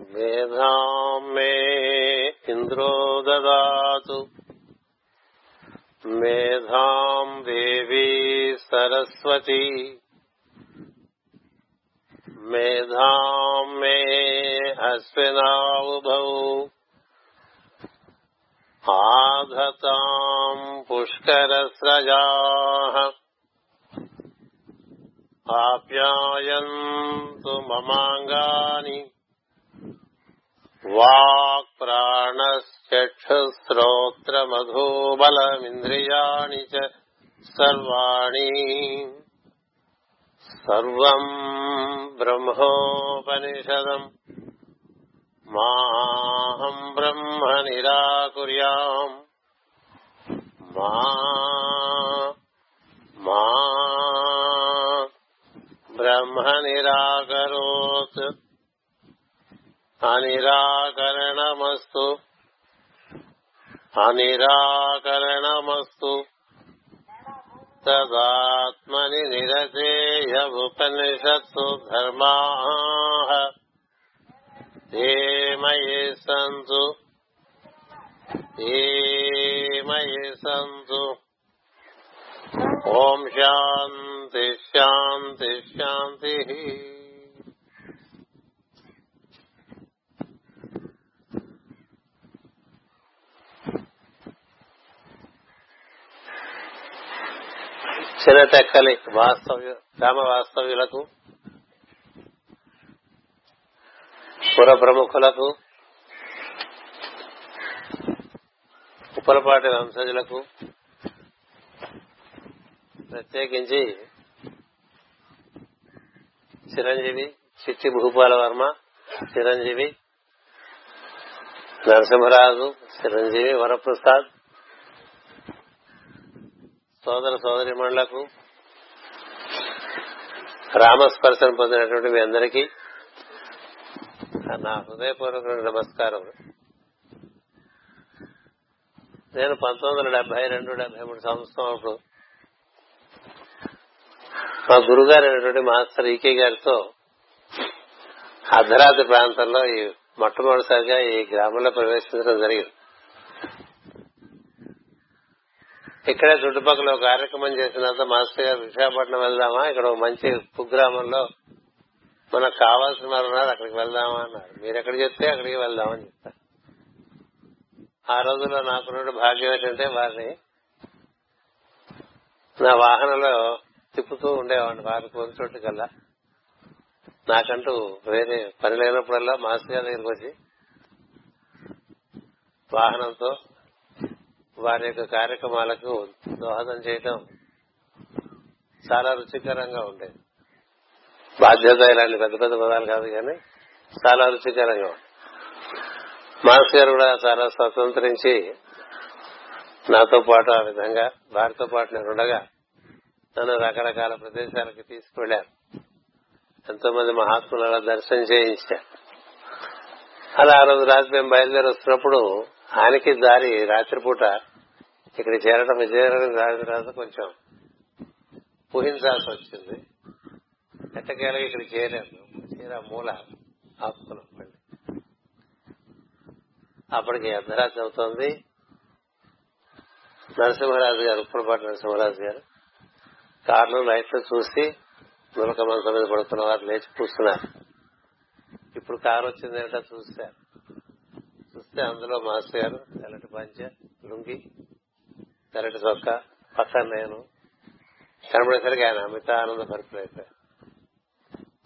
मेधाम् मे इन्द्रो ददातु मेधाम् देवी सरस्वती मेधाम् मे अश्विनावुभौ आधताम् पुष्करस्रजाः आप्यायन्तु ममाङ्गानि वाक्प्राणश्चक्षुश्रोत्रमधोबलमिन्द्रियाणि च सर्वाणि सर्वम् ब्रह्मोपनिषदम् माहम् ब्रह्म निराकुर्याम् मा मा ब्रह्म निराकरोत् अनिराकरणमस्तु। अनिराकरणमस्तु। तदात्मनि निरसेयमुपनिषत्सु धर्माः। ते मयि सन्तु। ते मयि सन्तु। ॐ शान्ति शान्तिः చిన్నటెక్కలి వాస్తవ్య గ్రామ వాస్తవ్యులకు పుర ప్రముఖులకు ఉప్పలపాటి వంశజులకు ప్రత్యేకించి చిరంజీవి చిట్టి భూపాల వర్మ చిరంజీవి నరసింహరాజు చిరంజీవి వరప్రసాద్ సోదర సోదరి మండలకు రామస్పర్శను పొందినటువంటి మీ అందరికీ నా హృదయపూర్వక నమస్కారం నేను పంతొమ్మిది వందల డెబ్బై రెండు డెబ్బై మూడు సంవత్సరం అప్పుడు మా గురుగారు అయినటువంటి మాస్టర్ ఈకే గారితో అర్ధరాత్రి ప్రాంతంలో ఈ మొట్టమొదటిసారిగా ఈ గ్రామంలో ప్రవేశించడం జరిగింది. ఇక్కడే చుట్టుపక్కల ఒక కార్యక్రమం చేసిన తర్వాత మాస్టర్ గారు విశాఖపట్నం వెళ్దామా? ఇక్కడ ఒక మంచి కుగ్రామంలో మనకు కావాల్సిన వారు ఉన్నారు అక్కడికి వెళ్దామా అన్నారు. మీరు ఎక్కడ చెప్తే అక్కడికి వెళ్దామని చెప్తారు ఆ రోజుల్లో నాకున్న భాగ్యం ఏంటంటే వారిని నా వాహనంలో తిప్పుతూ ఉండేవాడిని వారి కోరి చోటుకల్లా నాకంటూ వేరే పని లేనప్పుడల్లా మాస్టర్ గారి దగ్గరికి వచ్చి వాహనంతో వారి యొక్క కార్యక్రమాలకు దోహదం చేయటం చాలా రుచికరంగా ఉండేది. బాధ్యత ఇలాంటి పెద్ద పెద్ద పదాలు కాదు కానీ చాలా రుచికరంగా ఉంది మాస్ గారు కూడా చాలా స్వతంత్రించి నాతో పాటు ఆ విధంగా వారితో పాటు నేను ఉండగా నన్ను రకరకాల ప్రదేశాలకు తీసుకువెళ్ళారు ఎంతో మంది మహాత్ములు అలా దర్శనం చేయించారు. అలా ఆ రోజు రాత్రి మేము బయలుదేరి వస్తున్నప్పుడు ఆయనకి దారి రాత్రిపూట ఇక్కడ చేరడం విజయనగరం రాజు తర్వాత కొంచెం ఊహించాల్సి వచ్చింది ఎట్టకేలకి ఇక్కడ చేరాను. చేరా మూల ఆపుకున్నాం అప్పటికి అర్ధరాత్రి అవుతోంది. నరసింహరాజు గారు ఉప్పలపాటి నరసింహరాజు గారు కారులో లైట్లు చూసి నులక మంచం మీద పడుతున్న వారు లేచి కూర్చున్నారు. ఇప్పుడు కారు వచ్చింది ఏంటో చూశారు. చూస్తే అందులో మాస్టర్ గారు తెల్లటి పంచ లుంగి తెల్లటి చొక్క పక్కన నేను. కనబడేసరికి ఆయన అమిత ఆనంద పరిపులైపోయారు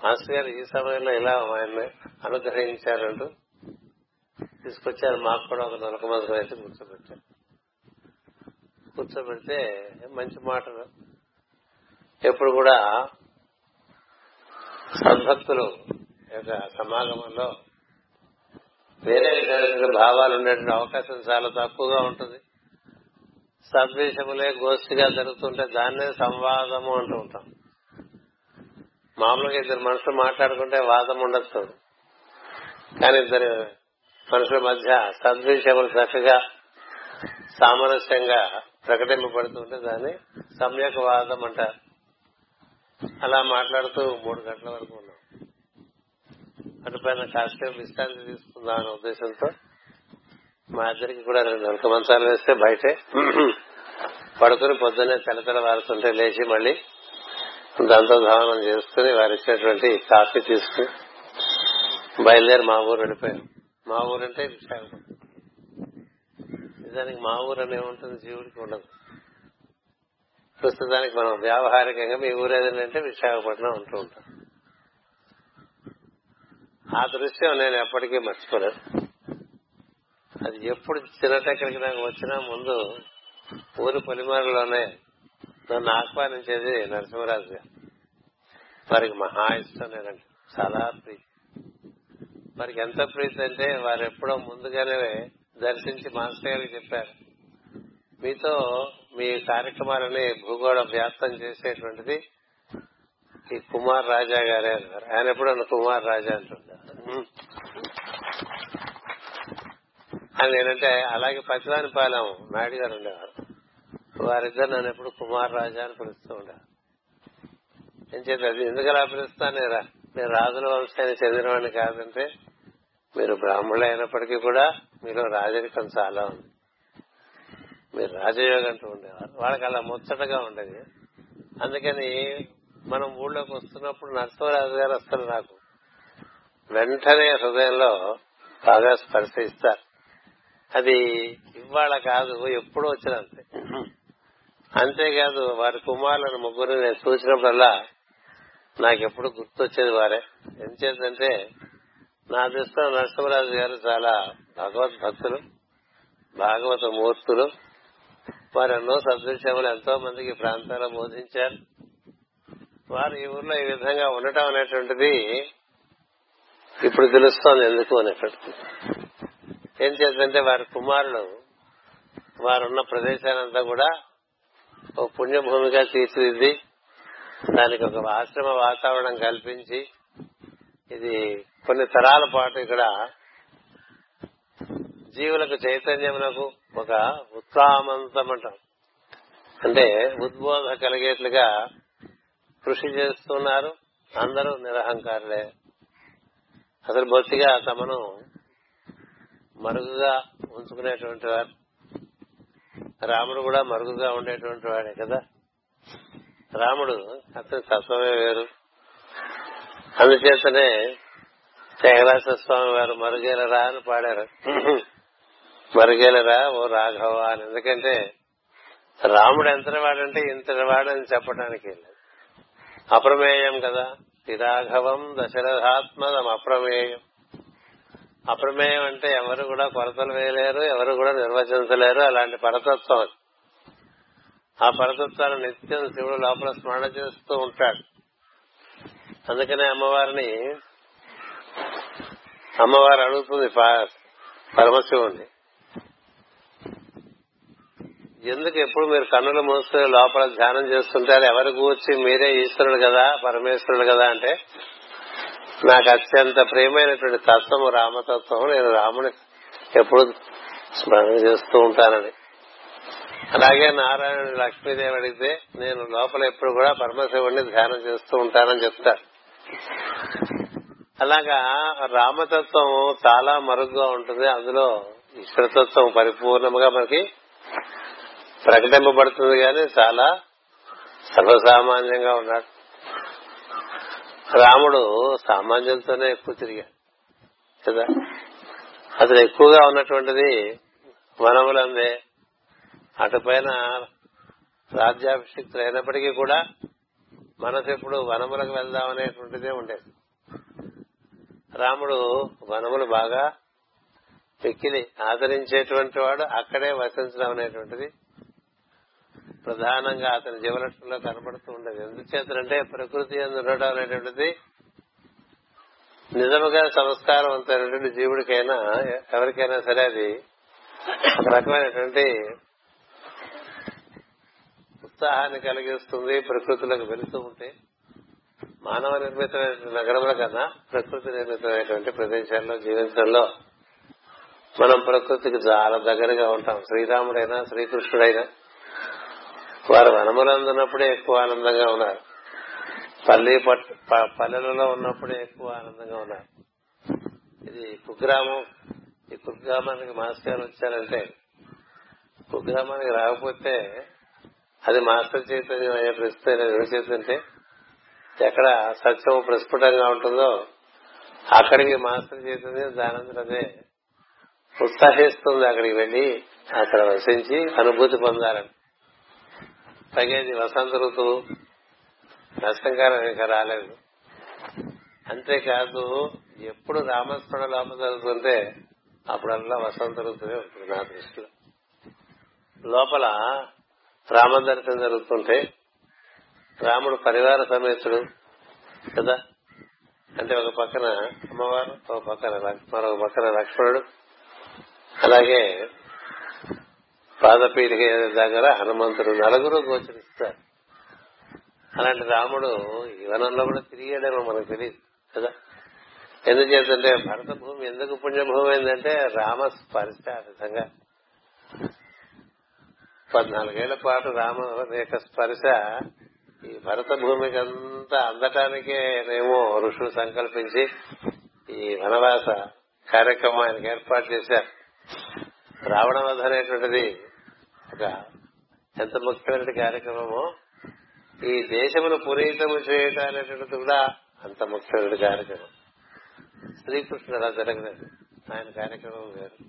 మాస్టర్ గారు ఈ సమయంలో ఇలా ఆయన్ని అనుగ్రహించారంటూ తీసుకొచ్చారు. మాకు కూడా ఒక నొలక మంత్రం అయితే కూర్చోబెట్టారు. కూర్చోబెడితే మంచి మాటలు ఎప్పుడు కూడా సద్భక్తులు యొక్క సమాగమంలో వేరే విధమైన భావాలు ఉండేటువంటి అవకాశం చాలా తక్కువగా ఉంటుంది. సద్వేషములే గోష్ఠిగా జరుగుతుంటే దాన్నే సంవాదము అంటూ ఉంటాం. మామూలుగా ఇద్దరు మనుషులు మాట్లాడుకుంటే వాదం ఉండొచ్చు కానీ ఇద్దరు మనుషుల మధ్య సద్విషయములు చక్కగా సామరస్యంగా ప్రకటింపబడుతుంటే దాన్ని సమ్యక్ వాదం అంటారు. అలా మాట్లాడుతూ మూడు గంటల వరకు ఉన్నాం. అటుపైన కాసేపు విశ్రాంతి తీసుకుందాం అనే ఉద్దేశంతో మా ఇద్దరికి కూడా రెండు నలక మంచాలు వేస్తే బయటే. పడుకుని పొద్దున్నే తెల్లతెల్ల వారుతుంటే లేచి మళ్ళీ దాంతో ధావనం చేసుకుని వారి ఇచ్చేటువంటి కాఫీ తీసుకుని బయలుదేరి మా ఊరు వెళ్ళిపోయాం. మా ఊరంటే విశాఖపట్నం నిజానికి మా ఊరు అని ఉంటుంది జీవుడికి ఉండదు. ప్రస్తుతానికి మనం వ్యావహారికంగా మీ ఊరు ఏదంటే విశాఖపట్నం ఉంటూ ఉంటాం. ఆ దృశ్యం నేను ఎప్పటికీ మర్చిపోలేదు. అది ఎప్పుడు చిన్నటెక్కడికి నాకు వచ్చినా ముందు ఊరి పొలిమేరలోనే నన్ను ఆహ్వానించేది నరసింహరాజు గారు. వారికి మహా ఇష్టం నేనంటే చాలా ప్రీతి. వారికి ఎంత ప్రీతి అంటే వారు ఎప్పుడో ముందుగానే దర్శించి మాస్టర్ గారికి చెప్పారు. మీతో మీ కార్యక్రమాలని భూగోళ వ్యాప్తం చేసేటువంటిది ఈ కుమార్ రాజా గారే అన్నారు. ఆయన ఎప్పుడు కుమార్ రాజా అంటుంటారు అని నేనంటే అలాగే పచ్చివానిపాలెం నాయుడు గారు ఉండేవారు. వారిద్దరు నన్ను ఎప్పుడు కుమార్ రాజా అని పిలుస్తూ ఉండేవారు. ఏం అది ఎందుకు అలా పిలుస్తాను? నేను రాజుల వంశానికి చెందినవాడిని కాదంటే మీరు బ్రాహ్మణులు అయినప్పటికీ కూడా మీలో రాజరికం చాలా ఉంది. మీరు రాజయోగం అంటూ ఉండేవారు. వాళ్ళకి అలా ముచ్చటగా ఉండేది. అందుకని మనం ఊళ్ళోకి వస్తున్నప్పుడు నరసింహరాజు గారు వస్తారు నాకు వెంటనే హృదయంలో బాగా స్పర్శిస్తారు అది ఇవాళ కాదు ఎప్పుడూ వచ్చినంతే అంతేకాదు వారి కుమారులను ముగ్గురు నేను చూసినప్పుడల్లా నాకెప్పుడు గుర్తొచ్చేది వారే. ఎంచేతంటే నా దృష్టిలో నరసింహరాజు గారు చాలా భగవద్భక్తులు భాగవత మూర్తులు వారు ఎన్నో సద్విషయములు ఎంతో మందికి ప్రాంతాల్లో బోధించారు. వారు ఈ ఊర్లో ఈ విధంగా ఉండటం అనేటువంటిది ఇప్పుడు తెలుస్తోంది ఎందుకు అనేటువంటిది. ఏం చేద్దంటే వారి కుమారులు వారున్న ప్రదేశానంతా కూడా ఒక పుణ్యభూమిగా తీర్చిదిద్ది దానికి ఒక ఆశ్రమ వాతావరణం కల్పించి ఇది కొన్ని తరాల పాటు ఇక్కడ జీవులకు చైతన్యమునకు ఒక ఉత్సాహమంతమంటాం అంటే ఉద్బోధ కలిగేట్లుగా కృషి చేస్తున్నారు అందరూ నిరహంకారులే. అసలు బొత్తిగా తమను మరుగుగా ఉంచుకునేటువంటి వారు. రాముడు కూడా మరుగుగా ఉండేటువంటి వాడే కదా. రాముడు అతని తత్వమే వేరు. అందుచేతనే త్యాగరాజ స్వామి వారు మరుగేలరా అని పాడారు. మరుగేలరా ఓ రాఘవ అని. ఎందుకంటే రాముడు ఎంతటి వాడంటే ఇంతటి వాడని చెప్పడానికి అప్రమేయం కదా. రాఘవం దశరథాత్మదం అప్రమేయం అప్రమేయం అంటే ఎవరు కూడా కొరతలు వేయలేరు ఎవరు కూడా నిర్వచించలేరు అలాంటి పరతత్వం ఆ పరతత్వాన్ని నిత్యం శివుడు లోపల స్మరణ చేస్తూ ఉంటాడు. అందుకనే అమ్మవారిని అమ్మవారు అడుగుతుంది పరమశివుణ్ణి. ఎందుకు ఎప్పుడు మీరు కన్నులు మూసుకుని లోపల ధ్యానం చేస్తుంటారు? ఎవరి కూర్చి మీరే ఈశ్వరుడు కదా పరమేశ్వరుడు కదా అంటే నాకు అత్యంత ప్రియమైనటువంటి తత్వము రామతత్వం నేను రాముని ఎప్పుడు స్మరణ చేస్తూ ఉంటానని. అలాగే నారాయణుడు లక్ష్మీదేవి అడిగితే నేను లోపల ఎప్పుడు కూడా పరమశివుడిని ధ్యానం చేస్తూ ఉంటానని చెప్తారు. అలాగా రామతత్వం చాలా మరుగ్గా ఉంటుంది. అందులో ఈశ్వరతత్వం పరిపూర్ణంగా మనకి ప్రకటింపబడుతుంది కానీ చాలా సర్వసామాన్యంగా ఉన్నాడు రాముడు సామాన్యులతోనే ఎక్కువ తిరిగాడు. కదా? అతను ఎక్కువగా ఉన్నటువంటిది వనములందే. అటుపైన రాజ్యాభిషిక్తులు అయినప్పటికీ కూడా మనసు ఎప్పుడు వనములకు వెళ్దామనేటువంటిదే ఉండేది. రాముడు వనములు బాగా పెక్కిలి ఆదరించేటువంటి వాడు అక్కడే వసించడం అనేటువంటిది ప్రధానంగా అతని జీవలక్షణంలో కనబడుతూ ఉండేది. ఎందుచేతంటే ప్రకృతి ఉండడం అనేటువంటిది నిజముగా సంస్కారం అంతైనటువంటి జీవుడికైనా ఎవరికైనా సరే అది ఒక రకమైనటువంటి ఉత్సాహాన్ని కలిగిస్తుంది ప్రకృతిలోకి వెళుతూ ఉంటే. మానవ నిర్మితమైన నగరముల కన్నా ప్రకృతి నిర్మితమైనటువంటి ప్రదేశాల్లో జీవించడంలో మనం ప్రకృతికి చాలా దగ్గరగా ఉంటాం. శ్రీరాముడైనా శ్రీకృష్ణుడైనా వారు వనములందున్నప్పుడే ఎక్కువ ఆనందంగా ఉన్నారు. పల్లి పల్లెలలో ఉన్నప్పుడే ఎక్కువ ఆనందంగా ఉన్నారు. ఇది కుగ్రామం ఈ కుగ్రామానికి మాస్టర్ గారు వచ్చారంటే కుగ్రామానికి రాకపోతే అది మాస్టర్ చైతన్యం అయ్యే ప్రస్తుతం ఎవరి ఎక్కడ సత్యం ప్రస్ఫుటంగా ఉంటుందో అక్కడికి మాస్టర్ చైతన్యం దానంతరం అదే ఉత్సాహిస్తుంది అక్కడికి వెళ్ళి అక్కడ వసించి అనుభూతి పొందాలని. పైగా ఇది వసంత ఋతువు. నష్టంకారం ఇంకా రాలేదు. అంతేకాదు ఎప్పుడు రామస్మరణ లోపల జరుగుతుంటే అప్పుడల్లా వసంత ఋతువే ఉంటుంది నా దృష్టిలో. లోపల రామదర్శనం జరుగుతుంటే రాముడు పరివార సమేతుడు కదా. అంటే ఒక పక్కన అమ్మవారు ఒక పక్కన మరొక పక్కన లక్ష్మణుడు. అలాగే పాదపీఠిక దగ్గర హనుమంతుడు నలుగురు గోచరిస్తారు. అలాంటి రాముడు ఈ కూడా తిరిగాడేమో మనకు తెలియదు కదా? ఎందుచేతంటే భరత భూమి ఎందుకు పుణ్యభూమి అయిందంటే రామ స్పర్శ ఆ విధంగా. పద్నాలుగేళ్ళ పాటు రామ యొక్క స్పర్శ ఈ భరత భూమికి అంతా అందటానికేమో ఋషులు సంకల్పించి ఈ వనవాస కార్యక్రమం ఏర్పాటు చేశారు. రావణ వధ అనేటువంటిది ఒక ఎంత ముఖ్యమైన కార్యక్రమమో. ఈ దేశమును పునీతము చేయటం అనేటువంటిది కూడా అంత ముఖ్యమైన కార్యక్రమం. శ్రీకృష్ణుడు అలా జరగలేదు. ఆయన కార్యక్రమం వేరు.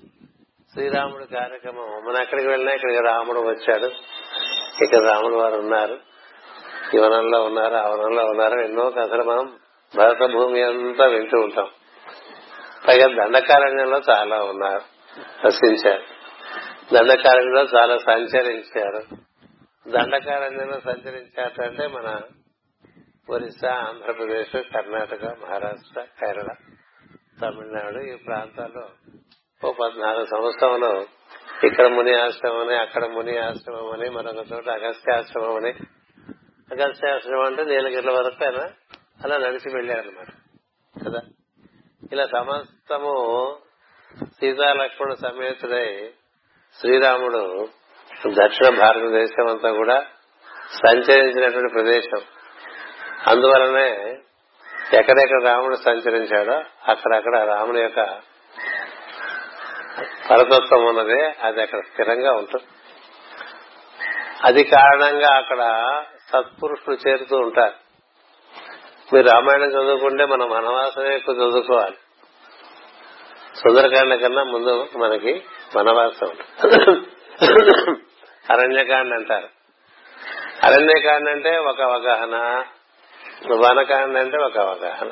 శ్రీరాముడు కార్యక్రమం మనం ఎక్కడికి వెళ్ళినా ఇక్కడికి రాముడు వచ్చాడు. ఇక్కడ రాముడు వారు ఉన్నారు. ఈ వనంలో ఉన్నారు ఆ వనంలో ఉన్నారు. ఎన్నో కథలు మనం భరత భూమి అంతా వింటూ ఉంటాం. పైగా దండకారణ్యంలో చాలా ఉన్నారు. వసించారు దండకారణ్యంలో చాలా సంచరించారు. దండకారణ్యంలో సంచరించారంటే మన ఒరిస్సా ఆంధ్రప్రదేశ్ కర్ణాటక మహారాష్ట్ర కేరళ తమిళనాడు ఈ ప్రాంతాల్లో ఓ పద్నాలుగు సంవత్సరంలో ఇక్కడ ముని ఆశ్రమం అని అక్కడ ముని ఆశ్రమం అని మరొక చోట అగస్త్యాశ్రమం అని అగస్త్యాశ్రమం అంటే నీలగిరిల వరకు అలా నడిచి వెళ్ళారనమాట కదా? ఇలా సమస్తము సీతాలక్ష్మణ సమేతుడై శ్రీరాముడు దక్షిణ భారతదేశం అంతా కూడా సంచరించినటువంటి ప్రదేశం. అందువలనే ఎక్కడెక్కడ రాముడు సంచరించాడో అక్కడక్కడ రాముడి యొక్క పరతత్వం ఉన్నదే అది అక్కడ స్థిరంగా ఉంటుంది. అది కారణంగా అక్కడ సత్పురుషులు చేరుతూ ఉంటారు. మీరు రామాయణం చదువుకుంటే మనం వనవాసమే ఎక్కువ చదువుకోవాలి. సుందరకాండ కన్నా ముందు మనకి వనవాసం. అరణ్యకాండ అంటారు. అరణ్యకాండ అంటే ఒక అవగాహన వనకాండ అంటే ఒక అవగాహన.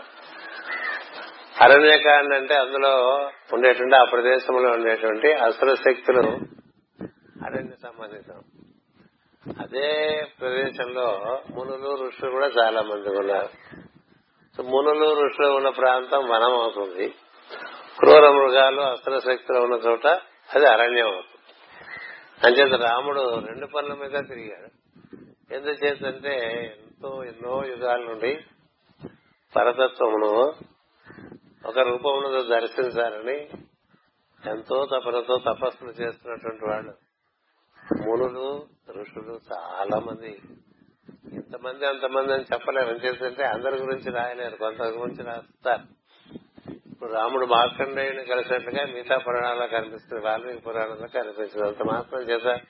అరణ్యకాండ అంటే అందులో ఉండేటువంటి ఆ ప్రదేశంలో ఉండేటువంటి అసుర శక్తులు అరణ్య సంబంధితం. అదే ప్రదేశంలో మునులు ఋషులు కూడా చాలా మంది ఉన్నారు మునులు ఋషులు ఉన్న ప్రాంతం వనం అవుతుంది క్రూర మృగాలు అస్త్ర శక్తులు ఉన్న చోట అది అరణ్యం అవుతుంది. అంచేత రాముడు రెండు పనుల మీద తిరిగాడు. ఎందుచేతంటే ఎంతో ఎన్నో యుగాల నుండి పరతత్వమును ఒక రూపమును దర్శించాలని ఎంతో తపనతో తపస్సులు చేస్తున్నటువంటి వాళ్ళు. మునులు ఋషులు చాలా మంది ఇంతమంది అంతమంది అని చెప్పలేము. ఏం చేస్తుంటే అందరి గురించి రాయలేరు. కొంత గురించి రాస్తారు. ఇప్పుడు రాముడు మార్కండేయుని కలిసినట్లుగా మిగతా పురాణాల్లో కనిపిస్తుంది. వాల్మీకి పురాణంలో కనిపిస్తుంది అంత మాత్రం చేత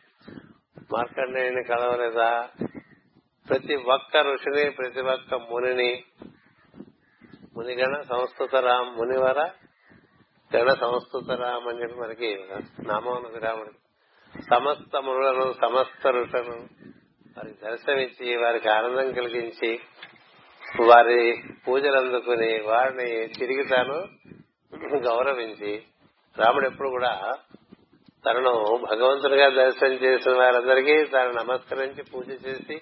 మార్కండేయుని కలవలేదా? ప్రతి ఒక్క ఋషిని ప్రతి ఒక్క మునిని మునిగణ సంస్కృత రామ్ మునివర గణ సంస్కృత రామ్ అని చెప్పి మనకి నామం ఉన్నది రాముడికి. సమస్త మునులను సమస్త ఋషులను వారికి దర్శనమిచ్చి వారికి ఆనందం కలిగించి వారి పూజలు అందుకుని వారిని తిరిగి తాను గౌరవించి రాముడు ఎప్పుడు కూడా తనను భగవంతుడిగా దర్శనం చేసిన వారందరికీ తాను నమస్కరించి పూజ చేసి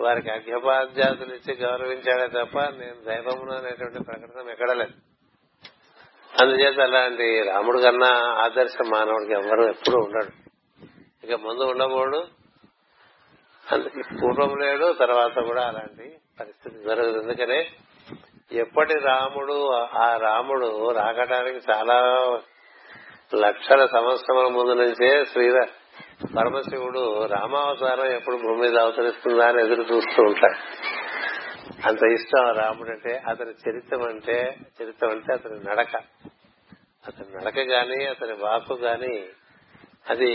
వారికి అర్ఘ్యపాద్యాతులు ఇచ్చి గౌరవించాడే తప్ప నేను దైవమును అనేటువంటి ప్రకటన ఎక్కడలేదు అందుచేత అలాంటి రాముడు కన్నా ఆదర్శ మానవుడికి ఎవరు ఎప్పుడూ ఉండడు. ఇక ముందు ఉండబోడు అందుకే పూర్వం లేడు తర్వాత కూడా అలాంటి పరిస్థితి జరగదు. ఎందుకనే ఎప్పటి రాముడు ఆ రాముడు రాకటానికి చాలా లక్షల సంవత్సరముల ముందు నుంచే శ్రీర పరమశివుడు రామావతారం ఎప్పుడు భూమి మీద అవతరిస్తుందా అని ఎదురు చూస్తూ ఉంటాడు. అంత ఇష్టం రాముడు అంటే అతని చరిత్రం అంటే చరిత్రం అంటే అతని నడక. అతని నడక గాని అతని వాకు గాని అది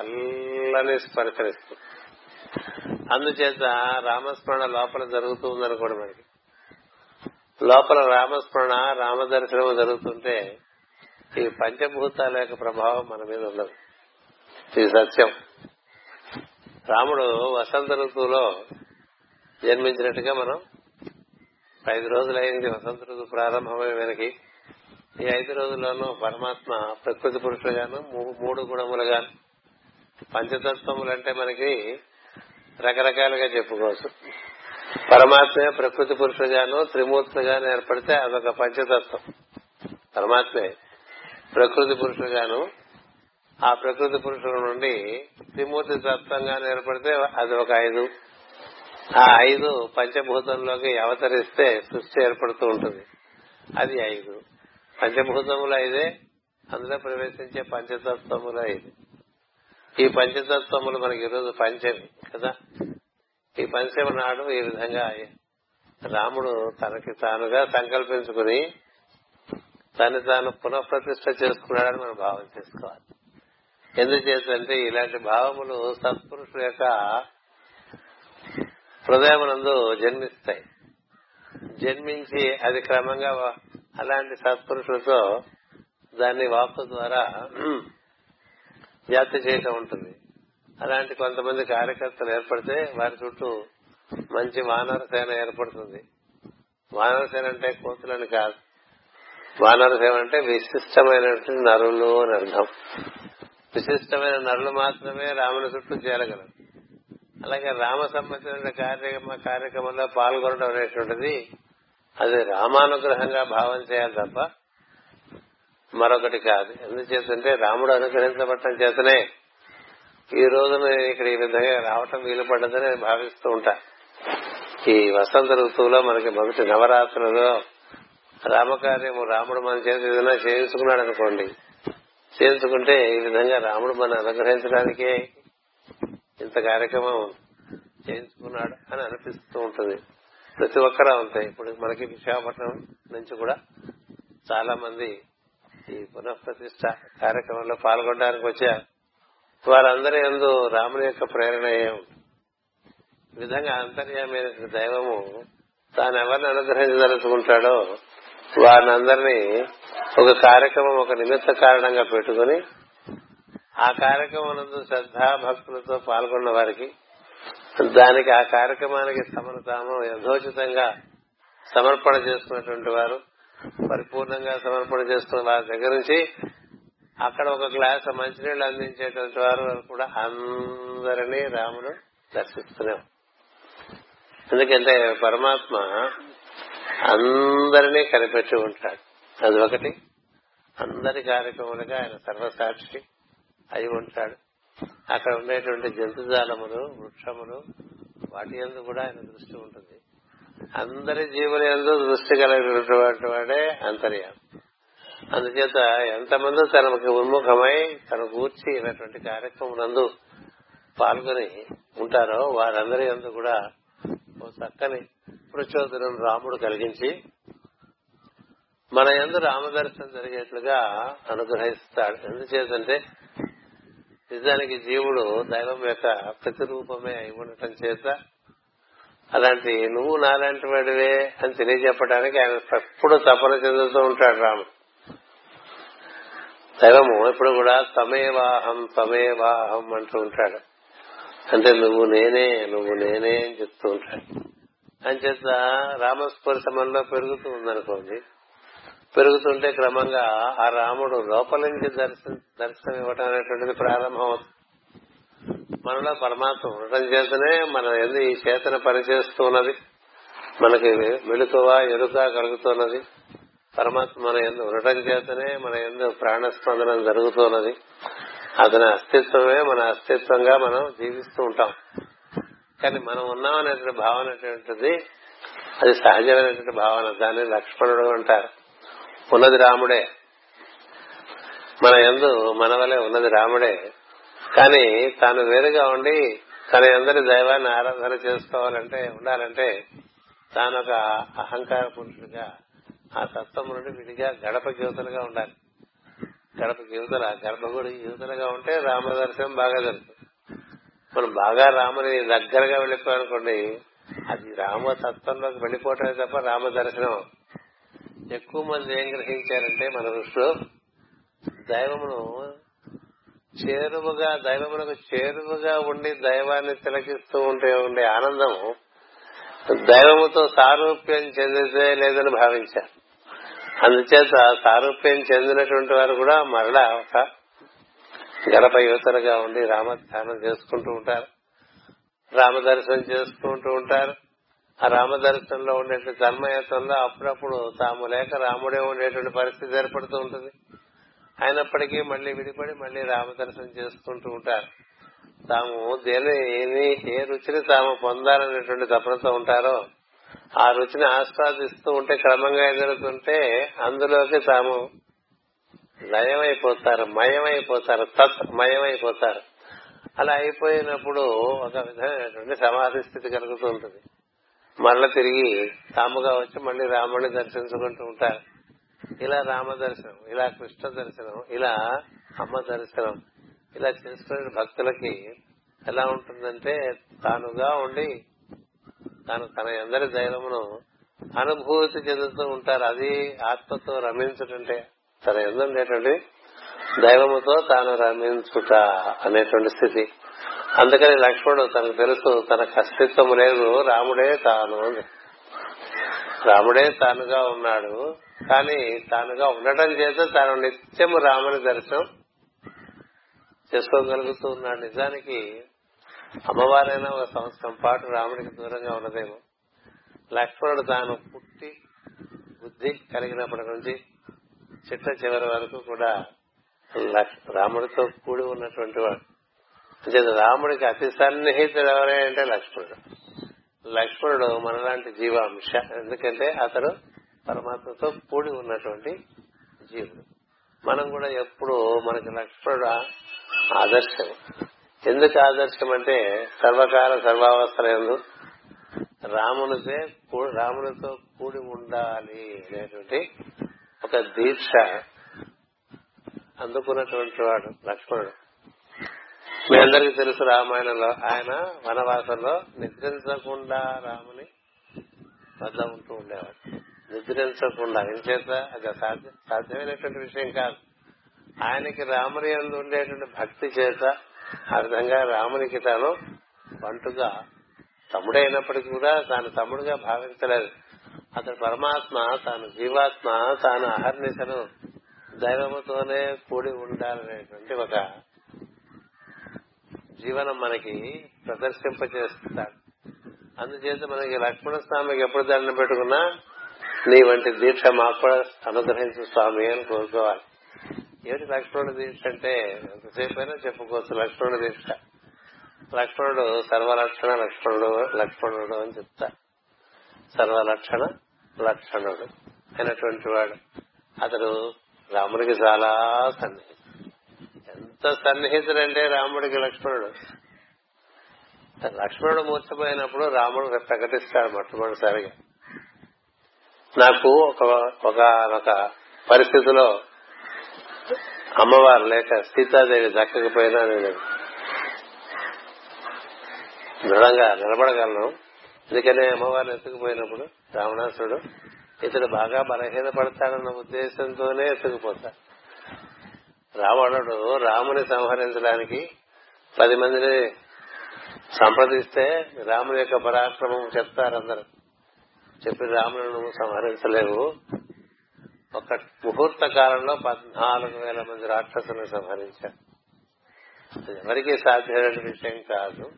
చల్లని స్పర్శనిస్తుంది అందుచేత రామస్మరణ లోపల జరుగుతూ ఉందనుకోండి మనకి. లోపల రామస్మరణ రామదర్శనం జరుగుతుంటే ఈ పంచభూతాల యొక్క ప్రభావం మన మీద ఉండదు. ఇది సత్యం. రాముడు వసంత ఋతువులో జన్మించినట్టుగా మనం ఐదు రోజులైంది వసంత ఋతువు ప్రారంభమై వెనక్కి ఈ ఐదు రోజుల్లోనూ పరమాత్మ ప్రకృతి పురుషులుగాను మూడు గుణములుగాను పంచతత్వములు అంటే మనకి రకరకాలుగా చెప్పుకోవచ్చు. పరమాత్మే ప్రకృతి పురుషుడుగాను త్రిమూర్తులుగాను ఏర్పడితే అదొక పంచతత్వం. పరమాత్మే ప్రకృతి పురుషులుగాను ఆ ప్రకృతి పురుషుల నుండి త్రిమూర్తి తత్వంగా ఏర్పడితే అది ఒక ఐదు. ఆ ఐదు పంచభూతంలోకి అవతరిస్తే సృష్టి ఏర్పడుతూ ఉంటుంది. అది ఐదు. పంచభూతములు ఐదే అందులో ప్రవేశించే పంచతత్వములు ఐదు. ఈ పంచతత్వములు మనకి ఈరోజు పంచమి కదా? ఈ పంచమి నాడు ఈ విధంగా రాముడు తనకి తానుగా సంకల్పించుకుని తను తాను పునఃప్రతిష్ట చేసుకున్నాడని మనం భావం చేసుకోవాలి. ఎందుచేతంటే ఇలాంటి భావములు సత్పురుషుల యొక్క హృదయమునందు జన్మిస్తాయి. జన్మించి అది క్రమంగా అలాంటి సత్పురుషులతో దాన్ని వాక్కు ద్వారా జాతి చేయటం ఉంటుంది. అలాంటి కొంతమంది కార్యకర్తలు ఏర్పడితే వారి చుట్టూ మంచి వానర సేన ఏర్పడుతుంది. వానర సేన అంటే కోతులని కాదు. వానర సేన అంటే విశిష్టమైనటువంటి నరులు అని అర్థం. విశిష్టమైన నరులు మాత్రమే రాముని చుట్టూ చేరగలరు. అలాగే రామ సంబంధించిన కార్యక్రమ కార్యక్రమంలో పాల్గొనడం అనేటువంటిది అది రామానుగ్రహంగా భావం చేయాలి తప్ప మరొకటి కాదు. ఎందుచేతంటే రాముడు అనుగ్రహించబడటం చేతనే ఈ రోజున ఇక్కడ ఈ విధంగా రావటం వీలు పడ్డదని భావిస్తూ ఉంటా. ఈ వసంత ఋతువులో మనకి మొదటి నవరాత్రులలో రామకార్యము రాముడు మన చేతి ఏదైనా చేయించుకున్నాడు అనుకోండి. చేయించుకుంటే ఈ విధంగా రాముడు మన అనుగ్రహించడానికే ఇంత కార్యక్రమం చేయించుకున్నాడు అని అనిపిస్తూ ఉంటుంది. ప్రతి ఒక్కరూ ఉంటాయి ఇప్పుడు మనకి విశాఖపట్నం నుంచి కూడా చాలా మంది ఈ పునఃప్రతిష్ట కార్యక్రమంలో పాల్గొనడానికి వచ్చారు వారందరి ఎందు రాముని యొక్క ప్రేరణ ఈ విధంగా అంతర్యామైన దైవము తాను ఎవరిని అనుగ్రహించదలుచుకుంటాడో వారిని అందరినీ ఒక కార్యక్రమం ఒక నిమిత్త కారణంగా పెట్టుకుని ఆ కార్యక్రమం శ్రద్ధా భక్తులతో పాల్గొన్న వారికి దానికి ఆ కార్యక్రమానికి తమను తాము యథోచితంగా సమర్పణ చేసుకున్నటువంటి వారు పరిపూర్ణంగా సమర్పణ చేస్తున్న వారి దగ్గర నుంచి అక్కడ ఒక గ్లాస్ మంచినీళ్ళు అందించేటువంటి వారు కూడా అందరినీ రాముడు దర్శిస్తున్నాం ఎందుకంటే పరమాత్మ అందరినీ కనిపెట్టి ఉంటాడు. అది ఒకటి. అందరి కార్యక్రమాలుగా ఆయన సర్వసాక్షి అయి ఉంటాడు. అక్కడ ఉండేటువంటి జంతుజాలములు వృక్షములు వాటి ఎందు కూడా ఆయన దృష్టి ఉంటుంది. అందరి జీవుల ఎందు దృష్టి కలిగినటువంటి వాడే అంతర్యామి. అందుచేత ఎంతమంది తనకు ఉన్ముఖమై తన కూర్చి ఇలాంటి కార్యక్రమం పాల్గొని ఉంటారో వారందరి అందు కూడా ఓ చక్కని ప్రచోదనం రాముడు కలిగించి మన ఎందు రామదర్శనం జరిగేట్లుగా అనుగ్రహిస్తాడు. ఎందుచేతంటే నిజానికి జీవుడు దైవం యొక్క ప్రతిరూపమే అయి ఉండటం చేత అలాంటి నువ్వు నాలాంటి వాడివే అని తెలియజెప్పడానికి ఆయన ఎప్పుడు తపన చెందుతూ ఉంటాడు రాముడు దైవము ఇప్పుడు కూడా తమేవాహం తమేవాహం అంటూ ఉంటాడు. అంటే నువ్వు నేనే నువ్వు నేనే అని చెప్తూ ఉంటాడు. అని రామస్పర్శ మనలో పెరుగుతూ ఉందనుకోండి పెరుగుతుంటే క్రమంగా ఆ రాముడు లోపల నుంచి దర్శనం దర్శనం ఇవ్వటం అనేటువంటిది ప్రారంభం అవుతుంది మనలో పరమాత్మ ఉండటం చేతనే మన ఎందు ఈ చేతన పనిచేస్తున్నది మనకి మెళుకువ ఎరుక కలుగుతున్నది పరమాత్మ మన ఎందు ఉండటం చేతనే మన ఎందు ప్రాణస్పందనం జరుగుతున్నది. అతని అస్తిత్వమే మన అస్తిత్వంగా మనం జీవిస్తూ ఉంటాం. కానీ మనం ఉన్నామనేటువంటి భావన అనేటువంటిది అది సహజమైనటువంటి భావన. దాన్ని లక్ష్మణుడు అంటారు. ఉన్నది రాముడే. మన ఎందు మన వలె ఉన్నది రాముడే. కానీ తాను వేరుగా ఉండి తన అందరి దైవాన్ని ఆరాధన చేసుకోవాలంటే ఉండాలంటే తాను ఒక అహంకార పురుషుడిగా ఆ తత్వం నుండి విడిగా గడప యువతలుగా ఉండాలి. గడప యువతల గర్భగుడి యువతలుగా ఉంటే రామదర్శనం బాగా జరుగుతుంది. మనం బాగా రాముని దగ్గరగా వెళ్ళిపోయానుకోండి అది రామ తత్వంలోకి వెళ్ళిపోవటమే తప్ప రామ దర్శనం. ఎక్కువ మంది ఏం గ్రహించారంటే మన ఋషులు దైవమును చేరువుగా దైవమునకు చేరువుగా ఉండి దైవాన్ని తిలకిస్తూ ఉంటే ఉండే ఆనందము దైవముతో సారూప్యం చెందితే లేదని భావించారు. అందుచేత సారూప్యం చెందినటువంటి వారు కూడా మరలా ఒక గడప యువతలుగా ఉండి రామధ్యానం చేసుకుంటూ ఉంటారు. రామదర్శనం చేసుకుంటూ ఉంటారు. ఆ రామదర్శనంలో ఉండేటువంటి తన్మయత్వంలో అప్పుడప్పుడు తాము లేక రాముడే ఉండేటువంటి పరిస్థితి ఏర్పడుతూ ఉంటుంది. అయినప్పటికీ మళ్ళీ విడిపడి మళ్ళీ రామదర్శనం చేసుకుంటూ ఉంటారు. తాము దేని ఏ రుచిని తాము పొందాలనేటువంటి తపనతో ఉంటారో ఆ రుచిని ఆస్వాదిస్తూ ఉంటే క్రమంగా ఎదురుతుంటే అందులోకి తాము లయమైపోతారు మయమైపోతారు తత్ మయమైపోతారు. అలా అయిపోయినప్పుడు ఒక విధమైనటువంటి సమాధి స్థితి కలుగుతూ ఉంటుంది. మరల తిరిగి తాముగా వచ్చి మళ్ళీ రాముడిని దర్శించుకుంటూ ఉంటారు. ఇలా రామ దర్శనం ఇలా కృష్ణ దర్శనం ఇలా అమ్మ దర్శనం ఇలా చేసుకునే భక్తులకి ఎలా ఉంటుందంటే తానుగా ఉండి తాను తన ఎందరి దైవమును అనుభూతి చెందుతూ ఉంటారు. అది ఆత్మతో రమించుటంటే తన ఎందుండేటువంటి దైవముతో తాను రమించుట అనేటువంటి స్థితి. అందుకని లక్ష్మణుడు తనకు తెలుసు తనకు అస్తిత్వం లేదు రాముడే తాను రాముడే తానుగా ఉన్నాడు. కానీ తానుగా ఉండటం చేత తాను నిత్యం రాముని దర్శనం చేసుకోగలుగుతూ ఉన్నాడు. నిజానికి అమ్మవారైనా ఒక సంవత్సరం పాటు రాముడికి దూరంగా ఉన్నదేమో. లక్ష్మణుడు తాను పుట్టి బుద్ధి కలిగినప్పటి నుంచి చిట్ట చివరి వరకు కూడా రాముడితో కూడి ఉన్నటువంటి వాడు. అంటే రాముడికి అతి సన్నిహితుడు ఎవరే అంటే లక్ష్మణుడు. లక్ష్మణుడు మనలాంటి జీవాంశ. ఎందుకంటే అతడు పరమాత్మతో కూడి ఉన్నటువంటి జీవుడు. మనం కూడా ఎప్పుడు మనకి లక్ష్మణుడు ఆదర్శం. ఎందుకు ఆదర్శం అంటే సర్వకాల సర్వావస్థల రామునితే రామునితో కూడి ఉండాలి అనేటువంటి ఒక దీక్ష అందుకున్నటువంటి వాడు లక్ష్మణుడు. మీ అందరికీ తెలుసు రామాయణంలో ఆయన వనవాసంలో నిద్రించకుండా రాముని వద్ద ఉంటూ ఉండేవాడు. నిద్రించకుండా ఇంచేత అది సాధ్యమైనటువంటి విషయం కాదు. ఆయనకి రాముని అందు ఉండేటువంటి భక్తి చేత ఆ విధంగా రామునికి తాను బంటుగా తమ్ముడైనప్పటికీ కూడా తాను తమ్ముడుగా భావించలేదు. అతడు పరమాత్మ తాను జీవాత్మ తాను అహర్నిశను దైవముతోనే కూడి ఉండాలనేటువంటి ఒక జీవనం మనకి ప్రదర్శింపచేస్తాడు అందుచేత మనకి లక్ష్మణ స్వామికి ఎప్పుడు దండం పెట్టుకున్నా నీ వంటి దీక్ష మాకు కూడా అనుగ్రహించు స్వామి అని కోరుకోవాలి. ఏమిటి లక్ష్మణుడు దీక్ష అంటే? ఎంతసేపు అయినా చెప్పుకోవచ్చు లక్ష్మణుడు దీక్ష. లక్ష్మణుడు సర్వలక్షణ లక్ష్మణుడు లక్ష్మణుడు అని చెప్తా సర్వలక్షణ లక్షణుడు అయినటువంటి వాడు. అతడు రాముడికి చాలా సన్నిహితుడు. ఎంత సన్నిహితుడంటే రాముడికి లక్ష్మణుడు. లక్ష్మణుడు మూర్చిపోయినప్పుడు రాముడు ప్రకటిస్తాడు మొట్టమొదటిసారిగా. నాకు ఒక ఒక పరిస్థితిలో అమ్మవారు లేక సీతాదేవి దక్కకపోయినా నేను దృఢంగా నిలబడగలను. అందుకనే అమ్మవారిని ఎత్తుకుపోయినప్పుడు రావణాసుడు ఇతడు బాగా బలహీన పడతాడన్న ఉద్దేశంతోనే ఎత్తుకుపోతాడు. రావణుడు రాముని సంహరించడానికి పది మందిని సంప్రదిస్తే రాముని యొక్క పరాక్రమం చెప్తారు అందరు. చెప్పి నువ్వు సంహరించలేవు. ఒక ముహూర్త కాలంలో పద్నాలుగు వేల మంది రాక్షసులను సంహరించారు. ఎవరికి సాధ్యమైన విషయం కాదు.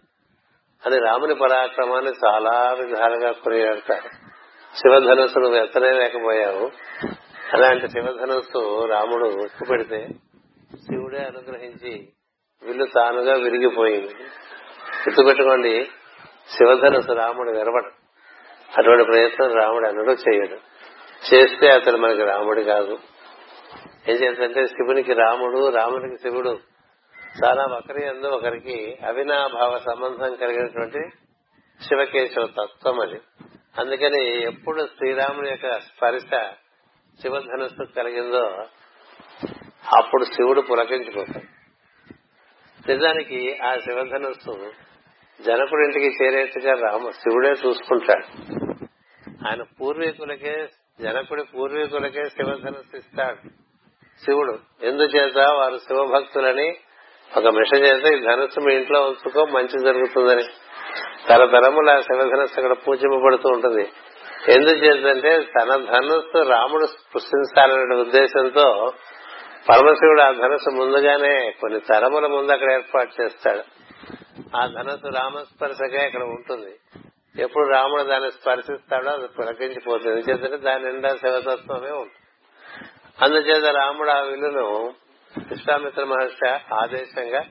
అని రాముని పరాక్రమాన్ని చాలా విధాలుగా కొనియాడతారు. శివధనుస్సును ఎత్తనే లేకపోయావు అలాంటి శివధనుస్సు రాముడు ఉక్కు పెడితే శివుడే అనుగ్రహించి విల్లు తానుగా విరిగిపోయింది గుర్తుపెట్టుకోండి శివధనుసు రాముడు విరవడు. అటువంటి ప్రయత్నం రాముడు అనడు చేయడు. చేస్తే అతడు మనకి రాముడు కాదు. ఏం చేద్దంటే శివునికి రాముడు రామునికి శివుడు చాలా ఒకరి ఎందు ఒకరికి అవినాభావ సంబంధం కలిగినటువంటి శివకేశవ తత్వం అది. అందుకని ఎప్పుడు శ్రీరాముని యొక్క స్పర్శ శివధనుస్సు కలిగిందో అప్పుడు శివుడు పులకించిపోతాడు. నిజానికి ఆ శివధనుస్సు జనకుడింటికి చేరేట్టుగా రామ శివుడే చూసుకుంటాడు. ఆయన పూర్వీకులకే జనకుడి పూర్వీకులకే శివధనస్సు ఇస్తాడు. శివుడు ఎందుచేత వారు శివభక్తులని ఒక మిష చేత ఈ ధనస్సు మీ ఇంట్లో ఉంచుకో మంచి జరుగుతుందని. తరతరముల శివధనస్సు అక్కడ పూజింపబడుతూ ఉంటుంది. ఎందుచేతంటే తన ధనస్సు రాముడు స్పృశించాలనే ఉద్దేశంతో పరమశివుడు ఆ ధనస్సు ముందుగానే కొన్ని తరముల ముందు అక్కడ ఏర్పాటు చేస్తాడు. ఆ ధనస్సు రామస్పర్శగా ఇక్కడ ఉంటుంది. ఎప్పుడు రాముడు దాన్ని స్పర్శిస్తాడో అది పులకించిపోతుంది ఎందుచేతంటే దాని నిండా శివతత్వమే ఉంటుంది అందుచేత రాముడు ఆ విల్లును విశ్వామిత్ర మహర్షి ఆదేశంగా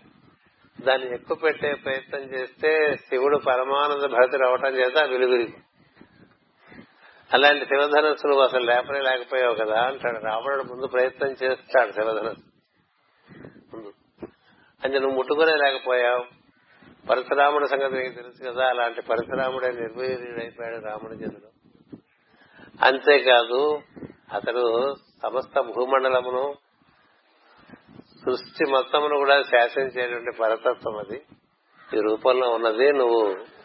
దాన్ని ఎక్కువ పెట్టే ప్రయత్నం చేస్తే శివుడు పరమానంద భరతుడు అవటం చేత ఆ విలుగురికి అలాంటి శివధనస్సు నువ్వు అసలు లేపనే లేకపోయావు కదా అంటాడు. రావణుడు ముందు ప్రయత్నం చేస్తాడు శివధనస్సు. ముందు. అంటే నువ్వు ముట్టుకునే లేకపోయావు. పరశురాముడి సంగతి నీకు తెలుసు కదా అలాంటి పరశురాముడే నిర్వీర్యుడైపోయాడు రాముడి చేతిలో. అంతేకాదు అతడు సమస్త భూమండలమును సృష్టి మొత్తమును కూడా శాసించేటువంటి పరతత్వం అది. ఈ రూపంలో ఉన్నది నువ్వు.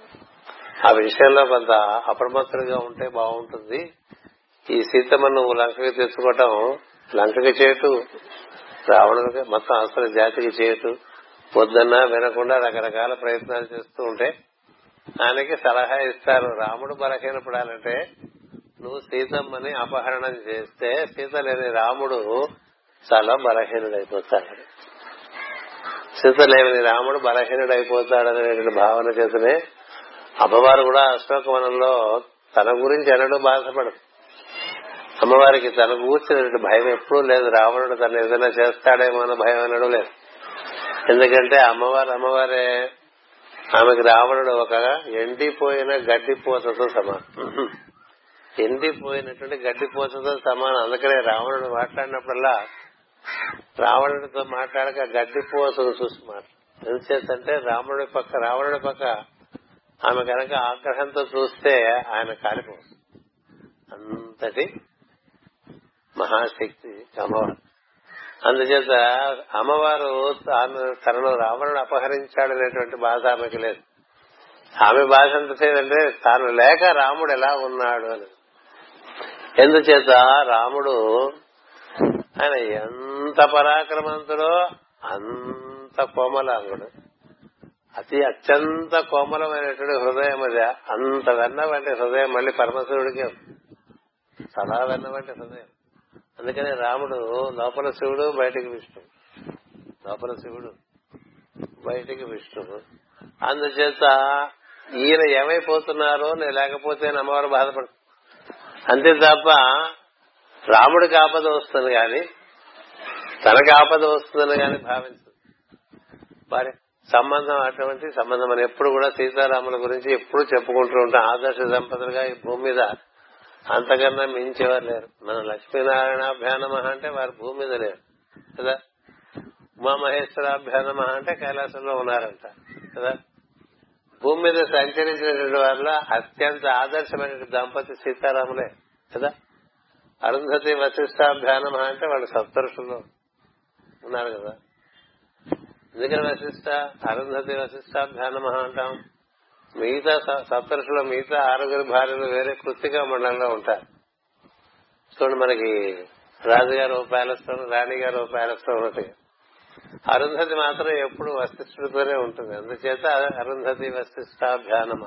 ఆ విషయంలో కొంత అప్రమత్తంగా ఉంటే బాగుంటుంది. ఈ సీతమ్మ నువ్వు లంకకి తెచ్చుకోవటం లంకకి చేటు రావణుడికి మొత్తం అసలు జాతికి చేయటు వద్దన్నా వినకుండా రకరకాల ప్రయత్నాలు చేస్తూ ఉంటే ఆయనకి సలహా ఇస్తారు. రాముడు బలహీనపడాలంటే నువ్వు సీతమ్మని అపహరణం చేస్తే సీత లేని రాముడు చాలా బలహీనుడైపోతాడు. సీత లేని రాముడు బలహీనుడైపోతాడనేటువంటి భావన చేతనే అమ్మవారు కూడా అశోకవనంలో తన గురించి ఎన్నడూ బాధపడదు అమ్మవారికి తన కూర్చున్నటువంటి భయం ఎప్పుడూ లేదు. రావణుడు తను ఏదైనా చేస్తాడేమో అన్న భయం అనడం లేదు. ఎందుకంటే అమ్మవారు అమ్మవారే ఆమెకి రావణుడు ఒక ఎండిపోయిన గడ్డిపోతతో సమానం. ఎండిపోయినటువంటి గడ్డిపోతతో సమానం. అందుకనే రావణుడు మాట్లాడినప్పుడల్లా రావణుడితో మాట్లాడక గడ్డిపోతను చూసి మాట ఎందుచేతంటే రాముడి పక్క రావణుడి పక్క ఆమె కనుక ఆగ్రహంతో చూస్తే ఆయన కాలిపో అంతటి మహాశక్తి అమ్మవారు అందుచేత అమ్మవారు తాను తనను రావణుడు అపహరించాడనేటువంటి బాధ ఆమెకి లేదు. ఆమె బాధ ఎంతసేదంటే తాను లేక రాముడు ఎలా ఉన్నాడు అని. ఎందుచేత రాముడు ఆయన ఎంత పరాక్రమంతుడో అంత కోమలాంగుడు. అతి అత్యంత కోమలమైనటువంటి హృదయం అది. అంత వెన్న వంటి హృదయం మళ్ళీ పరమశివుడికి. చాలా వెన్న వంటి హృదయం. అందుకని రాముడు లోపల శివుడు బయటికి విష్ణువు. లోపల శివుడు బయటికి విష్ణువు. అందుచేత ఈయన ఏమైపోతున్నారో నేను లేకపోతే అమ్మవారు బాధపడు అంతే తప్ప రాముడికి ఆపద వస్తుంది గాని తనకు ఆపద వస్తుందని కాని భావించదు. మరి సంబంధం అటువంటి సంబంధం అని ఎప్పుడు కూడా సీతారాముల గురించి ఎప్పుడు చెప్పుకుంటూ ఉంటాం ఆదర్శ దంపతులుగా ఈ భూమి మీద అంతకన్నా మించేవారు లేరు. మన లక్ష్మీనారాయణాభ్యానమ అంటే వారు భూమి మీద లేరు. కదా? ఉమామహేశ్వరాభ్యానమ అంటే కైలాసంలో ఉన్నారంట. కదా? భూమి మీద సంచరించినటువంటి వారిలో అత్యంత ఆదర్శమైన దంపతి సీతారాములే. కదా? అరుంధతి వశిష్టాభ్యానమ అంటే వాళ్ళు సప్తరుషుల్లో ఉన్నారు కదా? ఎందుకని వశిష్ట అరుంధతి వశిష్టాభ్యానమ అంటాం మిగతా సప్తరుషుల మిగతా ఆరుగురు భార్యలు వేరే కృత్తిగా మండలంలో ఉంటారు. చూడండి మనకి రాజుగారు ఓ ప్యాలెస్లో రాణిగారు ఓ ప్యాలెస్లో ఉన్నట్టు అరుంధతి మాత్రం ఎప్పుడు వశిష్ఠుడితోనే ఉంటుంది. అందుచేత అరుంధతి వశిష్టాభ్యానమ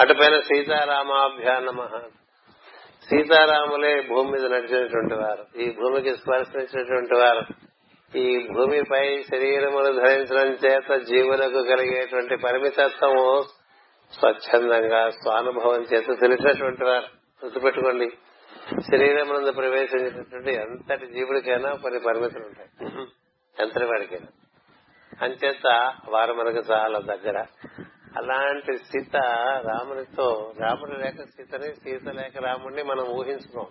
అటుపైన సీతారామాభ్యానమ సీతారాములే భూమి మీద నడిచినటువంటి వారు. ఈ భూమికి స్పర్శించినటువంటి వారు. ఈ భూమిపై శరీరమును ధరించడం చేత జీవులకు కలిగేటువంటి పరిమితత్వము స్వచ్ఛందంగా స్వానుభవం చేత తెలిసినటువంటి వారు. గుర్తుపెట్టుకోండి. శరీరం ప్రవేశించినటువంటి ఎంతటి జీవుడికైనా కొన్ని పరిమితులు ఉంటాయి. ఎంతటి వాడికైనా. అంచేత వారు మనకు చాలా దగ్గర. అలాంటి సీత రామునితో రాముడు లేక సీతని సీత లేక రాముడిని మనం ఊహించుకోం.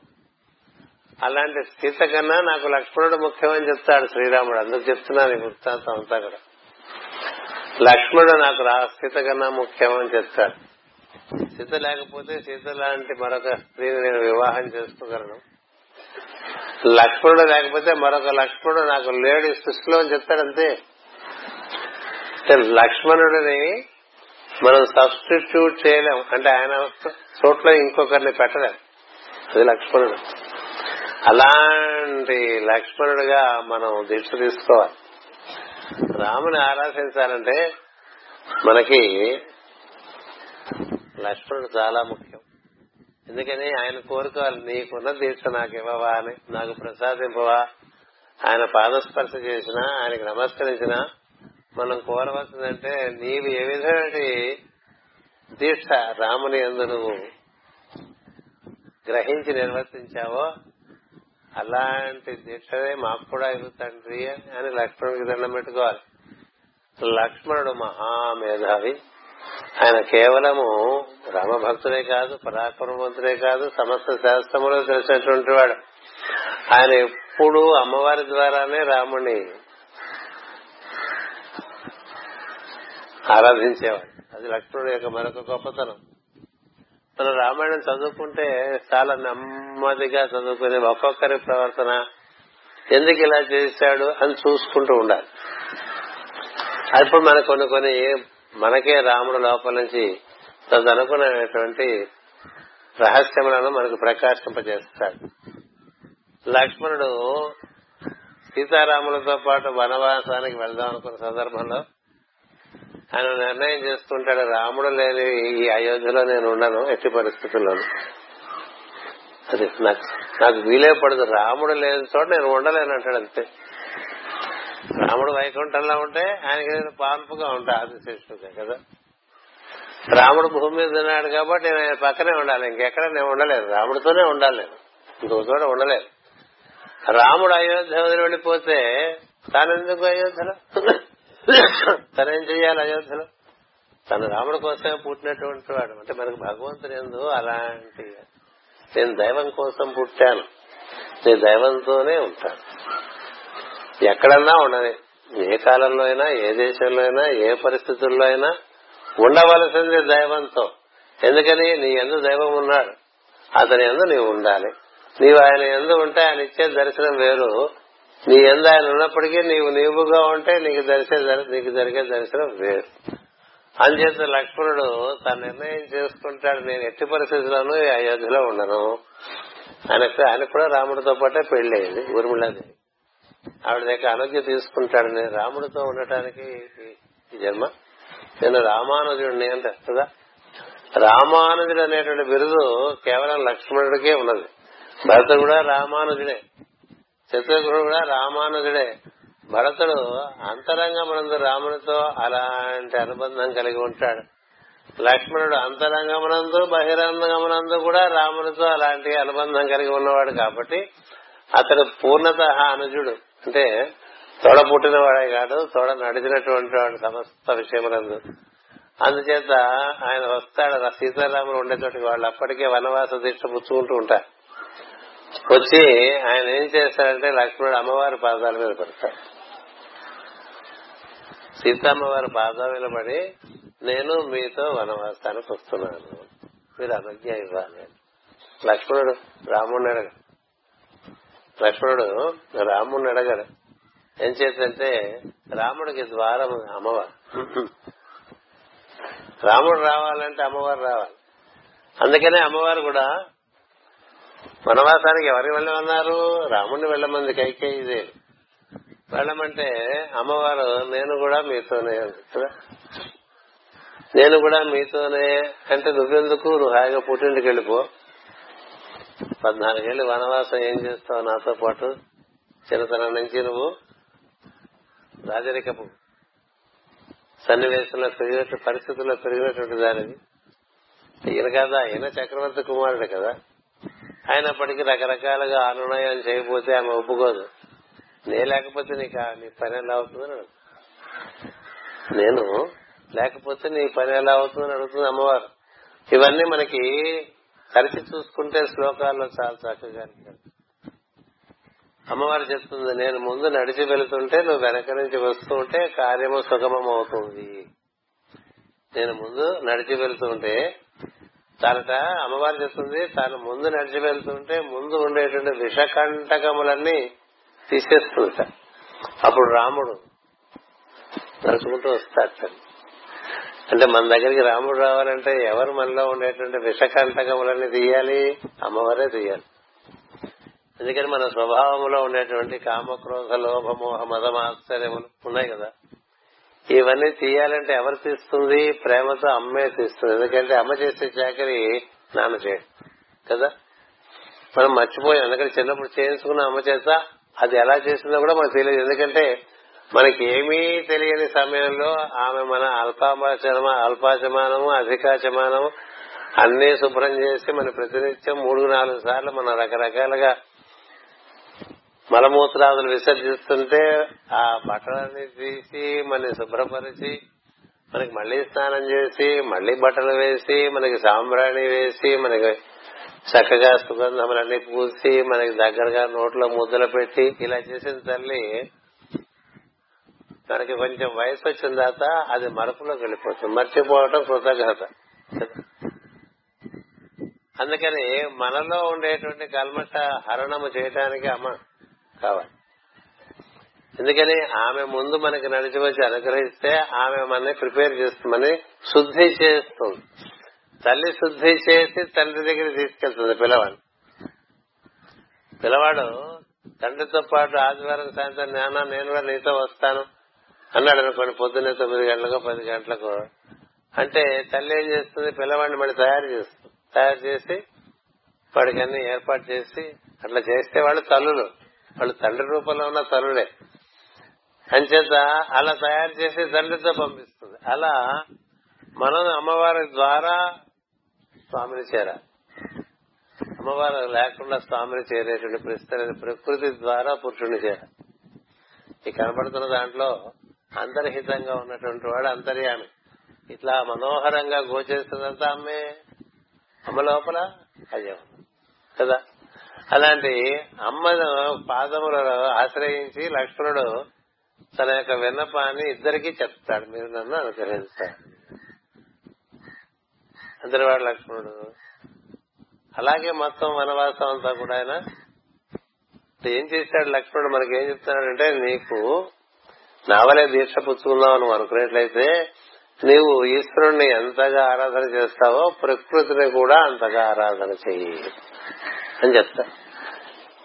అలాంటి సీత కన్నా నాకు లక్ష్మణుడు ముఖ్యమని చెప్తాడు శ్రీరాముడు. అందుకు చెప్తున్నాను ఈ వృత్తాంతం అంతా కూడా. లక్ష్మణుడు నాకు రా సీత కన్నా ముఖ్యమని చెప్తాడు. సీత లేకపోతే సీత లాంటి మరొక స్త్రీని నేను వివాహం చేసుకోగలను. లక్ష్మణుడు లేకపోతే మరొక లక్ష్మణుడు నాకు లేడు సృష్టిలో అని చెప్తాడంతే లక్ష్మణుడిని మనం సబ్స్టిట్యూట్ చేయలేం. అంటే ఆయన చోట్ల ఇంకొకరిని పెట్టలేం. అది లక్ష్మణుడు. అలాంటి లక్ష్మణుడిగా మనం దీక్ష తీసుకోవాలి. రాముని ఆరాధించాలంటే మనకి లక్ష్మణుడు చాలా ముఖ్యం. ఎందుకని ఆయన కోరుకోవాలి నీకున్న దీక్ష నాకు ఇవ్వవా అని నాకు ప్రసాదింపవా? ఆయన పాదస్పర్శ చేసినా ఆయనకి నమస్కరించినా మనం కోరవలసిందంటే నీవు ఏ విధమైన దీక్ష రాముని ఎందు నువ్వు గ్రహించి నిర్వర్తించావో అలాంటి దీక్షనే మాకు కూడా ఇవ్వు తండ్రి అని లక్ష్మణుడికి దండం పెట్టుకోవాలి. లక్ష్మణుడు మహామేధావి. ఆయన కేవలము రామభక్తుడే కాదు పరాక్రమవంతుడే కాదు సమస్త శాస్త్రములో తెలిసినటువంటి వాడు. ఆయన ఎప్పుడు అమ్మవారి ద్వారానే రాముని ఆరాధించేవాడు. అది లక్ష్మణుడు యొక్క మరొక గొప్పతనం. మనం రామాయణం చదువుకుంటే చాలా నెమ్మదిగా చదువుకుని ఒక్కొక్కరి ప్రవర్తన ఎందుకు ఇలా చేశాడు అని చూసుకుంటూ ఉండాలి. అప్పుడు మన కొన్ని కొన్ని మనకే రాముడు లోపల నుంచి తదనుకున్నటువంటి రహస్యములను మనకు ప్రకాశింపజేస్తాడు. లక్ష్మణుడు సీతారాములతో పాటు వనవాసానికి వెళ్దాం అనుకున్న సందర్భంలో ఆయన నిర్ణయం చేసుకుంటాడు. రాముడు లేని ఈ అయోధ్యలో నేను ఉండను ఎట్టి పరిస్థితుల్లో అది నాకు నాకు వీలే పడదు రాముడు లేని చోట నేను ఉండలేను అంటాడు అంతే. రాముడు వైకుంఠంలో ఉంటే ఆయనకి నేను పాల్పుగా ఉంటా ఆదిశేషుడుగా కదా. రాముడు భూమి మీద ఉన్నాడు కాబట్టి నేను ఆయన పక్కనే ఉండాలి. ఇంకెక్కడ నేను ఉండలేదు రాముడితోనే ఉండాలి నేను. చోట ఉండలేదు రాముడు అయోధ్య వదిలి వెళ్ళిపోతే తానెందుకు అయోధ్యలో? తనేం చెయ్యాలి అయోధ్యలో? తను రాముడి కోసమే పుట్టినటువంటి వాడు. అంటే మనకు భగవంతుడు ఎందు అలాంటి నేను దైవం కోసం పుట్టాను. నేను దైవంతోనే ఉంటాను. ఎక్కడన్నా ఉండని ఏ కాలంలో అయినా ఏ దేశంలో అయినా ఏ పరిస్థితుల్లో అయినా ఉండవలసింది దైవంతో. ఎందుకని? నీ ఎందు దైవం ఉన్నాడు. అతని ఎందు నీవు ఉండాలి. నీవు ఆయన ఎందు ఉంటే ఆయన ఇచ్చే దర్శనం వేరు. నీ ఎందు ఆయన ఉన్నప్పటికీ నీవు నీవుగా ఉంటే నీకు దర్శన నీకు జరిగే దర్శనం వేరు. అంచేత లక్ష్మణుడు తన నిర్ణయం చేసుకుంటాడు. నేను ఎట్టి పరిస్థితుల్లోనూ ఈ అయోధ్యలో ఉండను. ఆయనకు ఆయన కూడా రాముడితో పాటే పెళ్ళి ఊర్మిళాదేవి. ఆవిడ దగ్గర అనుజ్ఞ తీసుకుంటాడు. నేను రాముడితో ఉండటానికి ఈ జన్మ. నేను రామానుజుడిని అంటే కదా రామానుజుడు అనేటువంటి బిరుదు కేవలం లక్ష్మణుడికే ఉన్నది. భరత కూడా రామానుజుడే. శత్రుఘ్నుడు కూడా రామానుజుడే భరతుడు అంతరంగమునందు రామునితో అలాంటి అనుబంధం కలిగి ఉంటాడు. లక్ష్మణుడు అంతరంగమునందు బహిరంగమునందు కూడా రామునితో అలాంటి అనుబంధం కలిగి ఉన్నవాడు కాబట్టి అతడు పూర్ణత అనుజుడు. అంటే తోడ పుట్టినవాడే కాదు తోడ నడిచినటువంటి వాడు సమస్త విషయములందు. అందుచేత ఆయన వస్తాడు సీతారాములు ఉండేటువంటి వాళ్ళు అప్పటికే వనవాస దీక్ష పుచ్చుకుంటూ ఉంటారు. వచ్చి ఆయన ఏం చేస్తారంటే లక్ష్మణుడు అమ్మవారి పాదాల మీద పడతాడు. సీతమ్మవారి పాదాల మీద పడి నేను మీతో వనవాసానికి వస్తున్నాను. మీరు అనుజ్ఞ ఇవ్వాలి. లక్ష్మణుడు రాముడిని అడగ లక్ష్మణుడు రాముడిని అడగడు. ఏం చేతంటే రాముడికి ద్వారం అమ్మవారు. రాముడు రావాలంటే అమ్మవారు రావాలి. అందుకనే అమ్మవారు కూడా వనవాసానికి ఎవరికి వెళ్ళమన్నారు? రాముడిని వెళ్ళమంది కైకేయిదే వెళ్ళమంటే అమ్మవారు నేను కూడా మీతోనే కదా? నేను కూడా మీతోనే. అంటే నువ్వెందుకు? నువ్వు హాయిగా పుట్టింటికి వెళ్ళిపో. పద్నాలుగేళ్ళు వనవాసం ఏం చేస్తావు నాతో పాటు? చిన్నతనం నుంచి నువ్వు రాజరికపు సన్నివేశంలో పెరిగినట్టు పరిస్థితుల్లో పెరిగినటువంటి దానిది ఈయన కదా ఈయన చక్రవర్తి కుమారుడు కదా? అయినప్పటికీ రకరకాలుగా అనునయం చేయకపోతే ఆమె ఒప్పుకోదు. నే లేకపోతే నీకు నీ పని ఎలా అవుతుందని నేను లేకపోతే నీ పని ఎలా అవుతుందని అడుగుతుంది అమ్మవారు. ఇవన్నీ మనకి కలిసి చూసుకుంటే శ్లోకాల్లో చాలా చక్కగా అమ్మవారు చెప్తుంది నేను ముందు నడిచి వెళుతుంటే నువ్వు వెనక నుంచి వస్తూ ఉంటే కార్యము సుగమం అవుతుంది. నేను ముందు నడిచి వెళ్తుంటే తనట అమ్మవారు చెప్తుంది తాను ముందు నడిచి వెళ్తుంటే ముందు ఉండేటువంటి విషకంటకములన్నీ తీసేస్తుంట. అప్పుడు రాముడు నడుచుకుంటూ వస్తాడు అంటే మన దగ్గరికి రాముడు రావాలంటే ఎవరు మనలో ఉండేటువంటి విషకంటకములన్నీ తీయాలి? అమ్మవారే తీయాలి. ఎందుకని మన స్వభావంలో ఉండేటువంటి కామక్రోధ లోభమోహ మదమాశ్చర్యములు ఉన్నాయి కదా. ఇవన్నీ తీయాలంటే ఎవరు తీస్తుంది? ప్రేమతో అమ్మే తీస్తుంది. ఎందుకంటే అమ్మ చేసే చాకరి నాన్న చేయడు. కదా? మనం మర్చిపోయాం. ఎందుకంటే చిన్నప్పుడు చేయించుకున్న అమ్మ చేత అది ఎలా చేసిందో కూడా మనకు తెలియదు. ఎందుకంటే మనకి ఏమీ తెలియని సమయంలో ఆమె మన అల్పాచమ అల్పాచమానము అధికాచమానము అన్ని శుభ్రం చేసి మన ప్రతినిత్యం మూడు నాలుగు సార్లు మన రకరకాలుగా మలమూత్రాదులు విసర్జిస్తుంటే ఆ బట్టలన్నీ తీసి మన శుభ్రపరిచి మనకి మళ్ళీ స్నానం చేసి మళ్ళీ బట్టలు వేసి మనకి సాంబ్రాణి వేసి మనకి చక్కగా సుగంధములన్నీ పూసి మనకి దగ్గరగా నోట్లో ముద్దలు పెట్టి ఇలా చేసిన తల్లి మనకి కొంచెం వయసు వచ్చిన తర్వాత అది మరపులోకి వెళ్ళిపోతుంది. మర్చిపోవటం కృతజ్ఞత. అందుకని మనలో ఉండేటువంటి కల్మట హరణము చేయటానికి అమ్మ కావాలి. ఎందుకని? ఆమె ముందు మనకి నడిచి వచ్చి అనుగ్రహిస్తే ఆమె మనని ప్రిపేర్ చేస్తుందని శుద్ధి చేస్తుంది. తల్లి శుద్ధి చేసి తండ్రి దగ్గర తీసుకెళ్తుంది పిల్లవాడు. పిల్లవాడు తండ్రితో పాటు ఆదివారం సాయంత్రం నాన్న నేను కూడా నీతో వస్తాను అన్నాడు అనుకోండి పొద్దున్నే తొమ్మిది గంటలకు పది గంటలకు. అంటే తల్లి ఏం చేస్తుంది? పిల్లవాడిని మళ్ళీ తయారు చేస్తుంది. తయారు చేసి వాడికి అన్ని ఏర్పాటు చేసి అట్లా చేస్తే వాళ్ళు తల్లులు. వాళ్ళు తండ్రి రూపంలో ఉన్న తరులే అంచేత అలా తయారు చేసి తండ్రితో పంపిస్తుంది. అలా మనం అమ్మవారి ద్వారా స్వామిని చేర. అమ్మవారు లేకుండా స్వామిని చేరేటువంటి పరిస్థితి ప్రకృతి ద్వారా పురుషుని చేర. ఈ కనబడుతున్న దాంట్లో అంతర్హితంగా ఉన్నటువంటి వాడు అంతర్యామి. ఇట్లా మనోహరంగా గోచరిస్తుందంతా అమ్మే. అమ్మ లోపల అదే కదా? అలాంటి అమ్మ పాదములలో ఆశ్రయించి లక్ష్మణుడు తన యొక్క విన్నపాన్ని ఇద్దరికి చెప్తాడు. మీరు నన్ను అనుగ్రహిస్తారు. అందరివాడు లక్ష్మణుడు. అలాగే మొత్తం వనవాసం అంతా కూడా ఆయన ఏం చేశాడు లక్ష్మణుడు? మనకి ఏం చెప్తున్నాడంటే నీకు నావలే దీక్ష పుచ్చుకుందాం అని అనుకున్నట్లయితే నీవు ఈశ్వరుణ్ణి ఎంతగా ఆరాధన చేస్తావో ప్రకృతిని కూడా అంతగా ఆరాధన చెయ్యి. అని చెప్తా.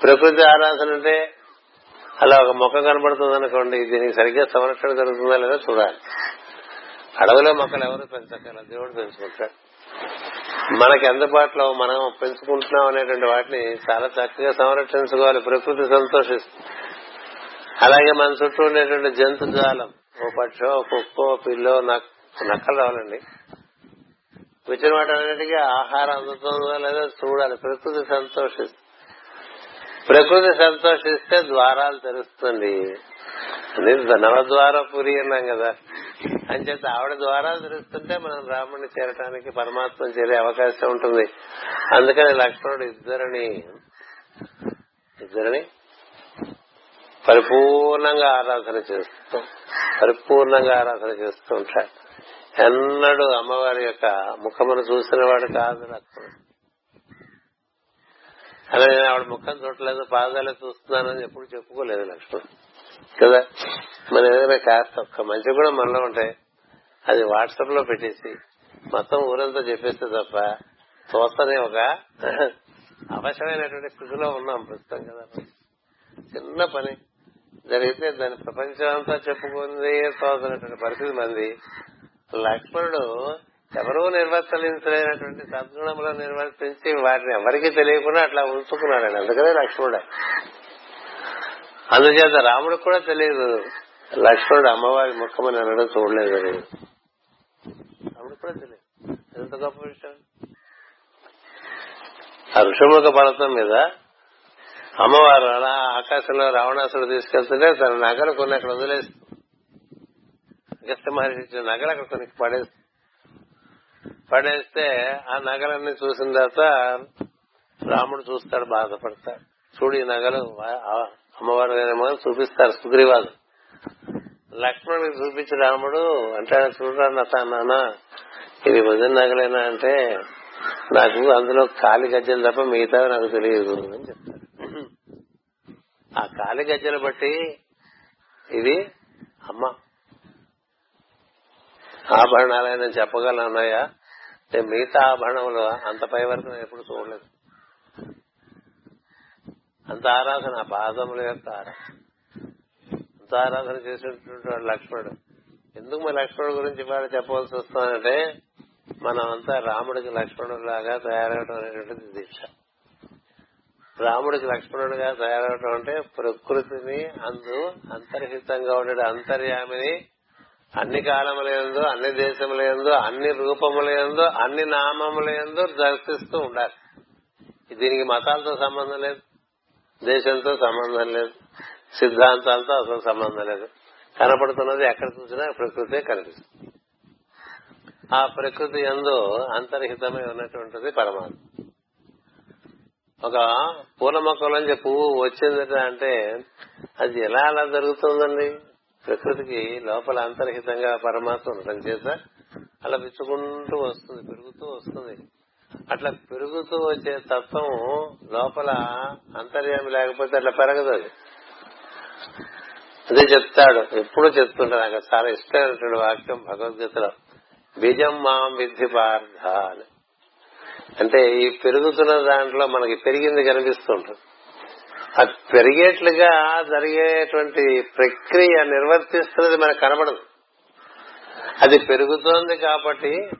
ప్రకృతి ఆరాధన అంటే అలా ఒక మొక్క కనబడుతుంది అనుకోండి దీనికి సరిగ్గా సంరక్షణ జరుగుతుందా లేదా చూడాలి. అడవిలో మొక్కలు ఎవరు పెంచగల దేవుడు పెంచుకుంటాడు. మనకి అందుబాటులో మనం పెంచుకుంటున్నాం అనేటువంటి వాటిని చాలా చక్కగా సంరక్షించుకోవాలి ప్రకృతి సంతోషిస్తుంది. అలాగే మన చుట్టూ ఉండేటువంటి జంతుజాలం ఓ పక్షో కుక్కో పిల్లో నక్కలు రావాలండి. వచ్చిన వాటన్నిటికీ ఆహారం అందుతుందో లేదో చూడాలి. ప్రకృతి సంతోషిస్తుంది ప్రకృతి సంతోషిస్తే ద్వారాలు తెరుస్తుంది. నవద్వార పురి అన్నాం కదా. అని చేత ఆవిడ ద్వారాలు తెరుస్తుంటే మనం రాముడిని చేరటానికి పరమాత్మ చేరే అవకాశం ఉంటుంది. అందుకని లక్ష్మణుడు ఇద్దరిని ఇద్దరిని పరిపూర్ణంగా ఆరాధన చేస్తూ పరిపూర్ణంగా ఆరాధన చేస్తూ ఉంటాడు. ఎన్నడు అమ్మవారి యొక్క ముఖమును చూసిన వాడు కాదు లక్ష్మణుడు అలా నేను ఆవిడ ముఖం చూడలేదు పాదాలు చూస్తున్నానని ఎప్పుడు చెప్పుకోలేదు లక్ష్మణ్ కదా? మన ఏదైనా కాస్త ఒక్క మంచి కూడా మనలో ఉంటాయి అది వాట్సాప్లో పెట్టేసి మొత్తం ఊరంతా చెప్పేస్తే తప్ప చూస్తనే ఒక అవసరమైనటువంటి స్థితిలో ఉన్నాం ప్రస్తుతం కదా. చిన్న పని జరిగితే దాని ప్రపంచం అంతా చెప్పుకుంది తోసినటువంటి పరిస్థితి మంది. లక్ష్మణుడు ఎవరూ నిర్వర్తించలేనటువంటి సద్గుణములను నిర్వర్తించి వాటిని ఎవరికి తెలియకుండా అట్లా ఉంచుకున్నాడు అందుకనే లక్ష్మణుడు. అందుచేత రాముడు కూడా తెలియదు లక్ష్మణుడు అమ్మవారి ముఖమని అనడం చూడలేదు రాముడు కూడా తెలియదు. ఎంత గొప్ప విషయం. ఆ ఋషముఖ పర్వతం మీద అమ్మవారు అలా ఆకాశంలో రావణాసుడు తీసుకెళ్తుంటే తన నగలు కొన్ని అక్కడ వదిలేసి అగస్త్య మహర్షి ఇచ్చిన నగలు అక్కడ కొన్ని పడేస్తుంది పడేస్తే ఆ నగలన్నీ చూసిన తర్వాత రాముడు చూస్తాడు బాధపడతాడు. చూడు ఈ నగలు అమ్మవారు ఏమో చూపిస్తారు సుగ్రీవాదు లక్ష్మణుడికి చూపించి రాముడు అంటే చూడరా నాన్న ఇది వదిన నగలేనా అంటే నాకు అందులో కాలి గజ్జలు తప్ప మిగతా నాకు తెలియదు అని చెప్తారు ఆ కాలి గజ్జలు బట్టి ఇది అమ్మ ఆభరణాలైన చెప్పగలను అన్నయ్య? నేను మిగతా ఆభరణములు అంత పై వరకు నేను ఎప్పుడు చూడలేదు. అంత ఆరాధన ఆ పాదముల యొక్క ఆరాధన అంత ఆరాధన చేసినటువంటి వాడు లక్ష్మణుడు. ఎందుకు మా లక్ష్మణుడు గురించి ఇవాళ చెప్పవలసి వస్తుందంటే మనం అంతా రాముడికి లక్ష్మణుడు లాగా తయారవడం అనేటువంటిది దీక్ష. రాముడికి లక్ష్మణుడిగా తయారవడం అంటే ప్రకృతిని అందు అంతర్హితంగా ఉండే అంతర్యామిని అన్ని కాలములందు అన్ని దేశములందు అన్ని రూపములందు అన్ని నామములందు దర్శిస్తూ ఉండాలి. దీనికి మతాలతో సంబంధం లేదు దేశంతో సంబంధం లేదు సిద్ధాంతాలతో అసలు సంబంధం లేదు. కనపడుతున్నది ఎక్కడ చూసినా ప్రకృతే కనిపిస్తుంది. ఆ ప్రకృతి ఎందు అంతర్హితమై ఉన్నటువంటిది పరమాత్మ. ఒక పూల మొక్కలోంచి పువ్వు వచ్చిందట అంటే అది ఎలా అలా జరుగుతుందండి? ప్రకృతికి లోపల అంతర్హితంగా పరమాత్మ ఉండటం చేత అలా విచ్చుకుంటూ వస్తుంది పెరుగుతూ వస్తుంది. అట్లా పెరుగుతూ వచ్చే తత్వం లోపల అంతర్యామి లేకపోతే అట్లా పెరగదు అది. అదే చెప్తాడు. ఎప్పుడు చెప్తుంటాడు. నాకు చాలా ఇష్టమైనటువంటి వాక్యం భగవద్గీతలో బీజం మాం విద్ధి పార్థ అని. అంటే ఈ పెరుగుతున్న దాంట్లో మనకి పెరిగింది కనిపిస్తుంటుంది. అది పెరిగేట్లుగా జరిగేటువంటి ప్రక్రియ నిర్వర్తిస్తున్నది మనకు కనబడదు. అది పెరుగుతోంది కాబట్టి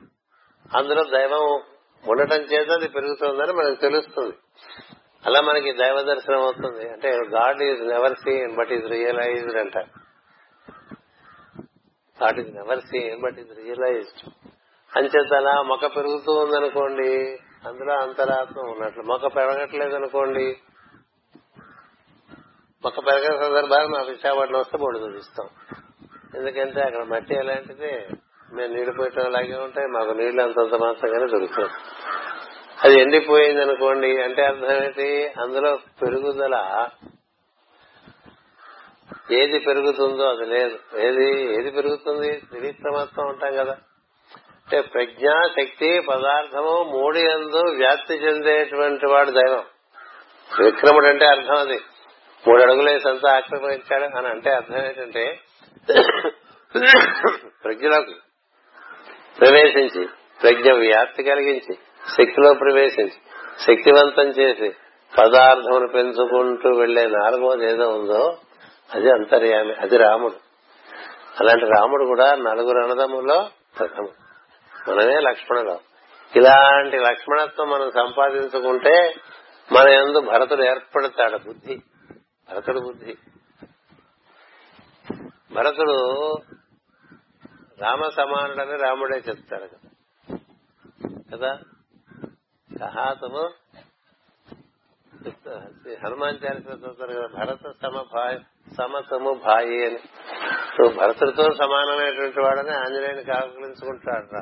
అందులో దైవం ఉండటం చేత అది పెరుగుతోందని మనకు తెలుస్తుంది. అలా మనకి దైవ దర్శనం అవుతుంది. అంటే God is never seen but is realized అంట. God is never seen but is realized. అంచేత అలా మొక్క పెరుగుతూ ఉందనుకోండి అందులో అంతరాత్మ ఉన్నట్లు. మొక్క పెరగట్లేదు అనుకోండి మొక్క పెరగని సందర్భాలు మా విశాఖపట్నం వస్తే బోర్డు చూపిస్తాం. ఎందుకంటే అక్కడ మట్టి ఎలాంటిది? మేము నీళ్ళు పోయటం అలాగే ఉంటాయి మాకు నీళ్ళు అంతంత మాత్రంగానే దొరుకుతాయి. అది ఎండిపోయింది అనుకోండి అంటే అర్థం ఏంటి? అందులో పెరుగుదల ఏది పెరుగుతుందో అది లేదు. ఏది ఏది పెరుగుతుంది? త్రివిక్రమత్వం ఉంటాం కదా. అంటే ప్రజ్ఞ శక్తి పదార్థము మూడు ఎందు వ్యాప్తి చెందేటువంటి వాడు దైవం. విక్రముడు అంటే అర్థం అది. మూడు అడుగులేసంతా ఆక్రమించాడు అని అంటే అర్థం ఏంటంటే ప్రజ్ఞలోకి ప్రవేశించి ప్రజ్ఞ వ్యాప్తి కలిగించి శక్తిలో ప్రవేశించి శక్తివంతం చేసి పదార్థమును పెంచుకుంటూ వెళ్ళే నాలుగోది ఏదో ఉందో అది అంతర్యామి అది రాముడు. అలాంటి రాముడు కూడా నలుగురు అన్నదమ్ములో ప్రథముడు మనమే లక్ష్మణులం. ఇలాంటి లక్ష్మణత్వం మనం సంపాదించుకుంటే మన ఎందు భరతుడు ఏర్పడతాడు బుద్ధి. భరతుడు బుద్ధి. భరతుడు రామ సమానుడని రాముడే చెప్తాడు కదా. కదా? కహాతము హనుమాన్ చారిత్ర చదువుతారు కదా భరత సమ భాయ్ సమతము భాయి అని. సో భరతుడితో సమానమైనటువంటి వాడని ఆంజనేయుని కాకలించుకుంటాడు రా.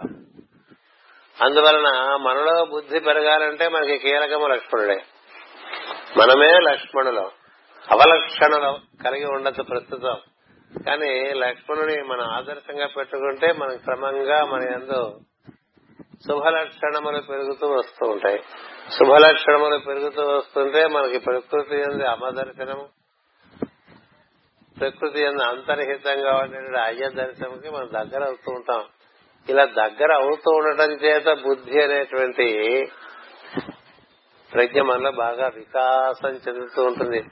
అందువలన మనలో బుద్ధి పెరగాలంటే మనకి కీలకము లక్ష్మణుడే. మనమే లక్ష్మణులం. అవలక్షణలు కలిగి ఉండదు ప్రస్తుతం. కానీ లక్ష్మణుని మనం ఆదర్శంగా పెట్టుకుంటే మనం క్రమంగా మన ఎందు శుభలక్షణములు పెరుగుతూ వస్తూ ఉంటాయి. శుభలక్షణములు పెరుగుతూ వస్తుంటే మనకి ప్రకృతి ఎందు అమదర్శనము ప్రకృతి ఎందు అంతర్హితంగా ఉండే అయ్య దర్శనంకి మనం దగ్గర అవుతూ ఉంటాం. ఇలా దగ్గర అవుతూ ఉండటం చేత బుద్ధి అనేటువంటి ప్రజ్ఞ మనలో బాగా వికాసం చెందుతూ ఉంటుంది.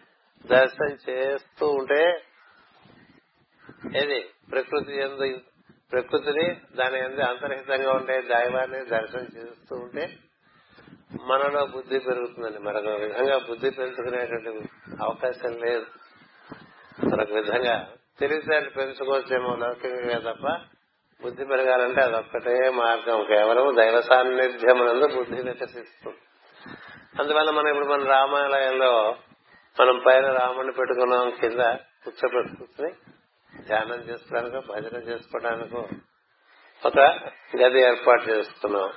దర్శనం చేస్తూ ఉంటే ఏది? ప్రకృతి ఎందు ప్రకృతిని దాని ఎందు అంతర్హితంగా ఉండే దైవాన్ని దర్శనం చేస్తూ ఉంటే మనలో బుద్ధి పెరుగుతుందండి. మరొక విధంగా బుద్ధి పెంచుకునేటువంటి అవకాశం లేదు. మరొక విధంగా తెలివితేటలు పెంచుకోవచ్చేమో లౌకికంగా తప్ప బుద్ధి పెరగాలంటే అదొక్కటే మార్గం. కేవలం దైవ సాన్నిధ్యమునందు బుద్ధి వికసిస్తుంది అందువల్ల మనం ఇప్పుడు మన రామాలయంలో మనం పైన రాముడిని పెట్టుకున్నాం కింద కూర్చోబెట్టుకుని ధ్యానం చేసుకోవడానికో భజన చేసుకోవడానికో ఒక గది ఏర్పాటు చేస్తున్నాం.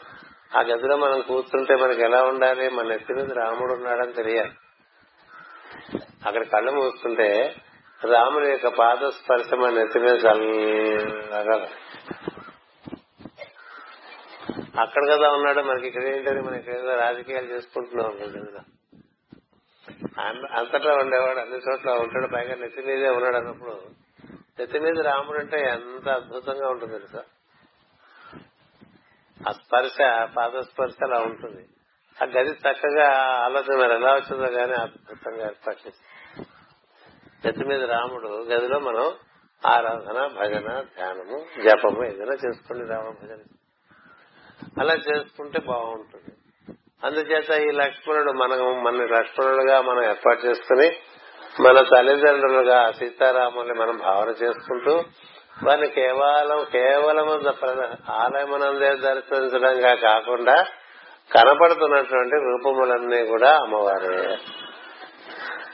ఆ గదిలో మనం కూర్చుంటే మనకి ఎలా ఉండాలి? మన ఎత్తి మీద రాముడు ఉన్నాడని తెలియాలి. అక్కడ కళ్ళు మూస్తుంటే రాముడి యొక్క పాద స్పర్శ మన ఎత్తినది మీద చల్లగా అక్కడ కదా ఉన్నాడు. మనకి ఇక్కడ ఏంటని మనం ఇక్కడ రాజకీయాలు చేసుకుంటున్నాం గదిలో అంతటా ఉండేవాడు అన్ని చోట్ల ఉంటాడు పైగా నెత్తి మీదే ఉన్నాడు అన్నప్పుడు. నెత్తి మీద రాముడు అంటే ఎంత అద్భుతంగా ఉంటుంది తెలుసా? ఆ స్పర్శ పాదస్పర్శ అలా ఉంటుంది. ఆ గది చక్కగా ఆలోచన మరి ఎలా వచ్చిందో కానీ అద్భుతంగా ఏర్పాటు చేసింది. నెత్తి మీద రాముడు గదిలో మనం ఆరాధన భజన ధ్యానము జపము ఏదైనా చేసుకోండి రామ భజన అలా చేసుకుంటే బాగుంటుంది. అందుచేత ఈ లక్ష్మణుడు మనం మన లక్ష్మణుడుగా మనం ఏర్పాటు చేసుకుని మన తల్లిదండ్రులుగా సీతారాముల్ని మనం భావన చేసుకుంటూ వారిని కేవలం కేవలం ఆలయమునందే దర్శించడంగా కాకుండా కనపడుతున్నటువంటి రూపములన్నీ కూడా అమ్మవారే.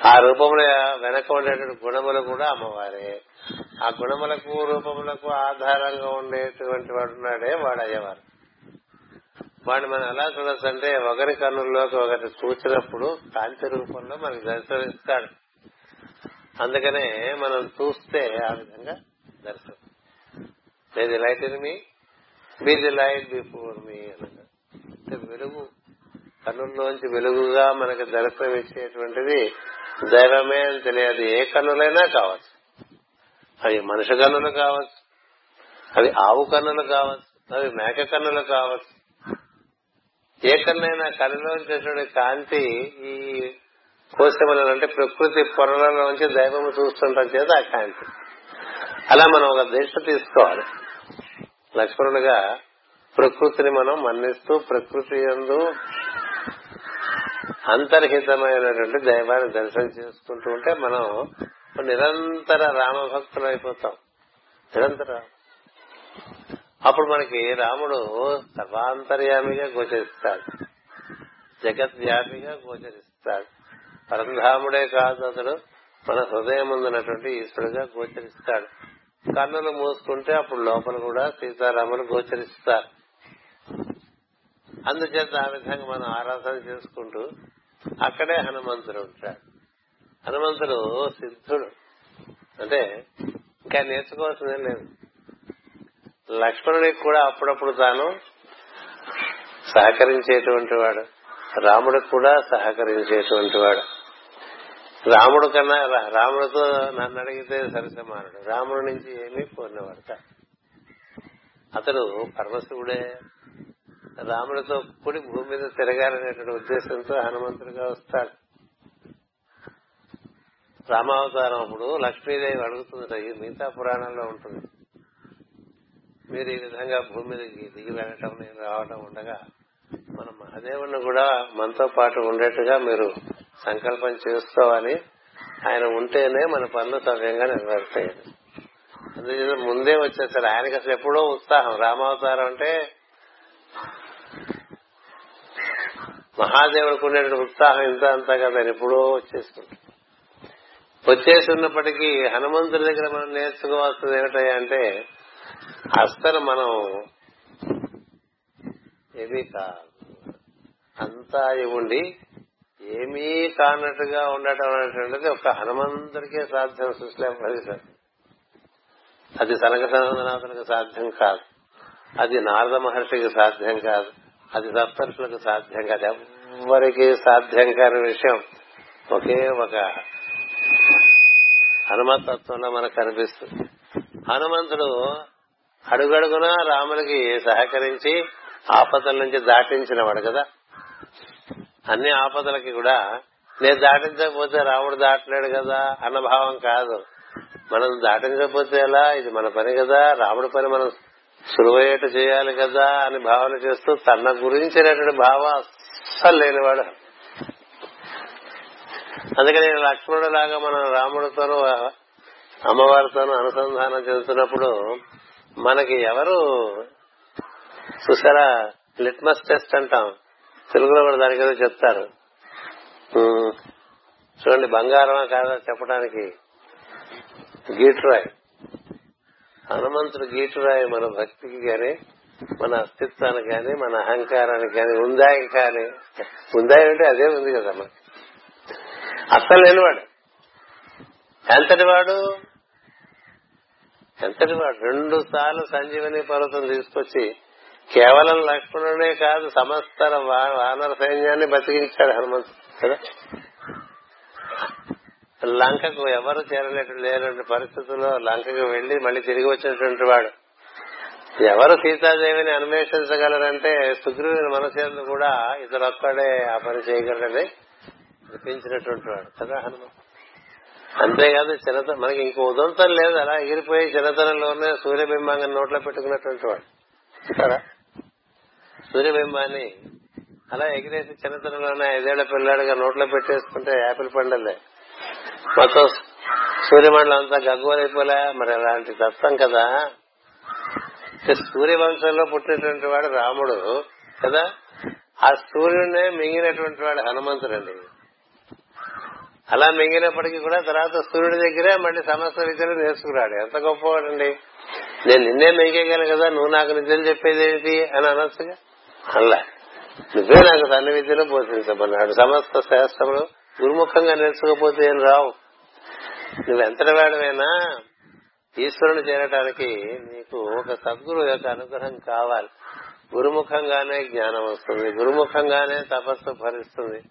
ఆ రూపముల వెనక ఉండేటువంటి గుణములు కూడా అమ్మవారే. ఆ గుణములకు రూపములకు ఆధారంగా ఉండేటువంటి వాడున్నాడే వాడు అయ్యేవారు వాడిని మనం ఎలా చూడొచ్చు అంటే ఒకరి కన్నుల్లోకి ఒకటి చూసినప్పుడు కాంతి రూపంలో మనకి దర్శనమిస్తాడు. అందుకనే మనం చూస్తే ఆ విధంగా దర్శనం. లేదు light in me be the light before me అనగా. వెలుగు కన్నుల్లోంచి వెలుగుగా మనకి దర్శనం ఇచ్చేటువంటిది దైవమే అని తెలియదు. ఏ కన్నులైనా కావచ్చు. అవి మనిషి కన్నులు కావచ్చు. అవి ఆవు కన్నులు కావచ్చు. అవి మేక కన్నులు కావచ్చు. ఏకమైన కళలో చేసిన కాంతి ఈ కోశములను అంటే ప్రకృతి పొరలలోంచి దైవము చూస్తుంటాం చేత ఆ కాంతి. అలా మనం ఒక దీక్ష తీసుకోవాలి. లక్ష్మణుడుగా ప్రకృతిని మనం మన్నిస్తూ ప్రకృతి ఎందు అంతర్హితమైనటువంటి దైవాన్ని దర్శనం చేసుకుంటూ ఉంటే మనం నిరంతర రామభక్తులు అయిపోతాం. నిరంతర అప్పుడు మనకి రాముడు సర్వాంతర్యామిగా గోచరిస్తాడు. జగద్వ్యాపిగా గోచరిస్తాడు. పరంధాముడే కాదు అతడు. మన హృదయం ఉన్నటువంటి ఈశ్వరుడుగా గోచరిస్తాడు. కన్నులు మూసుకుంటే అప్పుడు లోపల కూడా సీతారాములు గోచరిస్తారు. అందుచేత ఆ విధంగా మనం ఆరాధన చేసుకుంటూ అక్కడే హనుమంతుడు ఉంటాడు. హనుమంతుడు సిద్ధుడు. అంటే ఇంకా నేర్చుకోవాల్సిందే లేదు. లక్ష్మణుడికి కూడా అప్పుడప్పుడు తాను సహకరించేటువంటి వాడు. రాముడికి కూడా సహకరించేటువంటి వాడు. రాముడు కన్నా రాముడితో నన్ను అడిగితే సరిసమానుడు. రాముడి నుంచి ఏమీ కోరినవాడు అతడు పరమశివుడే. రాముడితో కూడి భూమి మీద తిరగాలనేటువంటి ఉద్దేశంతో హనుమంతుడిగా వస్తాడు. రామావతారం అప్పుడు లక్ష్మీదేవి అడుగుతుంది మిగతా పురాణంలో ఉంటుంది. మీరు ఈ విధంగా భూమి మీదకి దిగి వెళ్ళటం నేను రావటం ఉండగా మన మహాదేవుని కూడా మనతో పాటు ఉండేట్టుగా మీరు సంకల్పం చేసుకోవాలి ఆయన ఉంటేనే మన పనులు సవ్యంగా నెరవేరుతాయి అందుకే ముందే వచ్చేసారు ఆయనకి అసలు ఎప్పుడో ఉత్సాహం. రామావతారం అంటే మహాదేవుడికి ఉండేటువంటి ఉత్సాహం ఇంత అంతా కదా. ఎప్పుడో వచ్చేస్తుంది వచ్చేసి ఉన్నప్పటికీ హనుమంతుడి దగ్గర మనం నేర్చుకోవాల్సింది ఏమిటంటే అంటే అస్సలు మనం ఏమీ కాదు అంతా ఉండి ఏమీ కానట్టుగా ఉండటం అనేటువంటిది ఒక హనుమంతుడికే సాధ్యం సృష్టిలో సాధ్యం అది సనక సనందనాథునికి సాధ్యం కాదు. అది నారద మహర్షికి సాధ్యం కాదు. అది సప్తర్షులకు సాధ్యం కాదు. ఎవ్వరికి సాధ్యం కాని విషయం. ఒకే ఒక హనుమతత్వంలో మనకు కనిపిస్తుంది. హనుమంతుడు అడుగడుగున రాములకి సహకరించి ఆపదల నుంచి దాటించిన వాడు కదా. అన్ని ఆపదలకి కూడా నేను దాటించకపోతే రాముడు దాటలేడు కదా అన్న భావం కాదు. మనం దాటించకపోతే ఎలా? ఇది మన పని కదా. రాముడి పని మనం సులువయ్యేట చేయాలి కదా అని భావన చేస్తూ తన గురించినటువంటి భావం అస్సలు లేనివాడు. అందుకని లక్ష్మణుడు లాగా మనం రాముడితోనూ అమ్మవారితోనూ అనుసంధానం చెందుతున్నప్పుడు మనకి ఎవరు చూసారా లిట్మస్ టెస్ట్ అంటాం. తెలుగులో కూడా దానికి ఏదో చెప్తారు. చూడండి బంగారమా కాదా చెప్పడానికి? గీటురాయ్. హనుమంతుడు గీటురాయ్ మన భక్తికి గాని మన అస్తిత్వానికి గాని మన అహంకారానికి గాని ఉందా కాని అని ఉందా అంటే అదే ఉంది కదా మనకి అస్సలు లేనివాడు. ఎంతటి వాడు? ఎంతటి వాడు రెండు సార్లు సంజీవని పర్వతం తీసుకొచ్చి కేవలం లక్ష్మణుడే కాదు సమస్త వానర సైన్యాన్ని బతికించాడు హనుమంతుడు. కదా? లంకకు ఎవరు చేరలేటు లేనటువంటి పరిస్థితుల్లో లంకకు వెళ్ళి మళ్ళీ తిరిగి వచ్చినటువంటి వాడు. ఎవరు సీతాదేవిని అన్వేషించగలరంటే సుగ్రీవుని మనసేందు కూడా ఇతడు ఒక్కడే ఆ పని చేయగలడని అనిపించినటువంటి వాడు. కదా హనుమ అంతేకాదు చిన్నత మనకి ఇంకో ఉదంతం లేదు అలా ఎగిరిపోయి చిన్నతనంలోనే సూర్యబింబాన్ని నోట్లో పెట్టుకున్నటువంటి వాడు. కదా సూర్యబింబాన్ని అలా ఎగిరేసి చిన్నతనంలోనే ఐదేళ్ళ పిల్లాడిగా నోట్లో పెట్టేసుకుంటే యాపిల్ పండలే. మొత్తం సూర్యమండలం అంతా గగ్గోలైపోలే. మరి అలాంటి తత్వం కదా. సూర్యవంశంలో పుట్టినటువంటి వాడు రాముడు కదా. ఆ సూర్యుడినే మింగినటువంటి వాడు హనుమంతుడండి. అలా మింగినప్పటికీ కూడా తర్వాత సూర్యుడి దగ్గరే మళ్ళీ సమస్త విద్యలు నేర్చుకున్నాడు. ఎంత గొప్పవాడండి. నేను నిన్నే మింగేయగలను కదా నువ్వు నాకు నిద్యలు చెప్పేది ఏంటి అని అనొచ్చుగా? అలా. నువ్వే నాకు సన్ని విద్యలో బోధించమన్నాడు. సమస్త శాస్త్రములు గురుముఖంగా నేర్చుకోకపోతే ఏం రావు? నువ్వెంతటి వాడమైనా ఈశ్వరుని చేరటానికి నీకు ఒక సద్గురు యొక్క అనుగ్రహం కావాలి. గురుముఖంగానే జ్ఞానం వస్తుంది. గురుముఖంగానే తపస్సు ఫలిస్తుంది.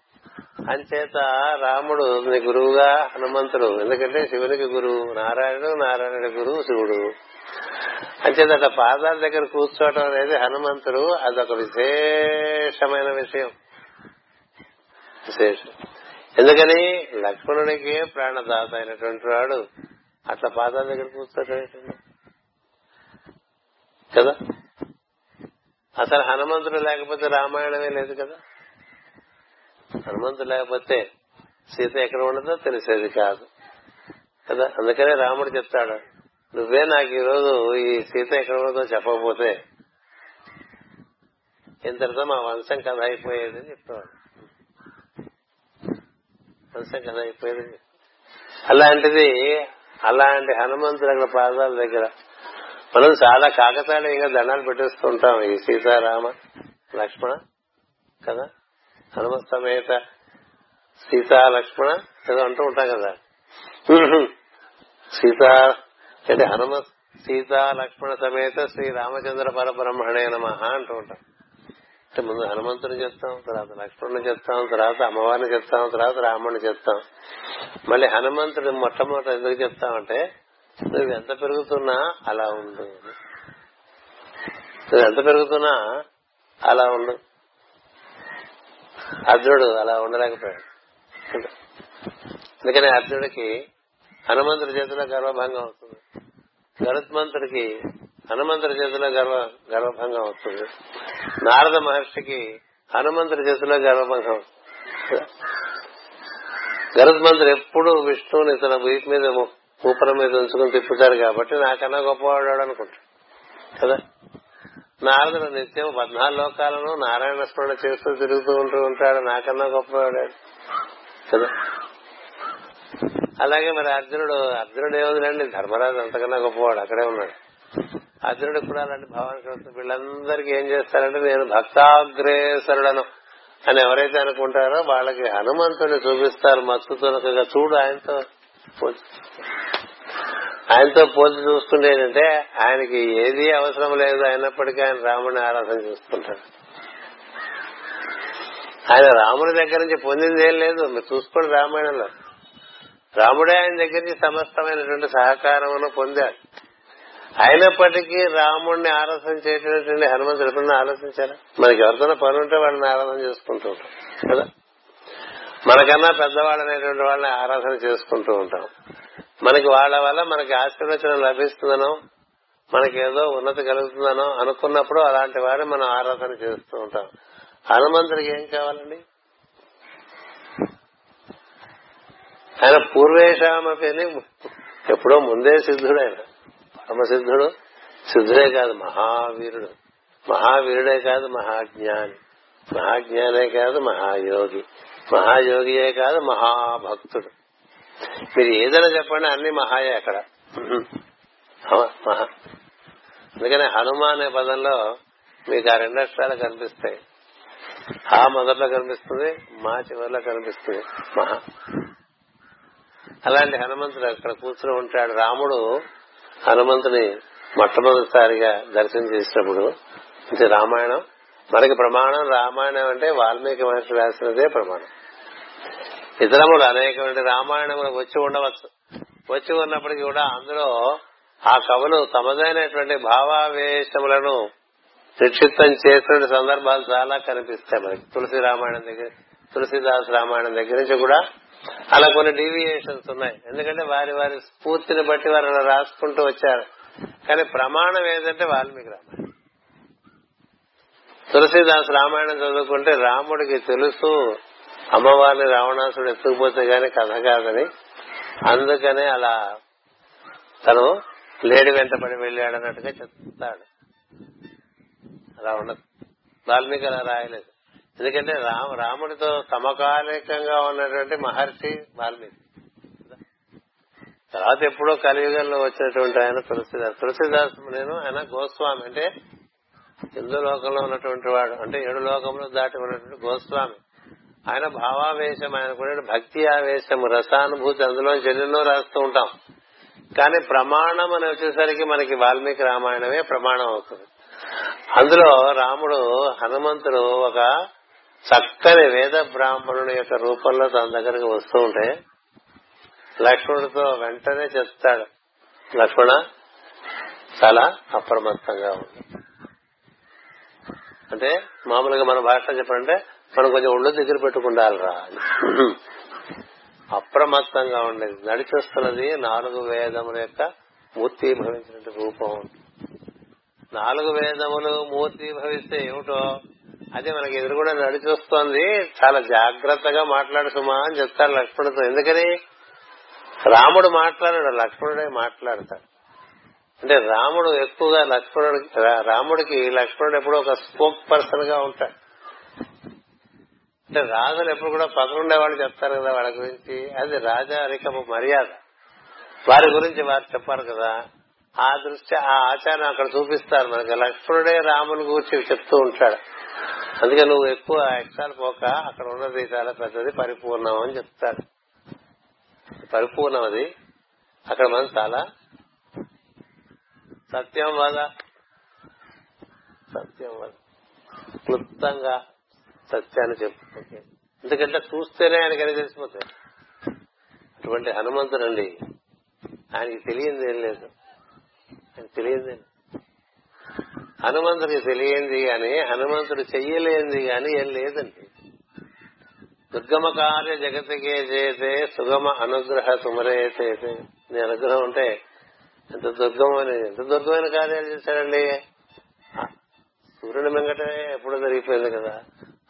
అంచేత రాముడు నీ గురువుగా హనుమంతుడు. ఎందుకంటే శివునికి గురువు నారాయణుడు నారాయణుడి గురువు శివుడు. అంచేత అట్లా పాదాల దగ్గర కూర్చోవటం అనేది హనుమంతుడు అదొక విశేషమైన విషయం. విశేషం. ఎందుకని? లక్ష్మణుడికి ప్రాణదాత అయినటువంటి వాడు అట్లా పాదాల దగ్గర కూర్చోటం కదా? అసలు హనుమంతుడు లేకపోతే రామాయణమే లేదు కదా? హనుమంతుడు లేకపోతే సీత ఎక్కడ ఉండదో తెలిసేది కాదు. కదా? అందుకనే రాముడు చెప్తాడు నువ్వే నాకు ఈ రోజు ఈ సీత ఎక్కడ ఉండదో చెప్పకపోతే ఇంతటితో మా వంశం కథ అయిపోయేది అని చెప్పేవాడు వంశం కథ అయిపోయేది అలాంటిది అలాంటి హనుమంతుడు అక్కడ పాదాల దగ్గర మనం చాలా కాకతాళీయంగా దండాలు పెట్టేస్తుంటాం ఈ సీతారామ లక్ష్మణ కదా? హనుమ సమేత సీతా లక్ష్మణ ఏదో అంటూ ఉంటాం కదా. సీతా అంటే హనుమ సీతా లక్ష్మణ సమేత శ్రీ రామచంద్ర పరబ్రహ్మణే నమ అంటూ ఉంటాం. అంటే ముందు హనుమంతుని చెప్తాం తర్వాత లక్ష్మణుని చెప్తాం తర్వాత అమ్మవారిని చెప్తాం తర్వాత రాముడిని చెప్తాం. మళ్ళీ హనుమంతుడు మొట్టమొదటి ఎందుకు చెప్తామంటే నువ్వు ఎంత పెరుగుతున్నా అలా ఉండు నువ్వు ఎంత పెరుగుతున్నా అలా ఉండు. అర్జునుడు అలా ఉండలేకపోయాడు. అందుకని అర్జునుడికి హనుమంతుడి చేతిలో గర్వభంగం అవుతుంది. గరుత్మంతుడికి హనుమంతుడి చేతిలో గర్వ గర్వభంగం అవుతుంది. నారద మహర్షికి హనుమంతుడి చేతిలో గర్వభంగం అవుతుంది. గరుత్మంతుడు ఎప్పుడు విష్ణువుని తన వీటి మీద ఊపర మీద ఉంచుకుని తిప్పుతారు కాబట్టి నాకన్నా గొప్పవాడు అనుకుంటాడు. కదా? నారదుడు నిత్యం పద్నాలుగు లోకాలను నారాయణ స్మరణ చేస్తూ తిరుగుతూ ఉంటూ ఉంటాడు. నాకన్నా గొప్పవాడు. కదా? అలాగే మరి అర్జునుడు అర్జునుడు ఏముందండి ధర్మరాజు అంతకన్నా గొప్పవాడు. అక్కడే ఉన్నాడు. అర్జునుడు కూడా అలాంటి భావానికి వస్తుంది వీళ్ళందరికీ ఏం చేస్తారంటే నేను భక్తాగ్రేసరుడను అని ఎవరైతే అనుకుంటారో వాళ్ళకి హనుమంతుని చూపిస్తారు. మత్తుతునకగా చూడు ఆయనతో. ఆయనతో పోల్చి చూస్తుంటే ఏంటంటే ఆయనకి ఏది అవసరం లేదు అయినప్పటికీ ఆయన రాముడిని ఆరాధన చేసుకుంటాడు. ఆయన రాముడి దగ్గర నుంచి పొందింది ఏం లేదు. మీరు చూసుకోండి రామాయణంలో. రాముడే ఆయన దగ్గర నుంచి సమస్తమైనటువంటి సహకారమును పొందాడు. అయినప్పటికీ రాముడిని ఆరాధన చేయటటువంటి హనుమంతుడు ఎప్పుడన్నా ఆలోచించారా మనకి ఎవరితోనో పని ఉంటే వాళ్ళని ఆరాధన చేసుకుంటూ ఉంటాం. కదా? మనకన్నా పెద్దవాళ్ళు అనేటువంటి వాళ్ళని ఆరాధన చేసుకుంటూ ఉంటాం. మనకి వాళ్ళ వల్ల మనకి ఆశీర్వచనం లభిస్తుందనో మనకి ఏదో ఉన్నతి కలుగుతుందనో అనుకున్నప్పుడు అలాంటి వారిని మనం ఆరాధన చేస్తూ ఉంటాం. హనుమంతుడికి ఏం కావాలండి? ఆయన పూర్వేశామపి ఎప్పుడో ముందే సిద్ధుడు ఆయన. పరమసిద్ధుడు సిద్ధుడే కాదు మహావీరుడు. మహావీరుడే కాదు మహాజ్ఞాని. మహాజ్ఞానే కాదు మహాయోగి. మహాయోగియే కాదు మహాభక్తుడు. మీరు ఏదైనా చెప్పండి అన్ని మహాయే అక్కడ. మహా. అందుకని హనుమ అనే పదంలో మీకు ఆ రెండు అక్షరాలు కనిపిస్తాయి. ఆ మొదట్లో కనిపిస్తుంది మా చివరిలో కనిపిస్తుంది మహా. అలాంటి హనుమంతుడు అక్కడ కూర్చుని ఉంటాడు. రాముడు హనుమంతుని మొట్టమొదటిసారిగా దర్శనం చేసినప్పుడు ఇది రామాయణం. మనకి ప్రమాణం రామాయణం అంటే వాల్మీకి మహర్షి రాసినదే ప్రమాణం. ఇతరములు అనేకమైన రామాయణములు వచ్చి ఉండవచ్చు. వచ్చి ఉన్నప్పటికీ కూడా అందులో ఆ కవులు తమదైనటువంటి భావావేశములను నిక్షిప్తం చేసిన సందర్భాలు చాలా కనిపిస్తాయి మనకి. తులసి రామాయణం దగ్గర తులసిదాస్ రామాయణం దగ్గర నుంచి కూడా అలా కొన్ని డీవియేషన్స్ ఉన్నాయి. ఎందుకంటే వారి వారి స్ఫూర్తిని బట్టి వారు అలా రాసుకుంటూ వచ్చారు. కానీ ప్రమాణం ఏదంటే వాల్మీకి రామాయణం. తులసిదాస్ రామాయణం చదువుకుంటే రాముడికి తెలుసు అమ్మవారిని రావణాసుడు ఎత్తుకుపోతే గాని కథ కాదని. అందుకనే అలా తను లేడి వెంటబడి వెళ్ళాడు అన్నట్టుగా చెప్తాడు. అలా ఉండదు వాల్మీకి అలా రాయలేదు. ఎందుకంటే రామ రాముడితో సమకాలికంగా ఉన్నటువంటి మహర్షి వాల్మీకి. తర్వాత ఎప్పుడో కలియుగంలో వచ్చినటువంటి ఆయన తులసిదాస్. తులసిదాస్ నేను ఆయన గోస్వామి. అంటే హిందూ లోకంలో ఉన్నటువంటి వాడు. అంటే ఏడు లోకంలో దాటి ఉన్నటువంటి గోస్వామి. ఆయన భావావేశం ఆయన కూడా భక్తి ఆవేశం రసానుభూతి అందులో ఎన్నెన్నో రాస్తూ ఉంటాం. కానీ ప్రమాణం అని వచ్చేసరికి మనకి వాల్మీకి రామాయణమే ప్రమాణం అవుతుంది. అందులో రాముడు హనుమంతుడు ఒక చక్కని వేద బ్రాహ్మణుని యొక్క రూపంలో తన దగ్గరకు వస్తూ ఉంటే లక్ష్మణుడితో వెంటనే చెప్తాడు లక్ష్మణ చాలా అప్రమత్తంగా ఉంది అంటే మామూలుగా మన భాషలో చెప్పాలంటే మనం కొంచెం ఒళ్ళు దగ్గర పెట్టుకుండాలిరా. అప్రమత్తంగా ఉండేది నడిచొస్తున్నది నాలుగు వేదముల యొక్క మూర్తి భవించినట్టు రూపం. నాలుగు వేదములు మూర్తి భవిస్తే ఏమిటో? అది మనకి ఎదురుగుండా నడిచొస్తోంది. చాలా జాగ్రత్తగా మాట్లాడు సుమా అని చెప్తారు లక్ష్మణుడితో. ఎందుకని? రాముడు మాట్లాడాడు లక్ష్మణుడే మాట్లాడతాడు. అంటే రాముడు ఎక్కువగా లక్ష్మణుడికి రాముడికి లక్ష్మణుడు ఎప్పుడు ఒక స్పోక్ పర్సన్గా ఉంటాడు. అంటే రాజులు ఎప్పుడు కూడా పక్కనుండే వాళ్ళు చెప్తారు కదా వాళ్ళ గురించి. అది రాజారికపు మర్యాద. వారి గురించి వారు చెప్పారు కదా. ఆ దృష్టి ఆ ఆచారం అక్కడ చూపిస్తారు మనకి. లక్ష్మణుడే రాముని గురించి చెప్తూ ఉంటాడు. అందుకే నువ్వు ఎక్కువ ఎక్సాల్ పోక అక్కడ ఉన్నది చాలా పెద్దది పరిపూర్ణం అని చెప్తాడు. పరిపూర్ణం అది. అక్కడ మనం చాలా సత్యం వల్ల సత్యం వల్ల క్లుప్తంగా సత్యాన్ని చెప్పు ఎందుకంటే చూస్తేనే ఆయనకి అని తెలిసిపోతాయి. అటువంటి హనుమంతుడండి ఆయనకి తెలియంది ఏం లేదు. ఆయన తెలియంది హనుమంతుడికి తెలియంది గాని హనుమంతుడు చెయ్యలేంది గాని ఏం లేదండి. దుర్గమ కార్య జగతికే చేతే సుగమ అనుగ్రహ సుమరేతే నీ అనుగ్రహం ఉంటే ఎంత దుర్గమని ఎంత దుర్గమైన కార్యాలు చేశాడండి? సూర్యుని మింగటమే ఎప్పుడు జరిగిపోయింది కదా.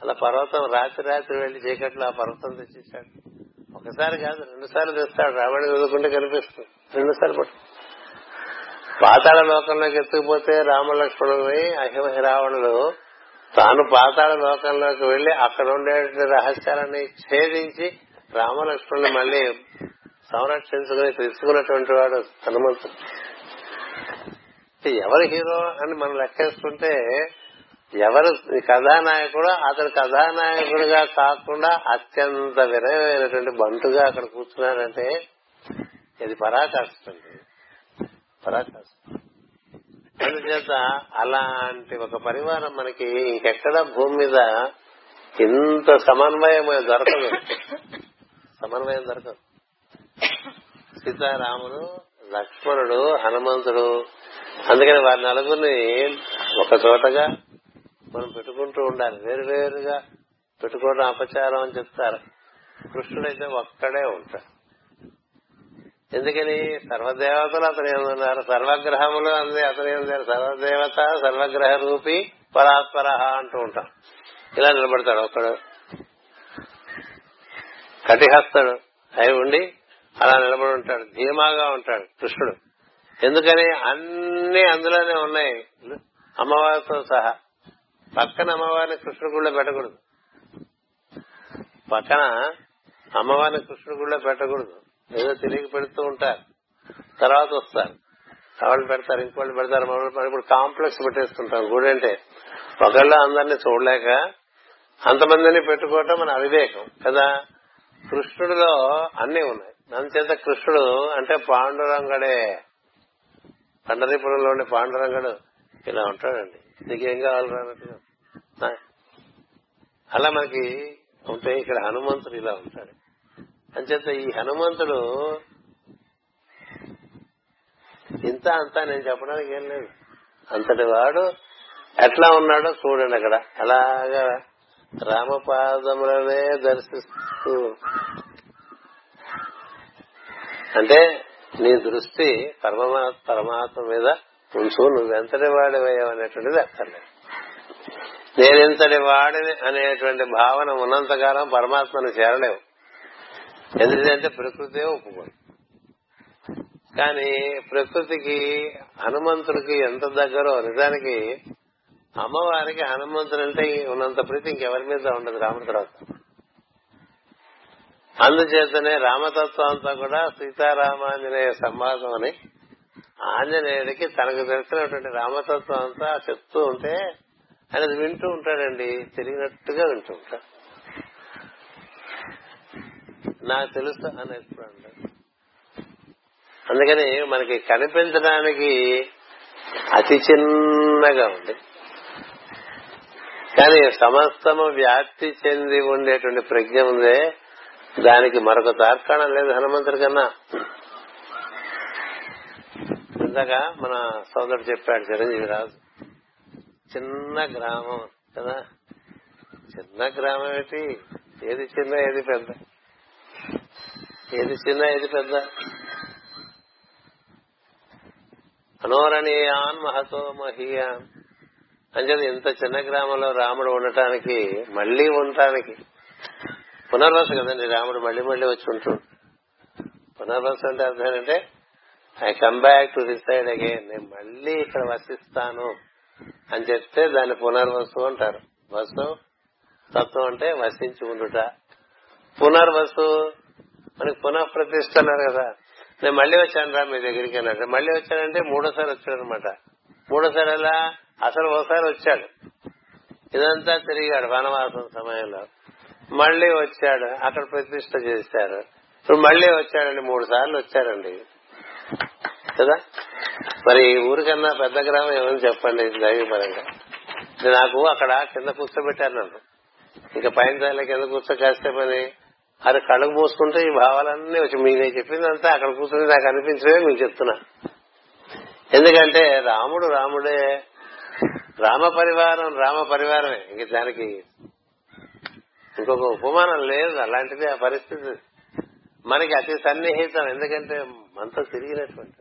అలా పర్వతం రాత్రి రాత్రి వెళ్ళి చీకట్లో ఆ పర్వతం తెచ్చేసాడు ఒకసారి కాదు రెండు సార్లు తెస్తాడు. రావణి చదువుకుంటే కనిపిస్తుంది. రెండు సార్లు పట్టు. పాతాళ లోకంలోకి ఎత్తుకుపోతే రామలక్ష్మణుని అహిమహి రావణుడు తాను పాతాళ లోకంలోకి వెళ్ళి అక్కడ ఉండే రహస్యాలని ఛేదించి రామలక్ష్మణుని మళ్ళీ సంరక్షించుకుని తీసుకున్నటువంటి వాడు హనుమంతుడు. ఎవరి హీరో అని మనం లెక్కేసుకుంటే ఎవరు కథానాయకుడు అతడు కథానాయకుడిగా కాకుండా అత్యంత వినయమైనటువంటి బంటుగా అక్కడ కూర్చున్నాడంటే ఇది పరాకాష్ట పరాకాష్ట అందుచేత అలాంటి ఒక పరివారం మనకి ఇంకెక్కడ భూమి మీద ఇంత సమన్వయం దొరకదు. సమన్వయం దొరకదు. సీతారాముడు లక్ష్మణుడు హనుమంతుడు అందుకని వారి నలుగురిని ఒక చోటగా మనం పెట్టుకుంటూ ఉండాలి. వేరు వేరుగా పెట్టుకోవడం అపచారం అని చెప్తారు. కృష్ణుడైతే ఒక్కడే ఉంటాడు. ఎందుకని? సర్వదేవతలు అతని ఉన్నారు సర్వగ్రహములు అంది అతని ఉన్నారు సర్వదేవత సర్వగ్రహ రూపి పరాత్పర అంటూ ఉంటాం ఇలా నిలబడతాడు ఒక్కడు. కటిహస్తుడు అయి ఉండి అలా నిలబడి ఉంటాడు. ధీమాగా ఉంటాడు కృష్ణుడు. ఎందుకని? అన్ని అందులోనే ఉన్నాయి. అమ్మవారితో సహా. పక్కన అమ్మవారిని కృష్ణుడు గుళ్ళో పెట్టకూడదు. పక్కన అమ్మవారిని కృష్ణుడు గుళ్ళో పెట్టకూడదు. ఏదో తెలియక పెడుతూ ఉంటారు. తర్వాత వస్తారు. వాళ్ళు పెడతారు ఇంకోళ్ళు పెడతారు ఇప్పుడు కాంప్లెక్స్ పెట్టేస్తుంటాం. గుడి అంటే ఒకళ్ళు అందరినీ చూడలేక అంతమందిని పెట్టుకోవటం మన అవివేకం కదా? కృష్ణుడిలో అన్ని ఉన్నాయి. అందుచేత కృష్ణుడు అంటే పాండురంగడే. పండరీపురంలో ఉండే పాండురంగడు ఇలా ఉంటాడండి. నీకేం కావాలరా అలా మనకి ఉంటే ఇక్కడ హనుమంతుడు ఇలా ఉంటాడు. అంచేత ఈ హనుమంతుడు ఇంత అంతా నేను చెప్పడానికి ఏం లేదు. అంతటి వాడు ఎట్లా ఉన్నాడో చూడండి అక్కడ. అలాగా రామపాదములనే దర్శిస్తూ. అంటే నీ దృష్టి పరమా పరమాత్మ మీద ఉంచు నువ్వెంతటి వాడివయ్యావు అనేటువంటిది అక్కర్లేదు నేనెంతటి వాడిని అనేటువంటి భావన ఉన్నంతకాలం పరమాత్మను చేరలేవు. ఎందుకంటే ప్రకృతే ఒప్పుకోదు కానీ ప్రకృతికి హనుమంతుడికి ఎంత దగ్గరో నిజానికి అమ్మవారికి హనుమంతుడు అంటే ఉన్నంత ప్రీతి ఇంకెవరి మీద ఉండదు రాముడి తర్వాత అందుచేతనే రామతత్వం అంతా కూడా సీతారామాంజనేయ సంవాదం అని ఆంజనేయుడికి తనకు తెలిసినటువంటి రామతత్వం అంతా చెప్తూ ఉంటే ఆయన అది వింటూ ఉంటాడండి తిరిగినట్టుగా వింటూ ఉంటాడు. నాకు తెలుసు అని ఎప్పుడు అంటాడు. అందుకని మనకి కనిపించడానికి అతి చిన్నగా ఉంది. కానీ సమస్తము వ్యాప్తి చెంది ఉండేటువంటి ప్రజ్ఞ ఉందే దానికి మరొక తార్కాణం లేదు హనుమంతుడి కన్నా. ఇందాక మన సోదరుడు చెప్పాడు చిరంజీవి రాజు. చిన్న గ్రామం కదా? చిన్న గ్రామం ఏంటి? ఏది చిన్న ఏది పెద్ద? ఏది చిన్న ఏది పెద్ద? అనోరణీయాన్ మహతో మహీయాన్ అంచేది ఇంత చిన్న గ్రామంలో రాముడు ఉండటానికి మళ్ళీ ఉండటానికి. పునర్వస కదండి రాముడు మళ్ళీ మళ్ళీ వచ్చి ఉంటాడు పునర్వస అంటే అర్థం ఏంటంటే I come back to decide again నేను మళ్ళీ ఇక్కడ వసిస్తాను అని చెప్తే దాన్ని పునర్వసు అంటారు. వసు తత్వం అంటే వసించి ఉండుట. పునర్వసు మనకి పునఃప్రతిష్ఠ అన్నారు కదా. నేను మళ్ళీ వచ్చాను రా మీ దగ్గరికి అన్నాడు. మళ్ళీ వచ్చానంటే మూడోసారి వచ్చాడు అనమాట మూడోసారి ఎలా? అసలు ఒకసారి వచ్చాడు. ఇదంతా తిరిగాడు వనవాసం సమయంలో. మళ్ళీ వచ్చాడు. అక్కడ ప్రతిష్ట చేశారు. ఇప్పుడు మళ్ళీ వచ్చాడండి మూడు సార్లు వచ్చారండి. కదా? మరి ఊరికన్నా పెద్ద గ్రామం ఏమని చెప్పండి దైవపరంగా నాకు అక్కడ కింద కూర్చోబెట్టారు నన్ను. ఇంకా పైన తల్లి కింద కూర్చో చేస్తే పని అది కళ్ళకు మూసుకుంటే ఈ భావాలన్నీ వచ్చి మీ నేను చెప్పిందంతా అక్కడ కూర్చుని నాకు అనిపించడమే మీకు చెప్తున్నా. ఎందుకంటే రాముడు రాముడే రామ పరివారం రామ పరివారమే. ఇంక దానికి ఇంకొక ఉపమానం లేదు అలాంటిది ఆ పరిస్థితి. మనకి అతి సన్నిహితం ఎందుకంటే మనతో తిరిగినటువంటి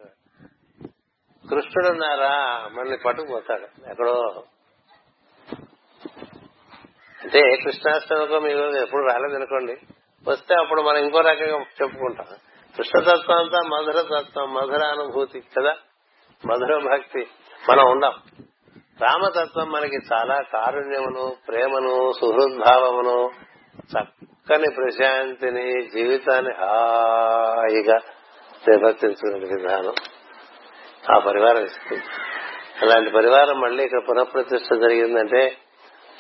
కృష్ణుడు ఉన్నారా మనల్ని పట్టుకుపోతాడు. ఎక్కడో. అంటే కృష్ణాష్టమికో మీరు ఎప్పుడు రాలేదనుకోండి. వస్తే అప్పుడు మనం ఇంకో రకంగా చెప్పుకుంటాం. కృష్ణతత్వం అంతా మధుర తత్వం మధుర అనుభూతి కదా? మధుర భక్తి. మనం ఉండం. రామతత్వం మనకి చాలా కారుణ్యమును ప్రేమను సుహృద్భావమును చక్కని ప్రశాంతిని జీవితాన్ని హాయిగా నిర్వర్తించుకునే విధానం. ఆ పరివారం ఇస్తుంది. అలాంటి పరివారం మళ్ళీ ఇక్కడ పునఃప్రతిష్ఠ జరిగిందంటే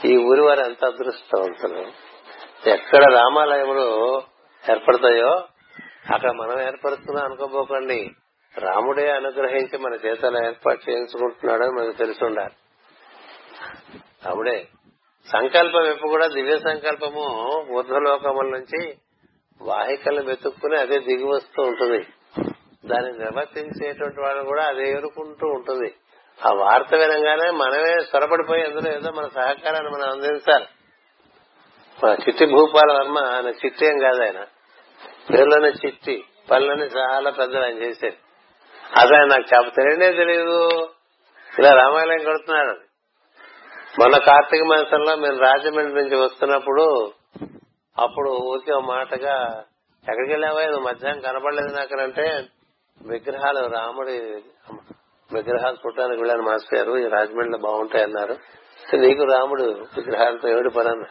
ఈ ఊరి వారు ఎంత అదృష్టవంతులు? ఎక్కడ రామాలయములు ఏర్పడతాయో అక్కడ మనం ఏర్పడుతున్నాం అనుకోబోకండి. రాముడే అనుగ్రహించి మన చేతలు ఏర్పాటు చేయించుకుంటున్నాడని మనకు తెలిసి ఉండాలి. రాముడే సంకల్పం ఎప్పుడు కూడా దివ్య సంకల్పము ఊర్ధ్వలోకముల నుంచి వాహికలను వెతుక్కుని అదే దిగి వస్తూ ఉంటుంది. దాన్ని నిర్వర్తించేటువంటి వాళ్ళు కూడా అదే ఎరుకుంటూ ఉంటుంది. ఆ వార్త వినంగానే మనమే స్వరపడిపోయి అందులో ఏదో మన సహకారాన్ని మనం అందించాలి. మన చిట్టి భూపాల వర్మ ఆయన చిట్టి ఏం కాదు ఆయన. పేర్లోనే చిట్టి పనులని చాలా పెద్దలు ఆయన చేసేది. అదే నాకు చెప్ప తెలియనే తెలియదు ఇలా రామాయణం కడుతున్నాడు మొన్న కార్తీక మాసంలో మేము రాజమండ్రి నుంచి వస్తున్నప్పుడు అప్పుడు ఊరికే మాటగా ఎక్కడికి వెళ్ళావా మధ్యాహ్నం కనపడలేదు నాకనంటే. విగ్రహాలు రాముడి విగ్రహాలు చూడడానికి వెళ్ళాను మాస్టర్ గారు. రాజమండ్రిలో బాగుంటాయి అన్నారు నీకు రాముడు విగ్రహాలతో ఏడు పని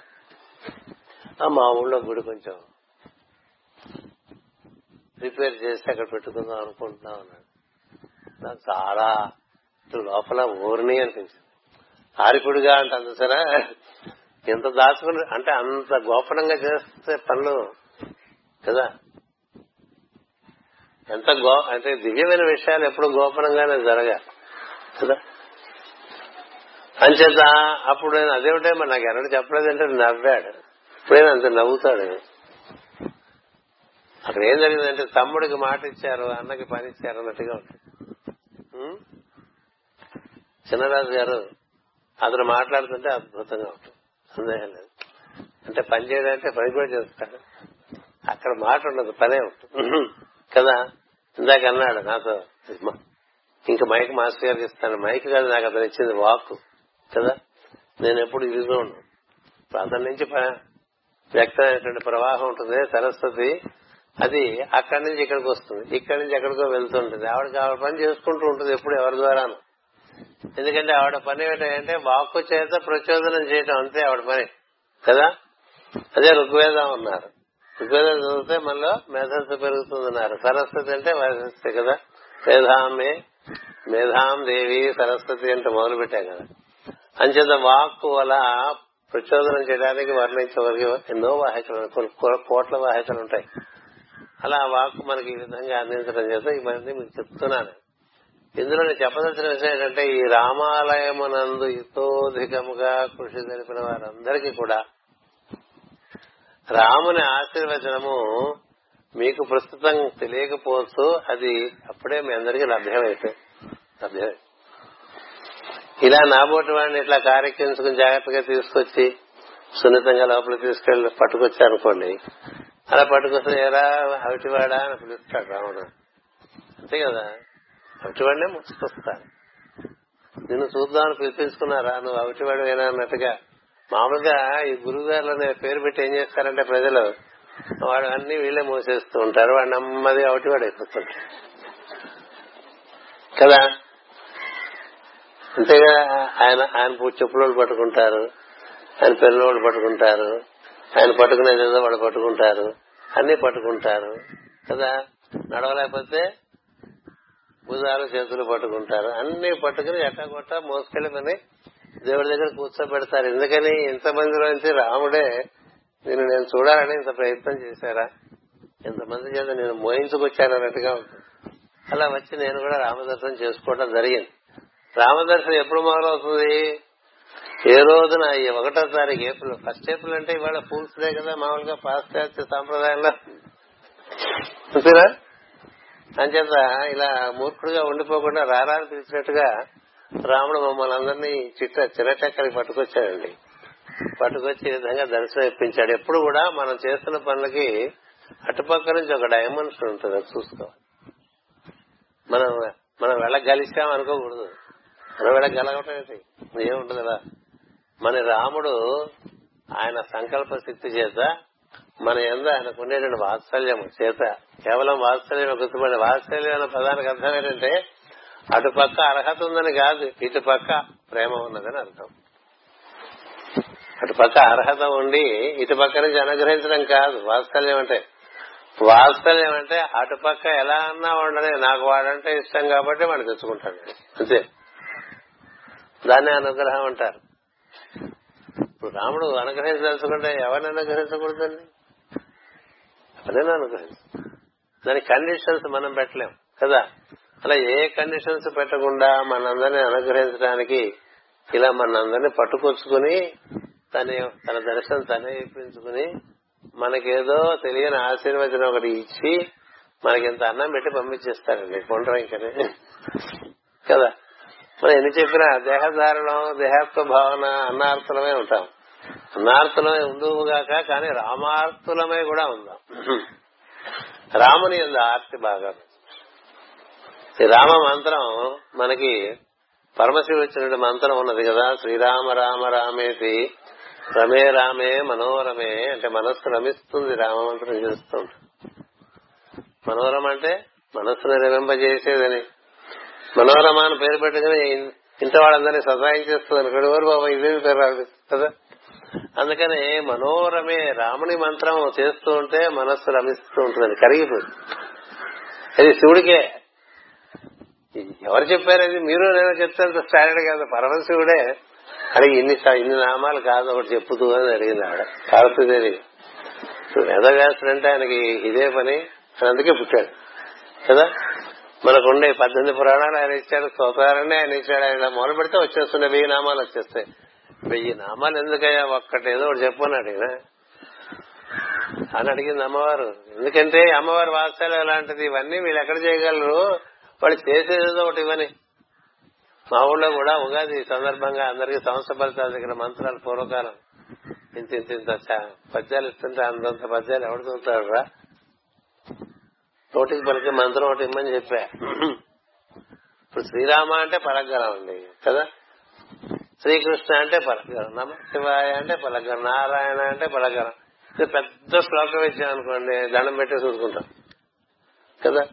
ఆ మా ఊళ్ళో గుడి కొంచెం ప్రిపేర్ చేసి అక్కడ పెట్టుకుందాం అనుకుంటున్నాం అన్నాడు. నాకు చాలా లోపల ఊరిని అనిపించింది. ఆరిపుడిగా అంటే అంత సరే ఎంత దాచుకుని అంటే అంత గోపనంగా చేస్తే పనులు కదా. ఎంత గో అంటే దివ్యమైన విషయాలు ఎప్పుడు గోపనంగానే జరగాలి. కదా? అంచేత అప్పుడు నేను అదేమిటే మరి నాకు ఎన్నడూ చెప్పలేదంటే నవ్వాడు. ఇప్పుడైనా అంత నవ్వుతాడు. అక్కడ ఏం జరిగిందంటే తమ్ముడికి మాట ఇచ్చారు అన్నకి పని ఇచ్చారు అన్నట్టుగా ఉంటుంది. చిన్నరాజు గారు అతను మాట్లాడుతుంటే అద్భుతంగా ఉంటుంది. సందేహం లేదు. అంటే పని చేయడంటే పని కూడా చేస్తాడు. అక్కడ మాట ఉండదు పనే ఉంటుంది. కదా? ఇందాక అన్నాడు నాతో. ఇంకా మైక్ మాస్టర్ గారికి ఇస్తాను మైక్ కాదు నాకు అతను ఇచ్చింది వాక్ కదా? నేను ఎప్పుడు ఇదిగా ఉన్నాను అతని నుంచి వ్యక్తమైనటువంటి ప్రవాహం ఉంటుంది సరస్వతి. అది అక్కడి నుంచి ఇక్కడికి వస్తుంది. ఇక్కడి నుంచి ఎక్కడికో వెళ్తుంటుంది ఆవిడకి ఆవిడ పని చేసుకుంటూ ఉంటుంది ఎప్పుడు ఎవరి ద్వారాను. ఎందుకంటే ఆవిడ పని ఏంటంటే వాక్కు చేత ప్రచోదనం చేయటం అంతే ఆవిడ పని కదా? అదే ఋగ్వేదం అన్నారు. ఋగ్వేదం చదివితే మనలో మేధస్సు పెరుగుతుందన్నారు. సరస్వతి అంటే వయస్సు కదా? మేధామే మేధాం దేవి సరస్వతి అంటే మొదలు పెట్టాం కదా. అంచేత వాక్కు వల్ల ప్రచోదనం చేయడానికి వర్ణించవరకు ఎన్నో వాహికలు కోట్ల వాహికలు ఉంటాయి. అలా ఆ వాక్కు మనకి ఈ విధంగా అందించడం చేత ఇవన్నీ మీకు చెప్తున్నాను. ఇందులో నేను చెప్పదలసిన విషయం ఏంటంటే ఈ రామాలయమునందు ఇతోధికముగా కృషి జరిపిన వారందరికీ కూడా రాముని ఆశీర్వచనము మీకు ప్రస్తుతం తెలియకపోవచ్చు అది అప్పుడే మీ అందరికీ లభ్యమైతే లభ్యమై. ఇలా నాబోటి వాడిని ఇట్లా కార్యక్రమించుకుని జాగ్రత్తగా తీసుకొచ్చి సున్నితంగా లోపల తీసుకెళ్ళి పట్టుకొచ్చారనుకోండి అలా పట్టుకొస్తే ఎరా అవిటివాడా అని పిలుస్తాడు రాముడు. అంతే కదా? అవిటివాడినే ముచ్చుకొస్తాడు నిన్ను చూద్దామని పిలిపించుకున్నారా? నువ్వు అవిటివాడు అయినా అన్నట్టుగా మామూలుగా ఈ గురువు గారు అనే పేరు పెట్టి ఏం చేస్తారంటే ప్రజలు వాడు అన్ని వీళ్ళే మోసేస్తూ ఉంటారు వాడు నెమ్మది వాడు అయిపోతుంటాడు కదా? అంతేగా ఆయన ఆయన చెప్పులోళ్ళు పట్టుకుంటారు ఆయన పిల్లలు పట్టుకుంటారు ఆయన పట్టుకునేది ఏదో వాడు పట్టుకుంటారు అన్ని పట్టుకుంటారు కదా? నడవలేకపోతే భుజాలు చేతులు పట్టుకుంటారు అన్ని పట్టుకుని ఎట్టగొట్ట మోసుకెళ్ళి పని దేవుడి దగ్గర కూర్చోబెడతారు. ఎందుకని? ఇంతమందిలోంచి రాముడే నేను నేను చూడాలని ఇంత ప్రయత్నం చేశారా? ఇంతమంది చేత నేను మోయించుకొచ్చానన్నట్టుగా ఉంటుంది. అలా వచ్చి నేను కూడా రామదర్శనం చేసుకోవడం జరిగింది. రామదర్శనం ఎప్పుడు మొదలవుతుంది? ఏ రోజున? ఈ ఒకటో తారీఖు ఏప్రిల్. ఫస్ట్ ఏప్రిల్ అంటే ఇవాళ ఫూల్స్ డే కదా మామూలుగా పాశ్చాత్య సాంప్రదాయంలో. అంతేనా? అంచేత ఇలా మూర్ఖుడుగా ఉండిపోకుండా రారాని పిలిచినట్టుగా రాముడు మమ్మల్ని అందరినీ చిట్ట చిరటెక్కడికి పట్టుకొచ్చాడండి. పట్టుకొచ్చి ఈ విధంగా దర్శనం ఇప్పించాడు. ఎప్పుడు కూడా మనం చేస్తున్న పనులకి అటుపక్క నుంచి ఒక డైమెన్షన్ ఉంటుంది అది చూసుకోవాలి. మనం మనం వెళ్ళగలిసాం అనుకోకూడదు. మనం వెళ్ళగలగటం ఏంటి? ఏముంటుంది అలా? మన రాముడు ఆయన సంకల్ప శక్తి చేత మన ఎందు ఆయనకు ఉండేటువంటి వాత్సల్యం చేత కేవలం వాత్సల్యం గుర్తుపడి వాత్సల్యం అన్న పదానికి అర్థం ఏంటంటే అటుపక్క అర్హత ఉందని కాదు ఇటు పక్క ప్రేమ ఉన్నదని అర్థం. అటు పక్క అర్హత ఉండి ఇటుపక్క నుంచి అనుగ్రహించడం కాదు వాత్సల్యం అంటే. వాత్సల్యం అంటే అటు పక్క ఎలా అన్నా ఉండని నాకు వాడంటే ఇష్టం కాబట్టి వాడు తెచ్చుకుంటాడు. అంతే. దాన్ని అనుగ్రహం అంటారు. ఇప్పుడు రాముడు అనుగ్రహించదలుచుకుంటే ఎవరిని అనుగ్రహించకూడదండి? ఎవరైనా అనుగ్రహించు? దాని కండిషన్స్ మనం పెట్టలేం కదా? అలా ఏ కండిషన్స్ పెట్టకుండా మనందరినీ అనుగ్రహించడానికి ఇలా మనందరినీ పట్టుకొచ్చుకుని తన తన దర్శనం తనే ఇప్పించుకుని మనకేదో తెలియని ఆశీర్వచనం ఒకటి ఇచ్చి మనకి ఇంత అన్నం పెట్టి పంపించేస్తారండి. కొండరా కదా? మనం ఎన్ని చెప్పినా దేహధారణం దేహత్వ భావన అన్నార్థులమే ఉంటాం అన్నార్థులమే ఉండుగాక కానీ రామార్థులమై కూడా ఉందాం. రాముని ఎందు ఆర్తి బాగా ఈ రామ మంత్రం మనకి పరమశివుడు ఇచ్చినటువంటి మంత్రం ఉన్నది కదా. శ్రీరామ రామ రామేతి. రమే రామే మనోరమే అంటే మనస్సు రమిస్తుంది రామ మంత్రం చేస్తుంది. మనోరమ అంటే మనస్సును రమింపజేసేదని. మనోరమ అని పేరు పెట్టుకుని ఇంత వాళ్ళందరినీ సతాయించేస్తుంది అనుకోండి. ఎవరు బాబా? ఇదేమి పేరు కదా. అందుకని మనోరమే రాముని మంత్రం చేస్తూ ఉంటే మనస్సు రమిస్తూ ఉంటుందని. కరిగిపోతుంది అది శివుడికే ఎవరు చెప్పారు అది మీరు నేను చెప్తే స్టాండర్డ్ కాదు పరమశివుడే అడిగి ఇన్ని ఇన్ని నామాలు కాదు ఒకటి చెప్పుతూ అని అడిగింది ఆవిడ. పార్వతీదేవి వేదవ్యాసుడు అంటే ఆయనకి ఇదే పని. అని అందుకే పుట్టాడు. కదా? మనకుండే పద్దెనిమిది పురాణాలు ఆయన ఇచ్చాడు స్తోత్రాలన్నీ ఆయన ఇచ్చాడు. ఆయన మొదలు పెడితే వచ్చేస్తున్నాయి వెయ్యి నామాలు వచ్చేస్తాయి. వెయ్యి నామాలు ఎందుకయ్యా? ఒక్కటి ఏదో ఒకటి చెప్పన్నాడు ఈయన అని అడిగింది అమ్మవారు. ఎందుకంటే అమ్మవారి వాత్సల్యం ఎలాంటిది? ఇవన్నీ వీళ్ళు ఎక్కడ చేయగలరు? వాళ్ళు చేసేది ఒకటి ఇవని మా ఊళ్ళో కూడా ఉగాది సందర్భంగా అందరికి సంవత్సర ఫలితాల దగ్గర మంత్రాలు పూర్వకాలం. ఇంత ఇంత ఇంత చ- పద్యాలు ఇస్తుంటే అంతంత పద్యాలు ఎవడు చదువుతాడు రా నోటికి పలికి మంత్రం ఒకటి ఇమ్మని చెప్పా. ఇప్పుడు శ్రీరామ అంటే పలగ్గరం అండి కదా? శ్రీకృష్ణ అంటే పలగ్గరం నమ శివాయ అంటే పలగ్గరం నారాయణ అంటే పలగ్గరం ఇది పెద్ద శ్లోకం ఇచ్చాం అనుకోండి దండం పెట్టి చూసుకుంటాం కదా?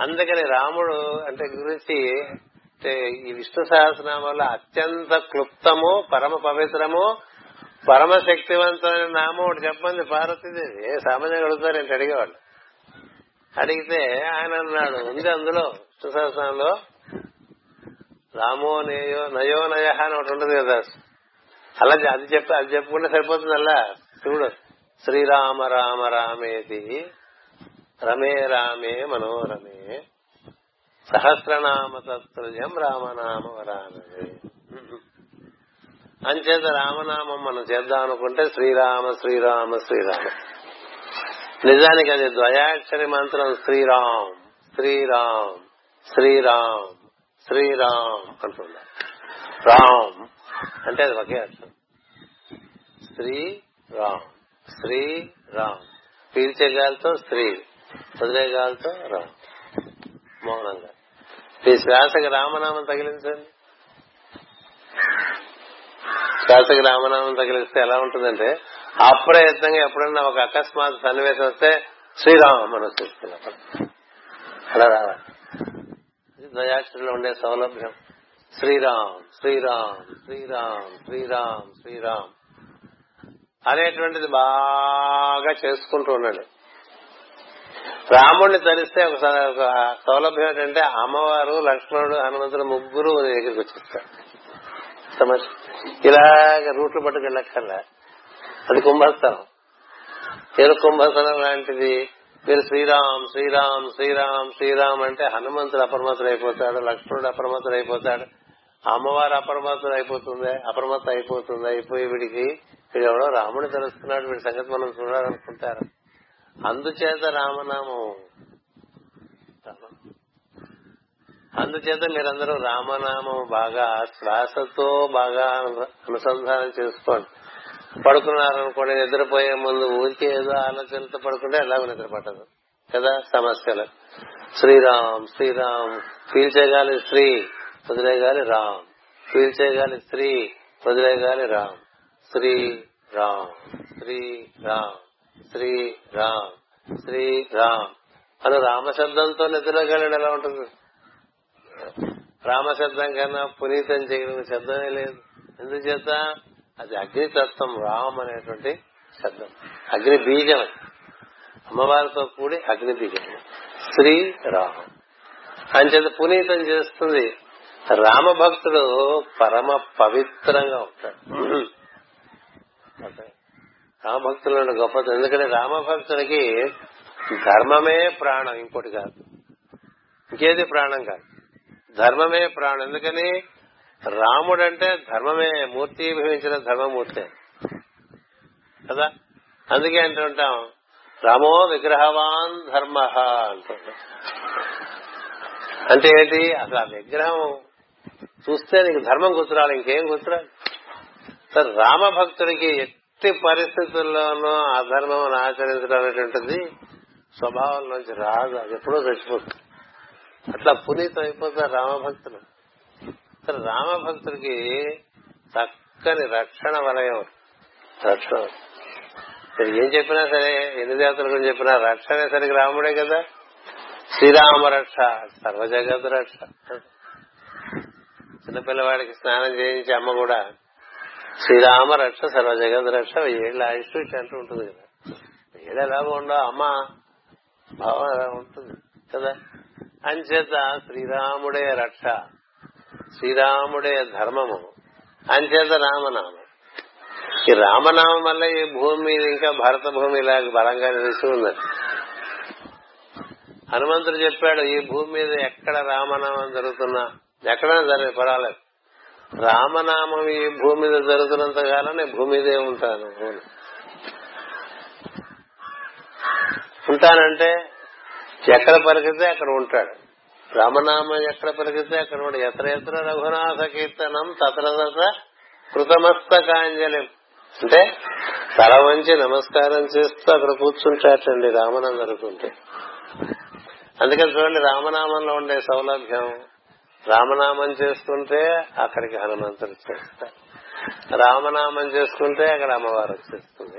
అందుకని రాముడు అంటే గురించి అంటే ఈ విష్ణు సహస్రనామంలో అత్యంత క్లుప్తము పరమ పవిత్రము పరమ శక్తివంతమైన నామం ఒకటి చెప్పండి పార్వతీదేవి. ఏ సామాన్యంగా అడుగుతారు ఏంటి అడిగేవాళ్ళు? అడిగితే ఆయన అన్నాడు ఉంది అందులో విష్ణు సహస్రంలో రామో నయో నయో నయ అని ఒకటి ఉంటుంది కదా. అలా అది చెప్పి అది చెప్పుకుంటే సరిపోతుంది అలా చూడు. శ్రీరామ రామ రామేది రమే రామే మనోరమే. సహస్రనామ తత్తుల్యం రామనామ వరామే అంచేత రామనామం మనం చేద్దాం అనుకుంటే శ్రీరామ శ్రీరామ శ్రీరామ. నిజానికి అది ద్వయాక్షరి మంత్రం శ్రీరామ్ శ్రీరామ్ శ్రీరామ్ శ్రీరామ్ అంటున్నా రామ్ అంటే అది ఒకే అర్థం శ్రీ రామ్ శ్రీ. రామ్ పీల్చే గాలితో స్త్రీ వదిలే రావు రామ్ మౌనంగా. మీ శ్వాసకి రామనామం తగిలించండి. శ్వాసకి రామనామం తగిలిస్తే ఎలా ఉంటుందంటే అప్రయత్నంగా ఎప్పుడన్నా ఒక అకస్మాత్ సన్నివేశం వస్తే శ్రీరామ మనం వచ్చేస్తుంది అలా రావాలి. ఇది ఉండే సౌలభ్యం. శ్రీరామ్ శ్రీరామ్ శ్రీరామ్ శ్రీరామ్ శ్రీరామ్ అనేటువంటిది బాగా చేసుకుంటూ ఉన్నాడు. రాముడిని తలిస్తే ఒకసారి ఒక సౌలభ్యం ఏంటంటే అమ్మవారు లక్ష్మణుడు హనుమంతుడు ముగ్గురు నీ దగ్గరికి వచ్చేస్తారు ఇలాగ రూట్లు పట్టుకెళ్ళక్కర్లా అది కుంభస్థలం. ఏదో కుంభస్థలం లాంటిది. మీరు శ్రీరామ్ శ్రీరామ్ శ్రీరామ్ శ్రీరామ్ అంటే హనుమంతుడు అప్రమత్తుడు అయిపోతాడు లక్ష్మణుడు అప్రమత్తుడు అయిపోతాడు. అమ్మవారు అప్రమత్తుడు అయిపోతుంది అప్రమత్తం అయిపోతుంది అయిపోయి వీడికి వీడెవడో రాముడిని రాముడు తెలుస్తున్నాడు వీడి సంగతి మనం చూడాలనుకుంటారు. అందుచేత రామనామం. అందుచేత మీరందరూ రామనామం బాగా శ్వాసతో బాగా అనుసంధానం చేసుకోండి. పడుకున్నారనుకోండి నిద్రపోయే ముందు ఊరికే ఏదో ఆలోచనలతో పడుకుంటే ఎలాగో నిద్ర పట్టదు కదా? సమస్యలు. శ్రీరామ్ శ్రీరామ్ పీల్చేగాలి శ్రీ వదిలేగాలి రామ్. పీల్చేగాలి స్త్రీ వదిలేగాలి రామ్. శ్రీ రామ్ శ్రీ రామ్ శ్రీ రామ్ శ్రీ రామ్ అని రామశబ్దంతో నిద్రగలడు ఎలా ఉంటుంది? రామశబ్దం కన్నా పునీతం చేయగలిగిన శబ్దమే లేదు. ఎందుచేత? అది అగ్నితత్వం రామ్ అనేటువంటి శబ్దం. అగ్ని బీజం అది. అమ్మవారితో కూడి అగ్ని బీజం శ్రీ రామ్ అంచేత పునీతం చేస్తుంది. రామభక్తుడు పరమ పవిత్రంగా ఉంటాడు. రామభక్తులను గొప్పది ఎందుకంటే రామభక్తులకి ధర్మమే ప్రాణం ఇంకోటి కాదు. ఇంకేది ప్రాణం కాదు. ధర్మమే ప్రాణం. ఎందుకని? రాముడంటే ధర్మమే మూర్తి భవించిన ధర్మమూర్తి. కదా? అందుకే అంటుంటాం రామో విగ్రహవాన్ ధర్మ అంటుంటాం అంటే ఏంటి? అసలు ఆ విగ్రహం చూస్తే నీకు ధర్మం గుర్తురాలి ఇంకేం గుర్తురాలి రామభక్తుడికి ఎట్టి పరిస్థితుల్లోనూ అధర్మం ఆచరించడం అనేటువంటిది స్వభావంలోంచి రాదు. అది ఎప్పుడో చచ్చిపోతుంది. అట్లా పునీతం అయిపోతారు రామభక్తులు. సరే రామభక్తుడికి చక్కని రక్షణ వలయం రక్షణ. మీరు ఏం చెప్పినా సరే ఎన్ని దేవతల గురించి చెప్పినా రక్షణ సరికి రాముడే కదా. శ్రీరామ రక్ష సర్వజగత్ రక్ష. చిన్నపిల్లవాడికి స్నానం చేయించి అమ్మ కూడా శ్రీరామ రక్ష సర్వజగత్ రక్ష ఏళ్ళ ఆయుష్ అంటూ ఉంటుంది కదా. ఏళ్ళు ఎలా ఉండవు అమ్మ భావం ఎలా ఉంటుంది కదా. అంచేత శ్రీరాముడే రక్ష శ్రీరాముడే ధర్మము అంచేత రామనామం. ఈ రామనామం వల్ల ఈ భూమి మీద ఇంకా భరత భూమి ఇలా బలంగా నిలుస్తూ ఉందండి హనుమంతుడు చెప్పాడు ఈ భూమి మీద ఎక్కడ రామనామం జరుగుతున్నా ఎక్కడైనా సరే పర్వాలేదు. రామనామం ఈ భూమి మీద జరుగుతున్నంత కాలం నేను భూమి మీదే ఉంటాను. ఉంటానంటే ఎక్కడ పలికితే అక్కడ ఉంటాడు. రామనామం ఎక్కడ పలికితే అక్కడ ఉంటాడు. ఎత్ర ఎత్ర రఘునాథ కీర్తనం తత్ర తత్ర కృతమస్తకాంజలి. అంటే తల వంచి నమస్కారం చేస్తూ అక్కడ కూర్చుంటాటండి రామనామం జరుగుతుంటే అందుకని చూడండి రామనామంలో ఉండే సౌలభ్యం రామనామం చేసుకుంటే అక్కడికి హనుమంతుడు చేస్తారు రామనామం చేసుకుంటే అక్కడ అమ్మవారు వచ్చేస్తుంది.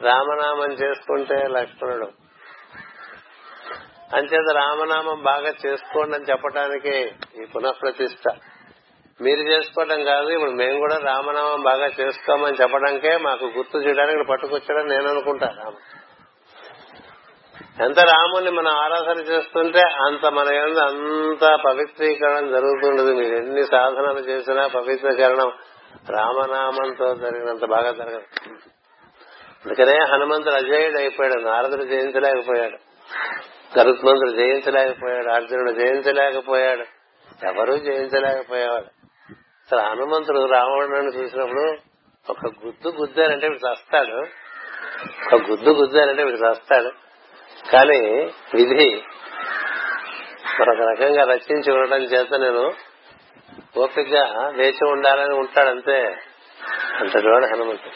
రామనామం చేసుకుంటే లక్ష్మణుడు. అంచేత రామనామం బాగా చేసుకోండి అని చెప్పడానికి ఈ పునఃప్రతిష్ట మీరు చేసుకోవడం కాదు ఇప్పుడు మేము కూడా రామనామం బాగా చేసుకోమని చెప్పడానికే మాకు గుర్తు చేయడానికి పట్టుకొచ్చాడని నేను అనుకుంటా రామ ఎంత రాముని మనం ఆరాధన చేస్తుంటే అంత మన ఏంది అంత పవిత్రీకరణ జరుగుతుండదు. మీరు ఎన్ని సాధనలు చేసినా పవిత్రీకరణం రామనామంతో జరిగినంత బాగా జరగదు. అందుకనే హనుమంతుడు అజయుడు అయిపోయాడు నారదుడు జయించలేకపోయాడు గరుత్మంతుడు జయించలేకపోయాడు అర్జునుడు జయించలేకపోయాడు ఎవరూ జయించలేకపోయేవాడు అసలు హనుమంతుడు రావణుడిని చూసినప్పుడు ఒక గుద్దు గుద్దారంటే వీడు చస్తాడు. ఒక గుద్దు గుద్దారంటే వీడు చస్తాడు. కానీ విధి మరొక రకంగా రచించి ఉండటం చేత నేను ఓపికగా వేచి ఉండాలని ఉంటాడు అంతే అంతటివాడు హనుమంతుడు.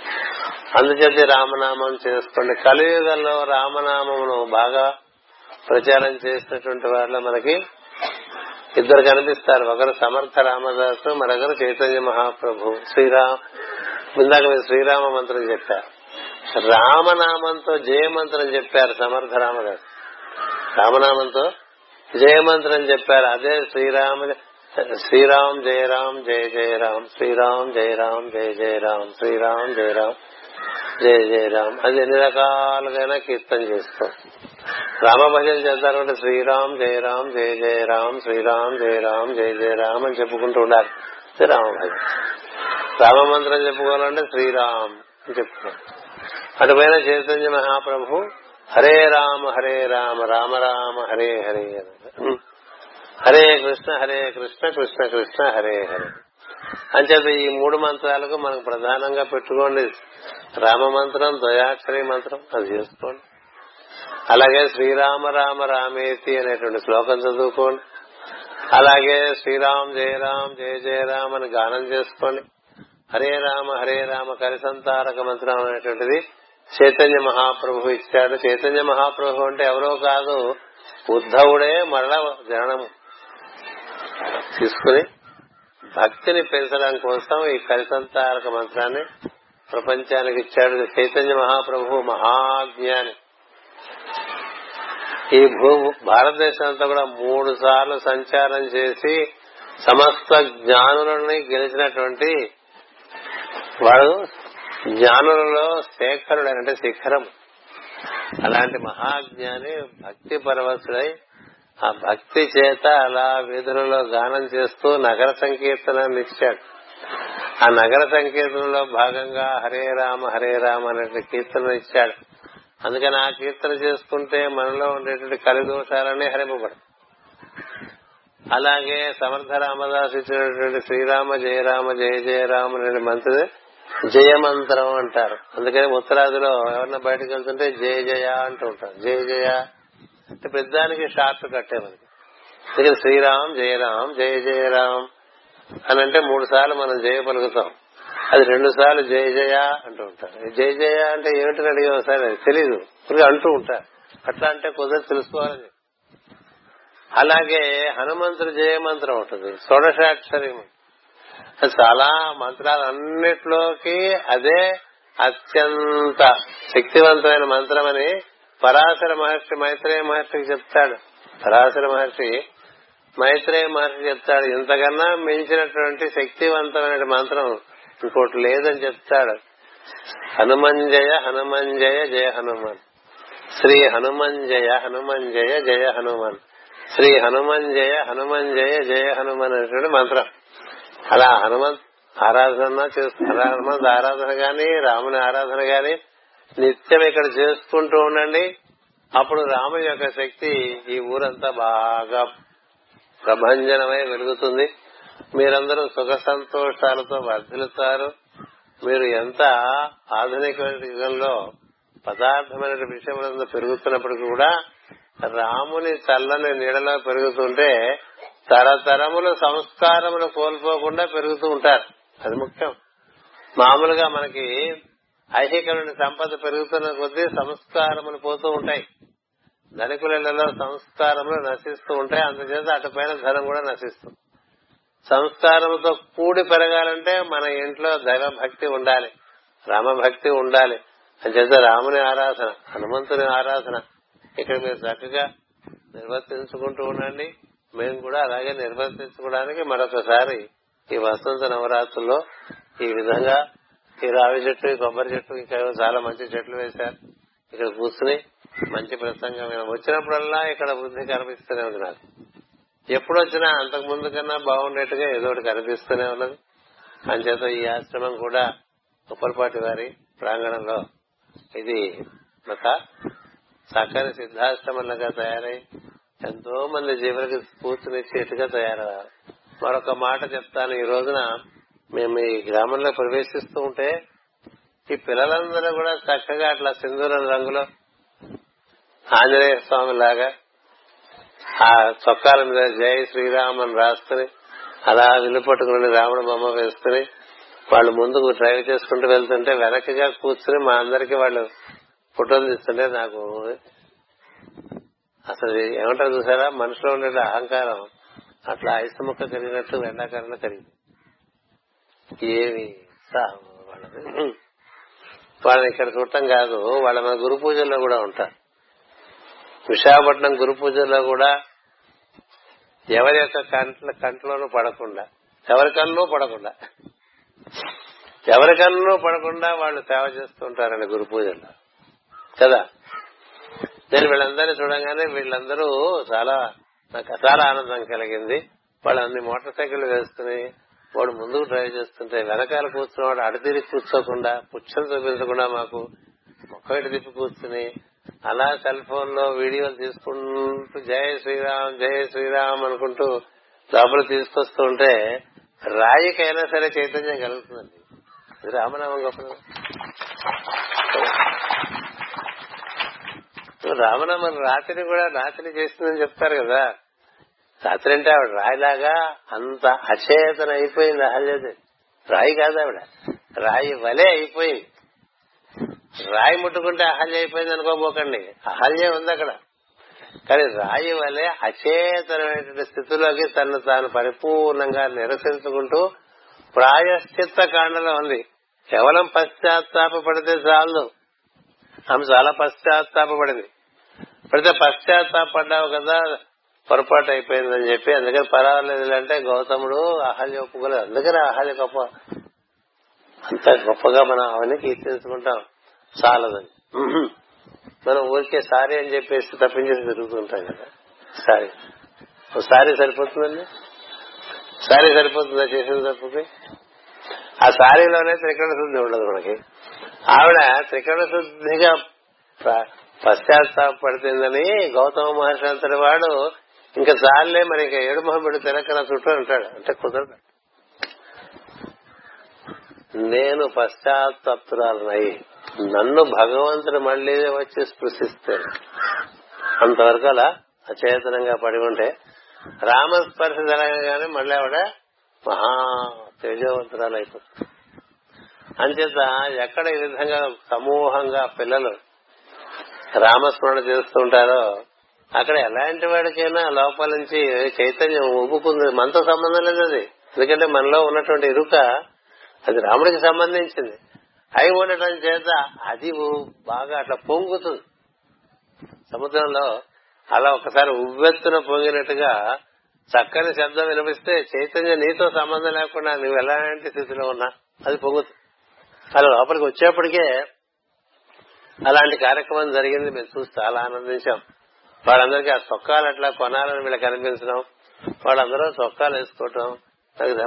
అందుచేత రామనామం చేసుకోండి. కలియుగంలో రామనామమును బాగా ప్రచారం చేసినటువంటి వారిలో మనకి ఇద్దరు కనిపిస్తారు. ఒకరు సమర్థ రామదాసు మరొకరు చైతన్య మహాప్రభు. శ్రీరామ్ ఇందాక మీరు శ్రీరామ మంత్రం చెప్పారు. రామనామంతో జయమంత్రం చెప్పారు సమర్థ రామదాస్ రామనామంతో జయమంత్రం చెప్పారు. అదే శ్రీరామ శ్రీరామ్ జయరామ్ జయ జయరామ్ శ్రీరామ్ జయరామ్ జయ జయరామ్ శ్రీరామ్ జయరామ్ జయ జయరామ్ అది ఎన్ని రకాలుగా కీర్తన చేస్తాం. రామ భజన చేద్దామంటే శ్రీరామ్ జయరామ్ జయ జయరామ్ శ్రీరామ్ జయరామ్ జయ జయరామ్ అని చెప్పుకుంటూ ఉండాలి. శ్రీరామ రామ భజన రామ మంత్రం చెప్పుకోవాలంటే శ్రీరామ్ అని చెప్పుకోవాలి. అటుపైన చైతన్య మహాప్రభు హరే రామ హరే రామ రామ రామ హరే హరే హరే కృష్ణ హరే కృష్ణ కృష్ణ కృష్ణ హరే హరే. అంచేత ఈ మూడు మంత్రాలకు మనకు ప్రధానంగా పెట్టుకోండి. రామ మంత్రం ద్వయాక్షరి మంత్రం అది చేసుకోండి. అలాగే శ్రీరామ రామ రామేతి అనేటువంటి శ్లోకం చదువుకోండి. అలాగే శ్రీరామ్ జయ రామ్ జయ జయరామ్ అని గానం చేసుకోండి. హరే రామ హరే రామ కరిసంతారక మంత్రం అనేటువంటిది చైతన్య మహాప్రభు ఇచ్చాడు చైతన్య మహాప్రభు అంటే ఎవరో కాదు ఉద్ధవుడే మరల జననము. తీసుకుని భక్తిని పెంచడం కోసం ఈ కరిసంతారక మంత్రాన్ని ప్రపంచానికి ఇచ్చాడు. చైతన్య మహాప్రభు మహాజ్ఞాని. ఈ భూ భారతదేశం అంతా కూడా మూడు సార్లు సంచారం చేసి సమస్త జ్ఞానులని గెలిచినటువంటి వాడు జ్ఞానులలో శేఖరుడు అంటే శిఖరం అలాంటి మహాజ్ఞాని భక్తి పరవశుడై ఆ భక్తి చేత అలా వీధులలో గానం చేస్తూ నగర సంకీర్తనాన్ని ఇచ్చాడు. ఆ నగర సంకీర్తనలో భాగంగా హరే రామ హరే రామ అనే కీర్తన ఇచ్చాడు. అందుకని ఆ కీర్తన చేసుకుంటే మనలో ఉండేటువంటి కలిదోషాలన్నీ హరింపబడు అలాగే సమర్థ రామదాస్ ఇచ్చినటువంటి శ్రీరామ జయరామ జయ జయరామ అనే మంత్రి జయమంత్రం అంటారు. అందుకని ఉత్తరాదిలో ఎవరన్నా బయటకు వెళ్తుంటే జయ జయ అంటూ ఉంటారు. జయ జయ అంటే పెద్దానికి షార్ట్ కట్టే మనకి. అందుకని శ్రీరామ్ జయరామ్ జయ జయరామ్ అని అంటే మూడు సార్లు మనం జయ పలుకుతాం. అది రెండు సార్లు జయ జయ అంటూ ఉంటారు. జయ జయ అంటే ఏమిటని అడిగే ఒకసారి తెలీదు. అంటూ ఉంటారు. అట్లా అంటే కుదరదు తెలుసుకోవాలని అలాగే హనుమంతుడు జయమంత్రం ఉంటుంది. షోడశాక్షరి చాలా మంత్రాలన్నిట్లోకి అదే అత్యంత శక్తివంతమైన మంత్రం అని పరాశర మహర్షి మైత్రేయ మహర్షికి చెప్తాడు. పరాశర మహర్షి మైత్రేయ మహర్షి చెప్తాడు ఇంతకన్నా మించినటువంటి శక్తివంతమైన మంత్రం ఇంకోటి లేదని చెప్తాడు. హనుమంజయ హనుమంజయ జయ హనుమాన్. శ్రీ హనుమంజయ హనుమంజయ జయ హనుమాన్. శ్రీ హనుమంజయ హనుమంజయ జయ హనుమాన్ అనేటువంటి మంత్రం. అలా హనుమంత్ ఆరాధన చేస్తున్నారు హనుమంత్ ఆరాధన గాని రాముని ఆరాధన గాని నిత్యం ఇక్కడ చేసుకుంటూ ఉండండి. అప్పుడు రాముని యొక్క శక్తి ఈ ఊరంతా బాగా ప్రభంజనమై వెలుగుతుంది. మీరందరూ సుఖ సంతోషాలతో వర్ధిల్లుతారు. మీరు ఎంత ఆధునిక యుగంలో పదార్థమైన విషయం పెరుగుతున్నప్పటికీ కూడా రాముని చల్లని నీడలో పెరుగుతుంటే తరతరములు సంస్కారములు కోల్పోకుండా పెరుగుతూ ఉంటారు. అది ముఖ్యం. మామూలుగా మనకి ఐహికమైన సంపద పెరుగుతున్న కొద్దీ సంస్కారములు పోతూ ఉంటాయి. ధనికులలో సంస్కారములు నశిస్తూ ఉంటాయి. అందుచేత అటుపైన ధనం కూడా నశిస్తుంది. సంస్కారముతో కూడి పెరగాలంటే మన ఇంట్లో దైవ భక్తి ఉండాలి. రామభక్తి ఉండాలి. అంచేత రాముని ఆరాధన హనుమంతుని ఆరాధన ఇక్కడ మీరు చక్కగా నిర్వర్తించుకుంటూ ఉండండి. మేము కూడా అలాగే నిర్వర్తించుకోవడానికి మరొకసారి ఈ వసంత నవరాత్రుల్లో ఈ విధంగా ఈ రావి చెట్టు ఈ కొబ్బరి చెట్టు ఇంకా చాలా మంచి చెట్లు వేశారు. ఇక్కడ కూర్చుని మంచి ప్రసంగం వచ్చినప్పుడల్లా ఇక్కడ వృద్ధి కనిపిస్తూనే ఉంది నాకు. ఎప్పుడు వచ్చినా అంతకు ముందు కన్నా బాగుండేట్టుగా ఏదో ఒకటి కనిపిస్తూనే ఉన్నది. అంచేత ఈ ఆశ్రమం కూడా ఉప్పలపాటి వారి ప్రాంగణంలో ఇది ఒక చక్కని సిద్ధాశ్రమంలాగా తయారై ఎంతో మంది జీవులకి స్ఫూర్తినిచ్చేట్టుగా తయారయ్యారు. మరొక మాట చెప్తాను. ఈ రోజున మేము ఈ గ్రామంలో ప్రవేశిస్తూ ఉంటే ఈ పిల్లలందరూ కూడా చక్కగా అట్లా సింధూరం రంగులో ఆంజనేయ స్వామి లాగా ఆ చొక్కాల మీద జై శ్రీరామ్ అని రాసుకుని అలా విలుపట్టుకుని రాముడు బొమ్మ వేసుకుని వాళ్ళు ముందుకు డ్రైవ్ చేసుకుంటూ వెళ్తుంటే వెనకగా కూర్చుని మా అందరికి వాళ్ళు ఫోటోలు తీస్తుంటే నాకు అసలు ఏమంటారు చూసారా? మనిషిలో ఉండే అహంకారం. అట్లా ఐసు ముక్క కలిగినట్టు ఎండాకాలంలో కలిగింది ఏమి ఉత్సాహం వాళ్ళది. వాళ్ళని ఇక్కడ చూడటం కాదు వాళ్ళ మన గురు పూజల్లో కూడా ఉంటారు. విశాఖపట్నం గురు పూజల్లో కూడా ఎవరి యొక్క కంట్ల కంట్లోనూ పడకుండా ఎవరి కన్ను పడకుండా ఎవరి కన్ను పడకుండా వాళ్ళు సేవ చేస్తుంటారండి గురు పూజల్లో. కదా? నేను వీళ్ళందరినీ చూడగానే వీళ్ళందరూ చాలా నాకు చాలా ఆనందం కలిగింది. వాళ్ళు అన్ని మోటార్ సైకిల్ వేసుకుని వాడు ముందుకు డ్రైవ్ చేస్తుంటే వెనకాల కూర్చున్నవాడు అడతిరి కూర్చోకుండా పుచ్చలు చూపించకుండా మాకు మొక్క తిప్పి కూర్చుని అలా సెల్ ఫోన్లో వీడియోలు తీసుకుంటూ జయ శ్రీరామ్ జయ శ్రీరామ్ అనుకుంటూ లోపల తీసుకొస్తూ ఉంటే రాయికైనా సరే చైతన్యం కలుగుతుందండి. రామనామం గొప్ప. రామనామం రాత్రి కూడా నాశనం చేసిందని చెప్తారు కదా. రాత్రి అంటే ఆవిడ రాయిలాగా అంత అచేతన అయిపోయింది అహల్యది. రాయి కాదు ఆవిడ. రాయి వలే అయిపోయింది. రాయి ముట్టుకుంటే అహల్య అయిపోయింది అనుకోబోకండి. అహల్య ఉంది అక్కడ. కానీ రాయి వలె అచేతనమైనటువంటి స్థితిలోకి తను తాను పరిపూర్ణంగా నిరసించుకుంటూ ప్రాయశ్చిత్త కాండలో ఉంది. కేవలం పశ్చాత్తాపడితే చాలు. ఆమె చాలా పశ్చాత్తాపడింది పడితే పశ్చాత్తాపడ్డావు కదా పొరపాటు అయిపోయిందని చెప్పి అందుకని పర్వాలేదు అంటే గౌతముడు అహల్య ఒప్పుకోలేదు. అందుకని అహల్య గొప్ప. అంత గొప్పగా మనం అవన్నీ కీర్తించుకుంటాం. చాలదని. మనం ఊరికే సారీ అని చెప్పేసి తప్పించేసి తిరుగుతుంటాం కదా. సారీ. సారీ సరిపోతుందండి? సారీ సరిపోతుందా చేసిన తప్పుకి? ఆ సారీలోనే త్రికరణ శుద్ధి ఉండదు మనకి. ఆవిడ త్రికరణ శుద్ధిగా పశ్చాత్తాపడుతుందని గౌతమ మహర్షి అంతటి వాడు ఇంకా చాలే మరి ఇంకా ఏడు మొహమ్మడు తిరక్కన చుట్టూ అంటాడు అంటే కుదరదు. నేను పశ్చాత్తప్తురాలనై నన్ను భగవంతుడు మళ్ళీ వచ్చి స్పృశిస్తాడు. అంతవరకు అలా అచేతనంగా పడి ఉంటే రామస్పర్శ జరగగానే మళ్ళీ ఆవిడ మహా తేజవంతురాలు అయిపోతుంది అంచేత ఎక్కడ ఈ విధంగా సమూహంగా పిల్లలు రామస్మరణ చేస్తుంటారో అక్కడ ఎలాంటి వాడికైనా లోపల నుంచి చైతన్యం ఉబ్బుకుంది మనతో సంబంధం లేదు అది. ఎందుకంటే మనలో ఉన్నటువంటి ఇరుక అది రాముడికి సంబంధించింది. అయి ఉండటం చేత అది బాగా అట్లా పొంగుతుంది. సముద్రంలో అలా ఒకసారి ఉవ్వెత్తున పొంగినట్టుగా చక్కని శబ్దం వినిపిస్తే చైతన్యం నీతో సంబంధం లేకుండా నువ్వు ఎలాంటి స్థితిలో ఉన్నా అది పొంగుతుంది. అలా లోపలికి వచ్చేప్పటికే అలాంటి కార్యక్రమం జరిగింది మేము చూసి చాలా ఆనందించాం. వాళ్ళందరికీ ఆ చొక్కాలు అట్లా కొనాలని వీళ్ళకి అనిపించడం వాళ్ళందరూ చొక్కాలు వేసుకోవటం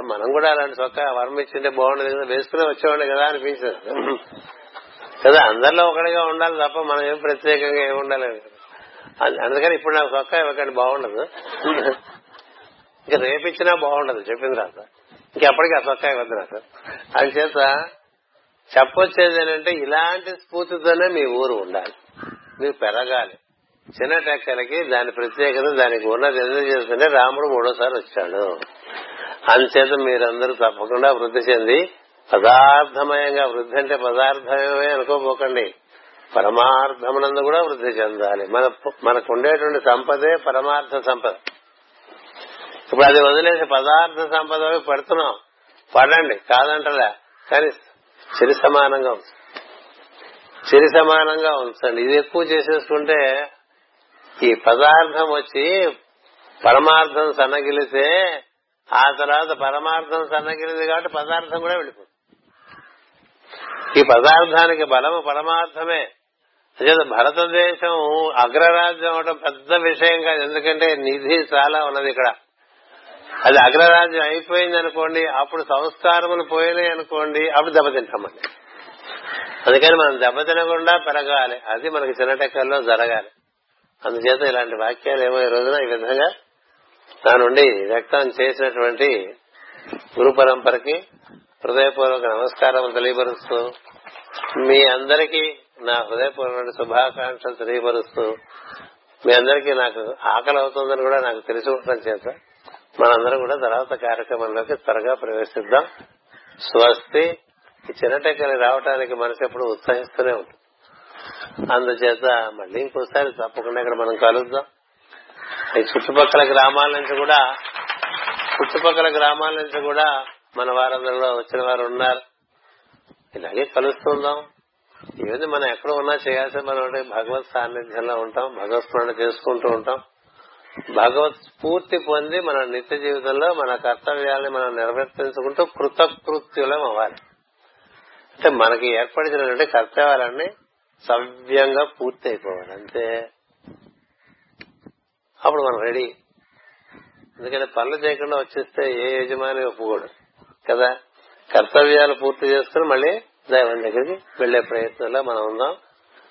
మనం కూడా అలాంటి చొక్కా వరం ఇచ్చింటే బాగుండదు కదా వేసుకునే వచ్చేవాళ్ళు కదా అనిపించింది. కదా అందరిలో ఒకటిగా ఉండాలి తప్ప మనం ఏం ప్రత్యేకంగా ఏమి ఉండాలి అందుకని ఇప్పుడు నాకు చొక్కా ఇవ్వకండి బాగుండదు. ఇంకా రేపిచ్చినా బాగుండదు చెప్పింది రాత ఇంకెప్పటికీ ఆ చొక్కా ఇవ్వద్దు అది చేస్తా చెప్పొచ్చేది ఏంటంటే ఇలాంటి స్ఫూర్తితోనే మీ ఊరు ఉండాలి. మీరు పెరగాలి. చిన్న టెక్కలకి దాని ప్రత్యేకత దానికి ఉన్నది ఎందుకు చేస్తుంటే రాముడు మూడోసారి వచ్చాడు. అందుచేత మీరందరూ తప్పకుండా వృద్ధి చెంది పదార్థమయంగా వృద్ధి అంటే పదార్థమయమే అనుకోపోకండి. పరమార్థమునందు కూడా వృద్ధి చెందాలి. మన మనకు ఉండేటువంటి సంపదే పరమార్థ సంపద. ఇప్పుడు అది వదిలేసి పదార్థ సంపద పడుతున్నాం. పడండి కాదంటలే. కానీ చిరి సమానంగా ఉంది చిరి సమానంగా ఉంచండి. ఇది ఎక్కువ చేసేసుకుంటే ఈ పదార్థం వచ్చి పరమార్థం సన్నగిలితే ఆ తర్వాత పరమార్థం సన్నగిలింది కాబట్టి పదార్థం కూడా వెళ్ళిపోతుంది. ఈ పదార్థానికి బలము పరమార్థమే. అదే భారతదేశం అగ్రరాజ్యం అవడం పెద్ద విషయం కాదు. ఎందుకంటే నిధి చాలా ఉన్నది ఇక్కడ. అది అగ్రరాజ్యం అయిపోయింది అనుకోండి అప్పుడు సంస్కారములు పోయినాయి అనుకోండి అప్పుడు దెబ్బతింటామండి అందుకని మనం దెబ్బతినకుండా పెరగాలి. అది మనకి చిన్నటెక్కల్లో జరగాలి. అందుచేత ఇలాంటి వాక్యాలు ఏమో ఈ రోజున ఈ విధంగా నా నుండి వ్యక్తం చేసినటువంటి గురు పరంపరకి హృదయపూర్వక నమస్కారం తెలియపరుస్తూ మీ అందరికీ నా హృదయపూర్వక శుభాకాంక్షలు తెలియపరుస్తూ మీ అందరికీ నాకు ఆకలి అవుతుందని కూడా నాకు తెలిసి ఉండటం చేత మనందరం కూడా తర్వాత కార్యక్రమంలోకి త్వరగా ప్రవేశిద్దాం. స్వస్తి. ఈ చిన్నటెక్కని రావడానికి మనసు ఎప్పుడు ఉత్సాహిస్తూనే ఉంటుంది. అందుచేత మళ్ళీ ఇంకోసారి తప్పకుండా ఇక్కడ మనం కలుద్దాం. ఈ చుట్టుపక్కల గ్రామాల నుంచి కూడా చుట్టుపక్కల గ్రామాల నుంచి కూడా మన వారందరిలో వచ్చిన వారు ఉన్నారు. ఇలాగే కలుస్తుందాం. ఏది మనం ఎక్కడ ఉన్నా చేయాల్సిన మనం భగవత్ సాన్నిధ్యంలో ఉంటాం భగవత్ స్మరణ చేసుకుంటూ ఉంటాం. భగవత్ స్ఫూర్తి పొంది మన నిత్య జీవితంలో మన కర్తవ్యాలని మనం నిర్వర్తించుకుంటూ కృతకృత్యులం అవ్వాలి. అంటే మనకి ఏర్పడినటువంటి కర్తవ్యాలన్నీ సవ్యంగా పూర్తి అయిపోవాలి అంతే. అప్పుడు మనం రెడీ. ఎందుకంటే పనులు చేయకుండా వచ్చేస్తే ఏ యజమాని ఒప్పుకోడు కదా. కర్తవ్యాలు పూర్తి చేసుకుని మళ్ళీ దైవం దగ్గరికి వెళ్ళే ప్రయత్నంలో మనం ఉందాం.